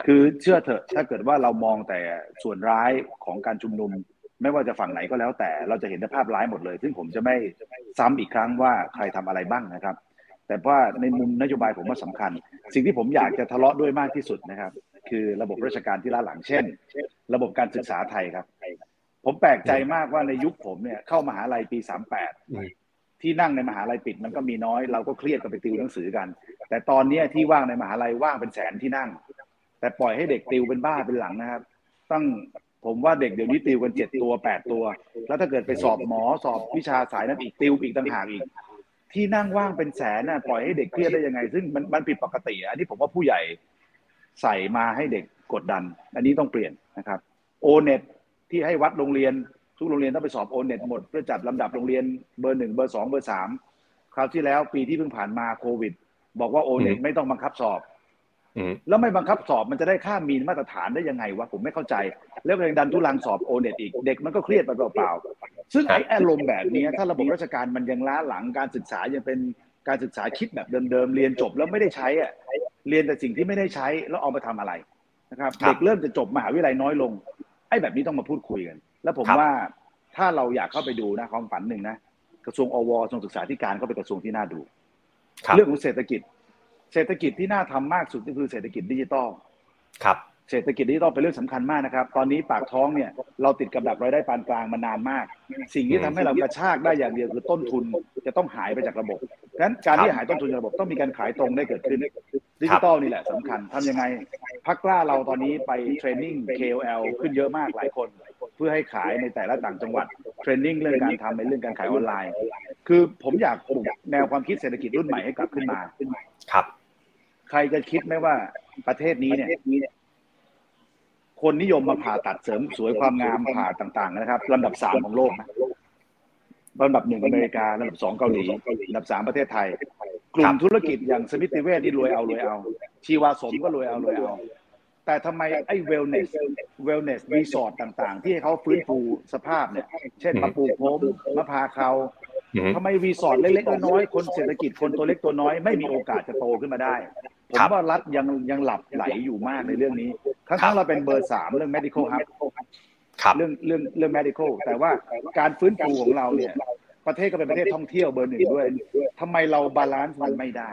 คือเชื่อเถอะถ้าเกิดว่าเรามองแต่ส่วนร้ายของการชุมนุม ไม่ว่าจะฝั่งไหนก็แล้วแต่เราจะเห็นแต่ภาพร้ายหมดเลย ซึ่งผมจะไม่ซ้ำอีกครั้งว่าใครทำอะไรบ้างนะครับ แต่ว่าในมุมนโยบายผมว่าสำคัญ สิ่งที่ผมอยากจะทะเลาะด้วยมากที่สุดนะครับ คือระบบราชการที่ล้าหลังเช่น ระบบการศึกษาไทยครับ ผมแปลกใจมากว่าในยุคผมเนี่ยเข้ามหาลัยปีสามแปดที่นั่งในมหาลัยปิดมันก็มีน้อย เราก็เครียดกันไปติวหนังสือกัน แต่ตอนเนี้ยที่ว่างในมหาลัยว่างเป็นแสนที่นั่ง แต่ปล่อยให้เด็กติวเป็นบ้าเป็นหลังนะครับ ตั้งผมว่าเด็กเดี๋ยวนี้ติวกันเจ็ดตัวแปดตัว แล้วถ้าเกิดไปสอบหมอสอบวิชาสายนั้นอีกติวอีกต่างหากอีก ที่นั่งว่างเป็นแสนน่ะปล่อยให้เด็กเครียดได้ยังไง ซึ่งมันมันผิดปกติอะอันนี้ผมว่าผู้ใหญ่ใส่มาให้เด็กกดดัน อันนี้ต้องเปลี่ยนนะครับโอเน็ต ที่ให้วัดโรงเรียน ทุกโรงเรียนต้องไปสอบโอเน็ตหมดเพื่อจัดลำดับโรงเรียนเบอร์หนึ่งเบอร์สองเบอร์สามคราวที่แล้วปีที่เพิ่งผ่านมาโควิด บอกว่าโอเน็ตไม่ต้องบังคับสอบอืมแล้วไม่บังคับสอบมันจะได้ค่า mean มาตรฐานได้ยังไงวะผมไม่เข้าใจ แล้วยังดันทุรังสอบโอเน็ตอีกเด็กมันก็เครียดไปเปล่าๆซึ่งไอ้อารมณ์แบบนี้ถ้าระบบราชการมันยังล้าหลังการศึกษายังเป็นการศึกษาคิดแบบเดิมๆเรียนจบแล้วไม่ได้ใช้อะเรียนแต่สิ่งที่ไม่ได้ใช้แล้วเอามาทำอะไรนะครับครับ เด็กเริ่มจะจบมหาวิทยาลัยน้อยลง ไอ้แบบนี้ต้องมาพูดคุยกัน แล้วผมครับว่าถ้าเราอยากเข้าไปดูนะความฝันหนึ่งนะกระทรวงอวกระทรวงศึกษาธิการก็เป็นกระทรวงที่น่าดูครับเรื่องของเศรษฐกิจ เศรษฐกิจที่น่าทำมากสุดก็คือเศรษฐกิจดิจิตอลครับ เศรษฐกิจดิจิตอลเป็นเรื่องสำคัญมากนะครับ ตอนนี้ปากท้องเนี่ยเราติดกับดักรายได้ปานกลางมานานมาก สิ่งที่ทำให้เรากระชากได้อย่างเดียวคือต้นทุนจะต้องหายไปจากระบบดังนั้นการที่หายต้นทุนจากระบบต้องมีการขายตรงได้เกิดขึ้นดิจิตอลนี่แหละสำคัญทำยังไงพรรคกล้าเราตอนนี้ไป training KOL ขึ้นเยอะมากหลายคน เพื่อให้ขายในแต่ละต่างจังหวัด training เรื่องการทำในเรื่องการขายออนไลน์ คือผมอยากปลุกแนวความคิดเศรษฐกิจรุ่นใหม่ให้กลับขึ้นมาครับ ใครจะคิดไหมว่าประเทศนี้เนี่ย คนนิยมมาผ่าตัดเสริมสวยความงามผ่าต่าง ๆ นะครับลำดับสามของโลกนะลำดับหนึ่งอเมริกาลำดับสองเกาหลีลำดับสามประเทศไทย กลุ่มธุรกิจอย่างสมิติเวชที่รวยเอารวยเอา ชีวาสมก็รวยเอารวยเอา แต่ทำไมไอ้ wellness wellness resort ต่าง ๆ ที่ให้เขาฟื้นฟูสภาพเนี่ย เช่นมาปลูกผมมะพร้าวเขาอืมทำไมรีสอร์ทเล็กๆน้อยๆคนเศรษฐกิจคนตัวเล็กตัวน้อยไม่มีโอกาสจะโตขึ้นมาได้ ผมครับว่ารัฐยังยังหลับไหลอยู่มากในเรื่องนี้ ทั้งๆครับเราเป็นเบอร์สามเรื่อง medical hub ครับเรื่องเรื่องเรื่อง medical แต่ว่าการฟื้นฟูของเราเนี่ย ประเทศก็เป็นประเทศท่องเที่ยวเบอร์หนึ่งด้วยทำไมเรา balance มันไม่ได้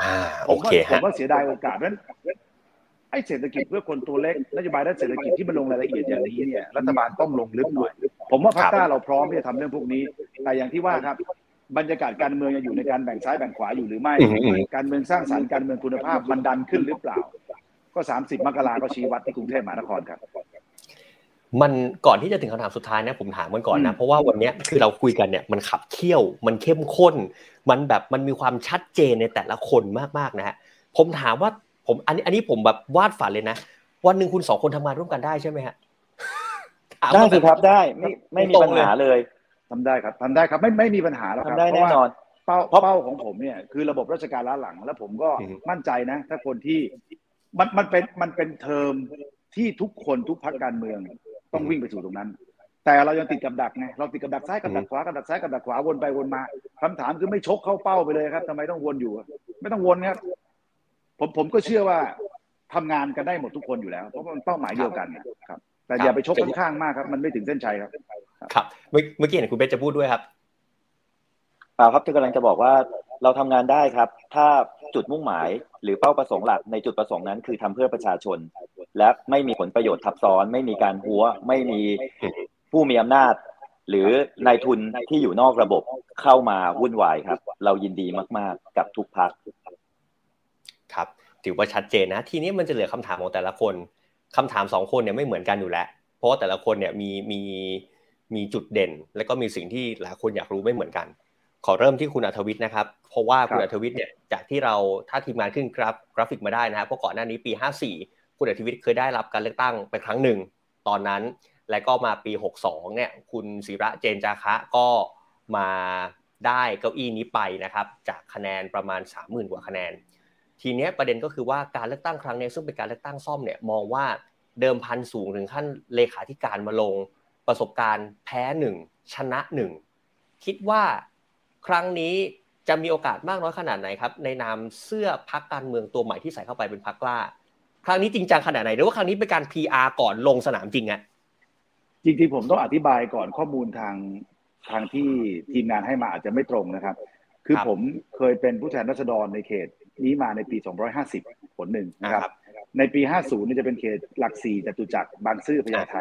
อ่าโอเคผมว่าผมฮะว่าเสียดายโอกาสเพราะฉะนั้นไอ้เศรษฐกิจเพื่อคนตัวเล็กนโยบายด้านเศรษฐกิจที่มันลงรายละเอียดอย่างนี้เนี่ยรัฐบาลต้องลงลึกหน่อย ผมว่าพรรคกล้าเราพร้อมที่จะทำเรื่องพวกนี้ แต่อย่างที่ว่าครับ บรรยากาศการเมืองยังอยู่ในการแบ่งซ้ายแบ่งขวาอยู่หรือไม่อืมอืมการเมืองสร้างสรรค์การเมืองคุณภาพมันดันขึ้นหรือเปล่า ก็สามสิบมกราก็ชี้วัดที่กรุงเทพมหานครครับมันก่อนที่จะถึงคำถามสุดท้ายนะผมถามมันก่อนอืนะมเพราะว่าวันเนี้ยคือเราคุยกันเนี่ยมันขับเคี่ยวมันเข้มข้น มันแบบมันมีความชัดเจนในแต่ละคนมากๆนะฮะผมถามว่าผมอันนี้อันนี้ผมแบบวาดฝันเลยนะ วันหนึ่งคุณสองคนทำงานร่วมกันได้ใช่ไหมฮะถามได้ว่าสิแครับได้ไม่ไม่มีตรปังญๆเลยหาเลย ทำได้ครับทำได้ครับไม่ไม่มีปัญหาแล้วคทำรับได้เพแน่ราะว่านอนเป้าเพราะเป้าของผมเนี่ยคือระบบราชการล้าหลัง แล้วผมก็อืมมั่นใจนะ ถ้าคนที่มันมันเป็นมันเป็นเทอมที่ทุกคนทุกพรรคการเมือง ต้องวิ่งไปสู่ตรงนั้น แต่เรายังติดกับดักไงเราติดกับดักซ้ายกับดักขวากับดักซ้ายกับดักขวาวนไปวนมาคำถามคือไม่ชกเข้าเป้าไปเลยครับทำไมต้องวนอยู่ ไม่ต้องวนครับ ผมผมก็เชื่อว่าทำงานกันได้หมดทุกคนอยู่แล้วเพราะมันเป้าหมายเดียวกันนะครับ แต่อย่าไปชกข้างๆมากครับ มันไม่ถึงเส้นชัยครับ ครับเมื่อเมื่อกี้เห็นคุณเบสจะพูดด้วยครับเปล่าครับที่กำลังจะบอกว่าเราทำงานได้ครับ ถ้าจุดมุ่งหมายหรือเป้าประสงค์หลักในจุดประสงค์นั้น คือทำเพื่อประชาชน และไม่มีผลประโยชน์ทับซ้อน ไม่มีการหัว ไม่มีผู้มีอำนาจ หรือนายทุนที่อยู่นอกระบบเข้ามาวุ่นวายครับ เรายินดีมาก ๆ กับทุกพักครับถือว่าชัดเจนนะ ทีนี้มันจะเหลือคำถามของแต่ละคนคำถามสองคนเนี่ยไม่เหมือนกันอยู่แล้ว เพราะว่าแต่ละคนเนี่ยมีมี มีจุดเด่น และก็มีสิ่งที่หลายคนอยากรู้ไม่เหมือนกัน ขอเริ่มที่คุณอัธวิทย์นะครับ เพราะว่าคุณครับอัธวิทย์เนี่ยจากที่เราถ้าทีมงานขึ้นกราฟกราฟิกมาได้นะครับเพราะก่อนหน้านี้ปี 54 คุณอัธวิทย์เคยได้รับการเลือกตั้งไปครั้งหนึ่งตอนนั้น และก็มาปี 62 เนี่ยคุณศิระเจนจาคะก็มาได้เก้าอี้นี้ไปนะครับ จากคะแนนประมาณ 30,000 กว่าคะแนน ทีเนี้ยประเด็นก็คือว่าการเลือกตั้งครั้งเนี้ยซึ่งเป็นการเลือกตั้งซ่อมเนี่ยมองว่าเดิมพันสูงถึงขั้นเลขาธิการมาลง ประสบการณ์แพ้หนึ่งชนะหนึ่งคิดว่าครั้งนี้จะมีโอกาสมากน้อยขนาดไหนครับ ในนามเสื้อพักการเมืองตัวใหม่ที่ใส่เข้าไปเป็นพักกล้า ครั้งนี้จริงจังขนาดไหนหรือว่าครั้งนี้เป็นการ PR ก่อนลงสนามจริงอะจริงๆผมต้องอธิบายก่อนข้อมูลทางทางที่ทีมงานให้มาอาจจะไม่ตรงนะครับ คือผมเคยเป็นผู้แทนราษฎรในเขตนี้มาในปี 250ผลหนึ่งนะครับ ในปี 50นี่จะเป็นเขตหลักสี่จตุจักรบางซื่อพญาไท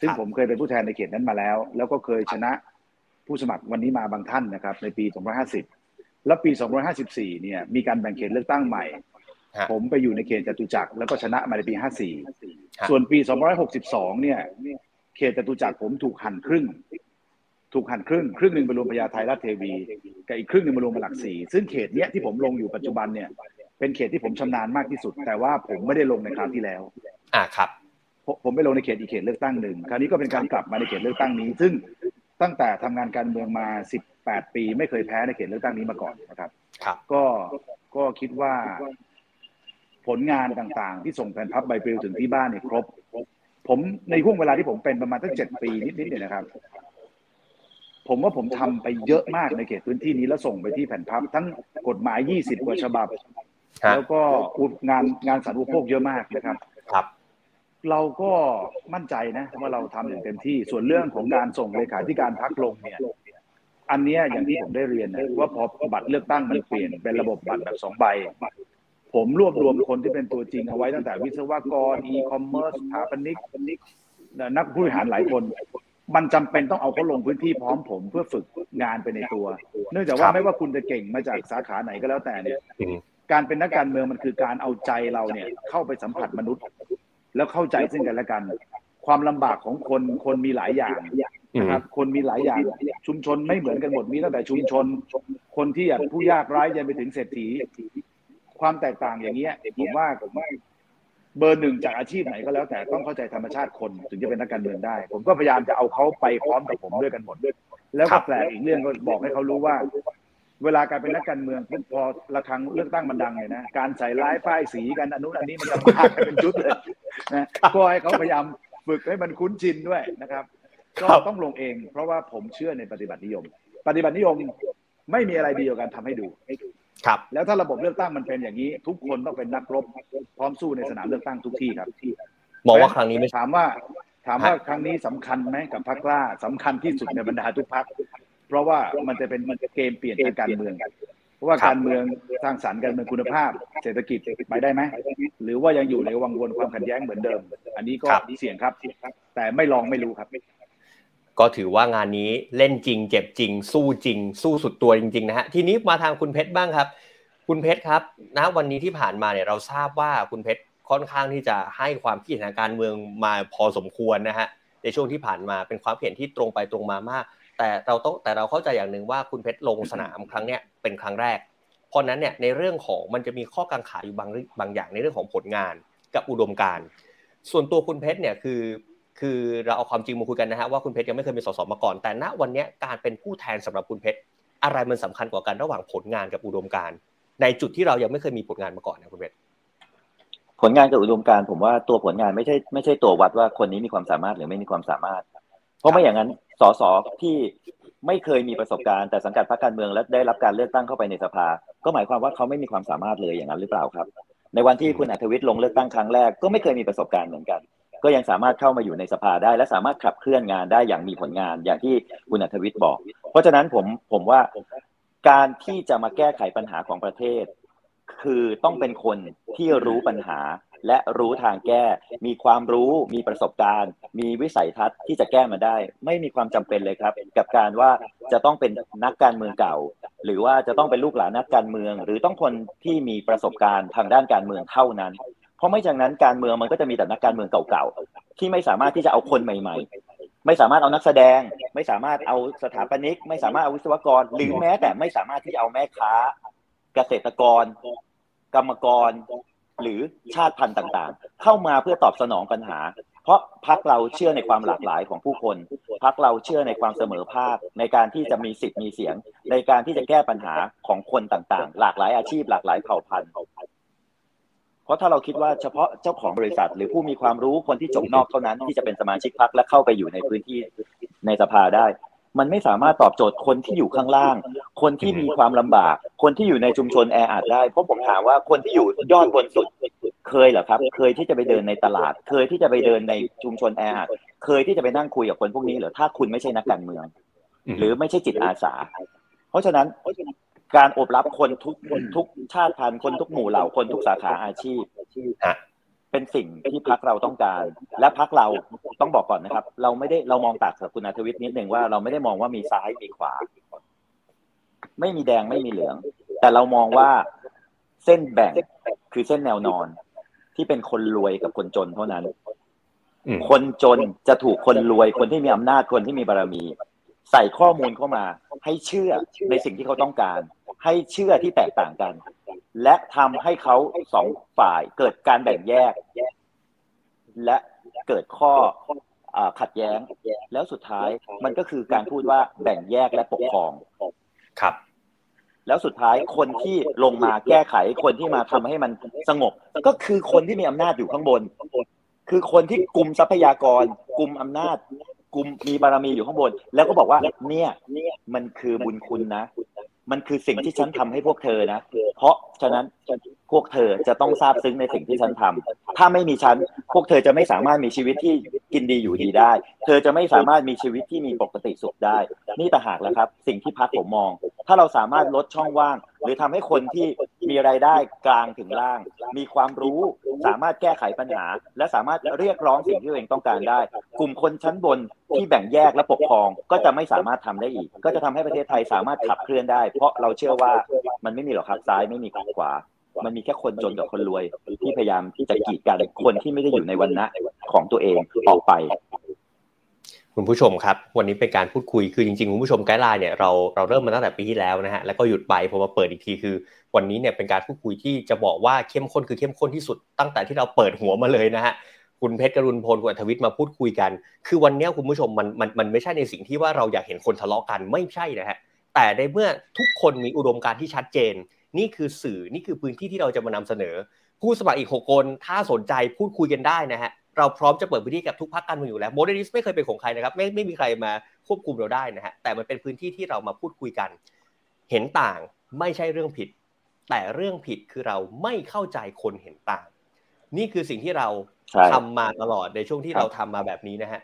ซึ่งผมเคยเป็นผู้แทนในเขตนั้นมาแล้ว แล้วก็เคยชนะผู้สมัครวันนี้มาบางท่านนะครับ ในปี 250 แล้วปี 254 เนี่ยมีการแบ่งเขตเลือกตั้งใหม่ ผมไปอยู่ในเขตจตุจักรแล้วก็ชนะมาในปี 54 ส่วนปี 262 เนี่ย เขตจตุจักรผมถูกหั่นครึ่ง ถูกหั่นครึ่ง ครึ่งหนึ่งไปรวมพญาไทราชเทวีกับอีกครึ่งหนึ่งมารวมมาหลักสี่ซึ่งเขตเนี้ยที่ผมลงอยู่ปัจจุบันเนี่ยเป็นเขตที่ผมชำนาญมากที่สุด แต่ว่าผมไม่ได้ลงในคราวที่แล้ว อ่าครับ ผมไปลงในเขตอีกเขตเลือกตั้งหนึ่งคราวนี้ก็เป็นการกลับมาในเขตเลือกตั้งนี้ ซึ่งตั้งแต่ทำงานการเมืองมา 18 ปี ไม่เคยแพ้ในเขตเลือกตั้งนี้มาก่อนนะครับครับ ก็ก็คิดว่า ผลงานต่างๆ ที่ส่งแผ่นพับใบปลิวถึงที่บ้านเนี่ยครบ ผมในห่วงเวลาที่ผมเป็นประมาณตั้งเจ็ดปีนิดๆเนี่ยนะครับ ผมว่าผมทำไปเยอะมากในเขตพื้นที่นี้แล้วส่งไปที่แผ่นพับ ทั้งกฎหมาย 20 กว่าฉบับฮะแล้วก็งานงานสาธารณูปโภคเยอะมากนะครับครับ เราก็มั่นใจนะว่าเราทำอย่างเต็มที่ ส่วนเรื่องของการส่งเลขาธิการพักลงเนี่ยอันนี้อย่างที่ผมได้เรียนนะว่าพอบัตรเลือกตั้งมันเปลี่ยนเป็นระบบบัตรแบบสองใบ ผมรวบรวมคนที่เป็นตัวจริงเอาไว้ตั้งแต่วิศวกรอีคอมเมิร์ซสถาปนิกนักผู้บริหารหลายคน มันจำเป็นต้องเอาเขาลงพื้นที่พร้อมผมเพื่อฝึกงานไปในตัว เนื่องจากว่าไม่ว่าคุณจะเก่งมาจากสาขาไหนก็แล้วแต่เนี่ยการเป็นนักการเมืองมันคือการเอาใจเราเนี่ยเข้าไปสัมผัสมนุษย์ แล้วเข้าใจซึ่งกันและกัน ความลำบากของคนคนมีหลายอย่างอืมนะครับคนมีหลายอย่าง ชุมชนไม่เหมือนกันหมดมีตั้งแต่ชุมชน คนที่อยากผู้ยากไร้ยันไปถึงเศรษฐี ความแตกต่างอย่างเงี้ยผมว่าเบอร์หนึ่งจากอาชีพไหนก็แล้วแต่ต้องเข้าใจธรรมชาติคนถึงจะเป็นนักการเมืองได้ ผมก็พยายามจะเอาเขาไปพร้อมกับผมด้วยกันหมดแล้วครัก็บแปลกอีกเรื่องก็บอกให้เขารู้ว่า เวลาการเป็นนักการเมืองปุ๊บพอระฆังเลือกตั้งมันดังเนี่ยนะการใส่ร้ายป้ายสีกันอนนุนอันนี้มันจะมากันเป็นชุดเลยนะก็ให้เขาพยายามฝึกให้มันคุ้นชินด้วยนะครับ ก็ต้องลงเอง เพราะว่าผมเชื่อในปฏิบัตินิยม ปฏิบัตินิยมไม่มีอะไรดีกว่าการทำให้ดูครับ แล้วถ้าระบบเลือกตั้งมันเป็นอย่างนี้ ทุกคนต้องเป็นนักรบพร้อมสู้ในสนามเลือกตั้งทุกที่ครับมองว่าครั้งนี้ไม่ถามว่า ถามว่าครั้งนี้สำคัญไหมกับพรรคกล้าสำคัญที่สุดในบรรดาทุกพรรค เพราะว่ามันจะเป็นเกมเปลี่ยนทางการเมือง เพราะว่าการเมืองสร้างสรรค์การเมืองคุณภาพ เศรษฐกิจไปได้ไหมหรือว่ายังอยู่ในวังวนความขัดแย้งเหมือนเดิม อันนี้ก็เสี่ยงครับ แต่ไม่ลองไม่รู้ครับก็ถือว่างานนี้เล่นจริง เจ็บจริง สู้จริง สู้สุดตัวจริงๆนะฮะทีนี้มาทางคุณเพชรบ้างครับ คุณเพชรครับณวันนี้ที่ผ่านมาเนี่ยเราทราบว่าคุณเพชรค่อนข้างที่จะให้ความคิดเห็นทางการเมืองมาพอสมควรนะฮะในช่วงที่ผ่านมาเป็นความเห็นที่ตรงไปตรงมามาก แต่เราต้องแต่เราเข้าใจอย่างหนึ่งว่าคุณเพชรลงสนามครั้งเนี้ยเป็นครั้งแรก เพราะนั้นเนี่ยในเรื่องของมันจะมีข้อกังขาอยู่บางบางอย่างในเรื่องของผลงานกับอุดมการส่วนตัวคุณเพชรเนี่ยคือ คือเราเอาความจริงมาคุยกันนะฮะว่าคุณเพชรยังไม่เคยเป็นสสมาก่อน แต่ณวันนี้การเป็นผู้แทนสำหรับคุณเพชรอะไรมันสำคัญกว่ากันระหว่างผลงานกับอุดมการในจุดที่เรายังไม่เคยมีผลงานมาก่อนนะคุณเพชรผลงานกับอุดมการผมว่าตัวผลงานไม่ใช่ไม่ใช่ตัววัดว่าคนนี้มีความสามารถหรือไม่มีความสามารถ เพราะไม่อย่างนั้นสสที่ไม่เคยมีประสบการณ์แต่สังกัดพรรคการเมืองและได้รับการเลือกตั้งเข้าไปในสภา ก็หมายความว่าเขาไม่มีความสามารถเลยอย่างนั้นหรือเปล่าครับ ในวันที่คุณอัธวิทย์ลงเลือกตั้งครั้งแรกก็ไม่เคยมีประสบการณ์เหมือนกัน ก็ยังสามารถเข้ามาอยู่ในสภาได้ และสามารถขับเคลื่อนงานได้อย่างมีผลงานอย่างที่คุณอัธวิทย์บอก เพราะฉะนั้นผมผมว่าการที่จะมาแก้ไขปัญหาของประเทศ คือต้องเป็นคนที่รู้ปัญหา และรู้ทางแก้ มีความรู้ มีประสบการณ์ มีวิสัยทัศน์ที่จะแก้มาได้ ไม่มีความจำเป็นเลยครับ กับการว่าจะต้องเป็นนักการเมืองเก่า หรือว่าจะต้องเป็นลูกหลานนักการเมือง หรือต้องคนที่มีประสบการณ์ทางด้านการเมืองเท่านั้น เพราะไม่อย่างนั้นการเมืองมันก็จะมีแต่นักการเมืองเก่าๆที่ไม่สามารถที่จะเอาคนใหม่ ๆ ไม่สามารถเอานักแสดง ไม่สามารถเอาสถาปนิก ไม่สามารถเอาวิศวกร หรือแม้แต่ไม่สามารถที่จะเอาแม่ค้า เกษตรกร กรรมกร หรือชาติพันธุ์ต่างๆ เข้ามาเพื่อตอบสนองปัญหา เพราะพักเราเชื่อในความหลากหลายของผู้คนพักเราเชื่อในความเสมอภาคในการที่จะมีสิทธิ์มีเสียง ในการที่จะแก้ปัญหาของคนต่างๆ หลากหลายอาชีพหลากหลายเผ่าพันธุ์เพราะถ้าเราคิดว่าเฉพาะเจ้าของบริษัท หรือผู้มีความรู้คนที่จบนอกเท่านั้นที่จะเป็นสมาชิกพักและเข้าไปอยู่ในพื้นที่ในสภาได้ มันไม่สามารถตอบโจทย์คนที่อยู่ข้างล่าง คนที่มีความลำบาก คนที่อยู่ในชุมชนแออัดได้ เพราะผมถามว่าคนที่อยู่ยอดบนสุดเคยเหรอครับ เคยที่จะไปเดินในตลาด เคยที่จะไปเดินในชุมชนแออัด เคยที่จะไปนั่งคุยกับคนพวกนี้เหรอ ถ้าคุณไม่ใช่นักการเมือง หรือไม่ใช่จิตอาสา เพราะฉะนั้นการอบรับคนทุกทุกชาติพันธุ์คนทุกหมู่เหล่าคนทุกสาขาอาชีพ เป็นสิ่งที่พักเราต้องการ และพักเราต้องบอกก่อนนะครับ เราไม่ได้เรามองต่างกับคุณอาทวิทย์นิดนึงว่าเราไม่ได้มองว่ามีซ้ายมีขวา ไม่มีแดงไม่มีเหลือง แต่เรามองว่าเส้นแบ่งคือเส้นแนวนอน ที่เป็นคนรวยกับคนจนเท่านั้นอืมคนจนจะถูกคนรวยคนที่มีอำนาจคนที่มีบารมี ใส่ข้อมูลเข้ามา ให้เชื่อในสิ่งที่เขาต้องการ ให้เชื่อที่แตกต่างกัน และทำให้เขาสองฝ่ายเกิดการแบ่งแยก และเกิดข้ออ่าขัดแย้ง แล้วสุดท้ายมันก็คือการพูดว่าแบ่งแยกและปกครองครับ แล้วสุดท้ายคนที่ลงมาแก้ไขคนที่มาทำให้มันสงบ ก็คือคนที่มีอำนาจอยู่ข้างบน คือคนที่กลุ่มทรัพยากร กลุ่มอำนาจ กลุ่มมีบารมีอยู่ข้างบน แล้วก็บอกว่า เนี่ยมันคือบุญคุณนะ มันคือสิ่งที่ฉันทำให้พวกเธอนะ เพราะฉะนั้นพวกเธอจะต้องซาบซึ้งในสิ่งที่ฉันทำถ้าไม่มีฉัน พวกเธอจะไม่สามารถมีชีวิตที่กินดีอยู่ดีได้ เธอจะไม่สามารถมีชีวิตที่มีปกติสุขได้ นี่ต่างหากแล้วครับ สิ่งที่พักผมมอง ถ้าเราสามารถลดช่องว่าง หรือทำให้คนที่ มีรายได้กลางถึงล่าง มีความรู้สามารถแก้ไขปัญหา และสามารถเรียกร้องสิ่งที่ตัวเองต้องการได้ กลุ่มคนชั้นบนที่แบ่งแยกและปกครองก็จะไม่สามารถทำได้อีก ก็จะทำให้ประเทศไทยสามารถขับเคลื่อนได้ เพราะเราเชื่อว่ามันไม่มีหรอกครับซ้ายไม่มีขวามันมีแค่คนจนกับคนรวย ที่พยายามที่จะกีดกันคนที่ไม่ได้อยู่ในวันณะของตัวเองออกไป คุณผู้ชมครับ วันนี้เป็นการพูดคุยคือจริงๆคุณผู้ชมไกด์ไลน์เนี่ยเราเราเริ่มมาตั้งแต่ปีที่แล้วนะฮะแล้วก็หยุดไปพอมาเปิดอีกทีคือ วันนี้เนี่ยเป็นการพูดคุยที่จะบอกว่าเข้มข้นคือเข้มข้นที่สุดตั้งแต่ที่เราเปิดหัวมาเลยนะฮะคุณเพชรกรุณพลคุณอัธวิทย์มาพูดคุยกัน คือวันนี้คุณผู้ชมมันมันมันไม่ใช่ในสิ่งที่ว่าเราอยากเห็นคนทะเลาะกันไม่ใช่นะฮะแต่ในเมื่อทุกคนมีอุดมการณ์ที่ชัดเจน นี่คือสื่อนี่คือพื้นที่ที่เราจะมานำเสนอ ผู้สมัครอีก6คนถ้าสนใจพูดคุยกันได้นะฮะเราพร้อมจะเปิดพื้นที่กับทุกพรรคการเมืองอยู่แล้วโมเดลิสไม่เคยเป็นของใครนะครับไม่ไม่มีใครมาควบคุมเราได้นะฮะแต่มันเป็นพื้นที่ที่เรามาพูดคุยกัน เห็นต่างไม่ใช่เรื่องผิด แต่เรื่องผิดคือเราไม่เข้าใจคนเห็นต่าง นี่คือสิ่งที่เราใช่ทำมาตลอดในช่วงที่ครับเราทำมาแบบนี้นะฮะ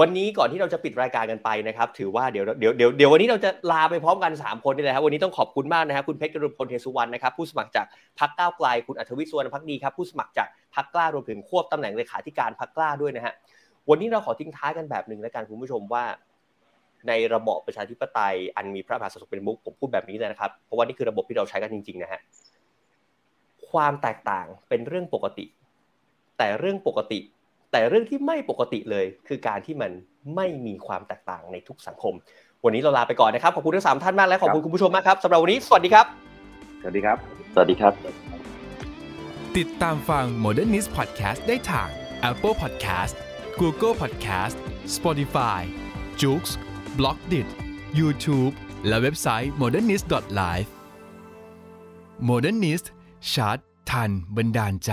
วันนี้ก่อนที่เราจะปิดรายการกันไปนะครับ ถือว่าเดี๋ยวเดี๋ยวเดี๋ยวเดี๋ยววันนี้เราจะลาไปพร้อมกัน 3 คนนี่แหละครับวันนี้ต้องขอบคุณมากนะครับคุณเพชรกรุณพลเทสุวรรณนะครับผู้สมัครจากพรรคก้าวไกลคุณอัธวิทย์สุวรรณพักดีครับผู้สมัครจากพรรคกล้ารวมถึงควบตำแหน่งเลขาธิการพรรคกล้าด้วยนะฮะวันนี้เราขอทิ้งท้ายกันแบบหนึ่งแล้วกันคุณผู้ชมว่า ในระบอบประชาธิปไตยอันมีพระมหากษัตริย์ทรงเป็นมุขผมพูดแบบนี้เลยนะครับ เพราะว่านี่คือระบบที่เราใช้กันจริงๆนะฮะความแตกต่างเป็นเรื่องปกติ แต่เรื่องปกติ แต่เรื่องที่ไม่ปกติเลยคือการที่มันไม่มีความแตกต่างในทุกสังคม วันนี้เราลาไปก่อนนะครับขอบคุณทั้งสามท่านมากและขอบคุณคุณผู้ชมมากครับสำหรับวันนี้สวัสดีครับ สวัสดีครับ สวัสดีครับ ติดตามฟัง Modernist Podcast ได้ทาง Apple Podcast Google Podcast Spotify j o o x b l o g d i t YouTube และเว็บไซต์ modernist.live Modernist ชัดทันบันดาลใจ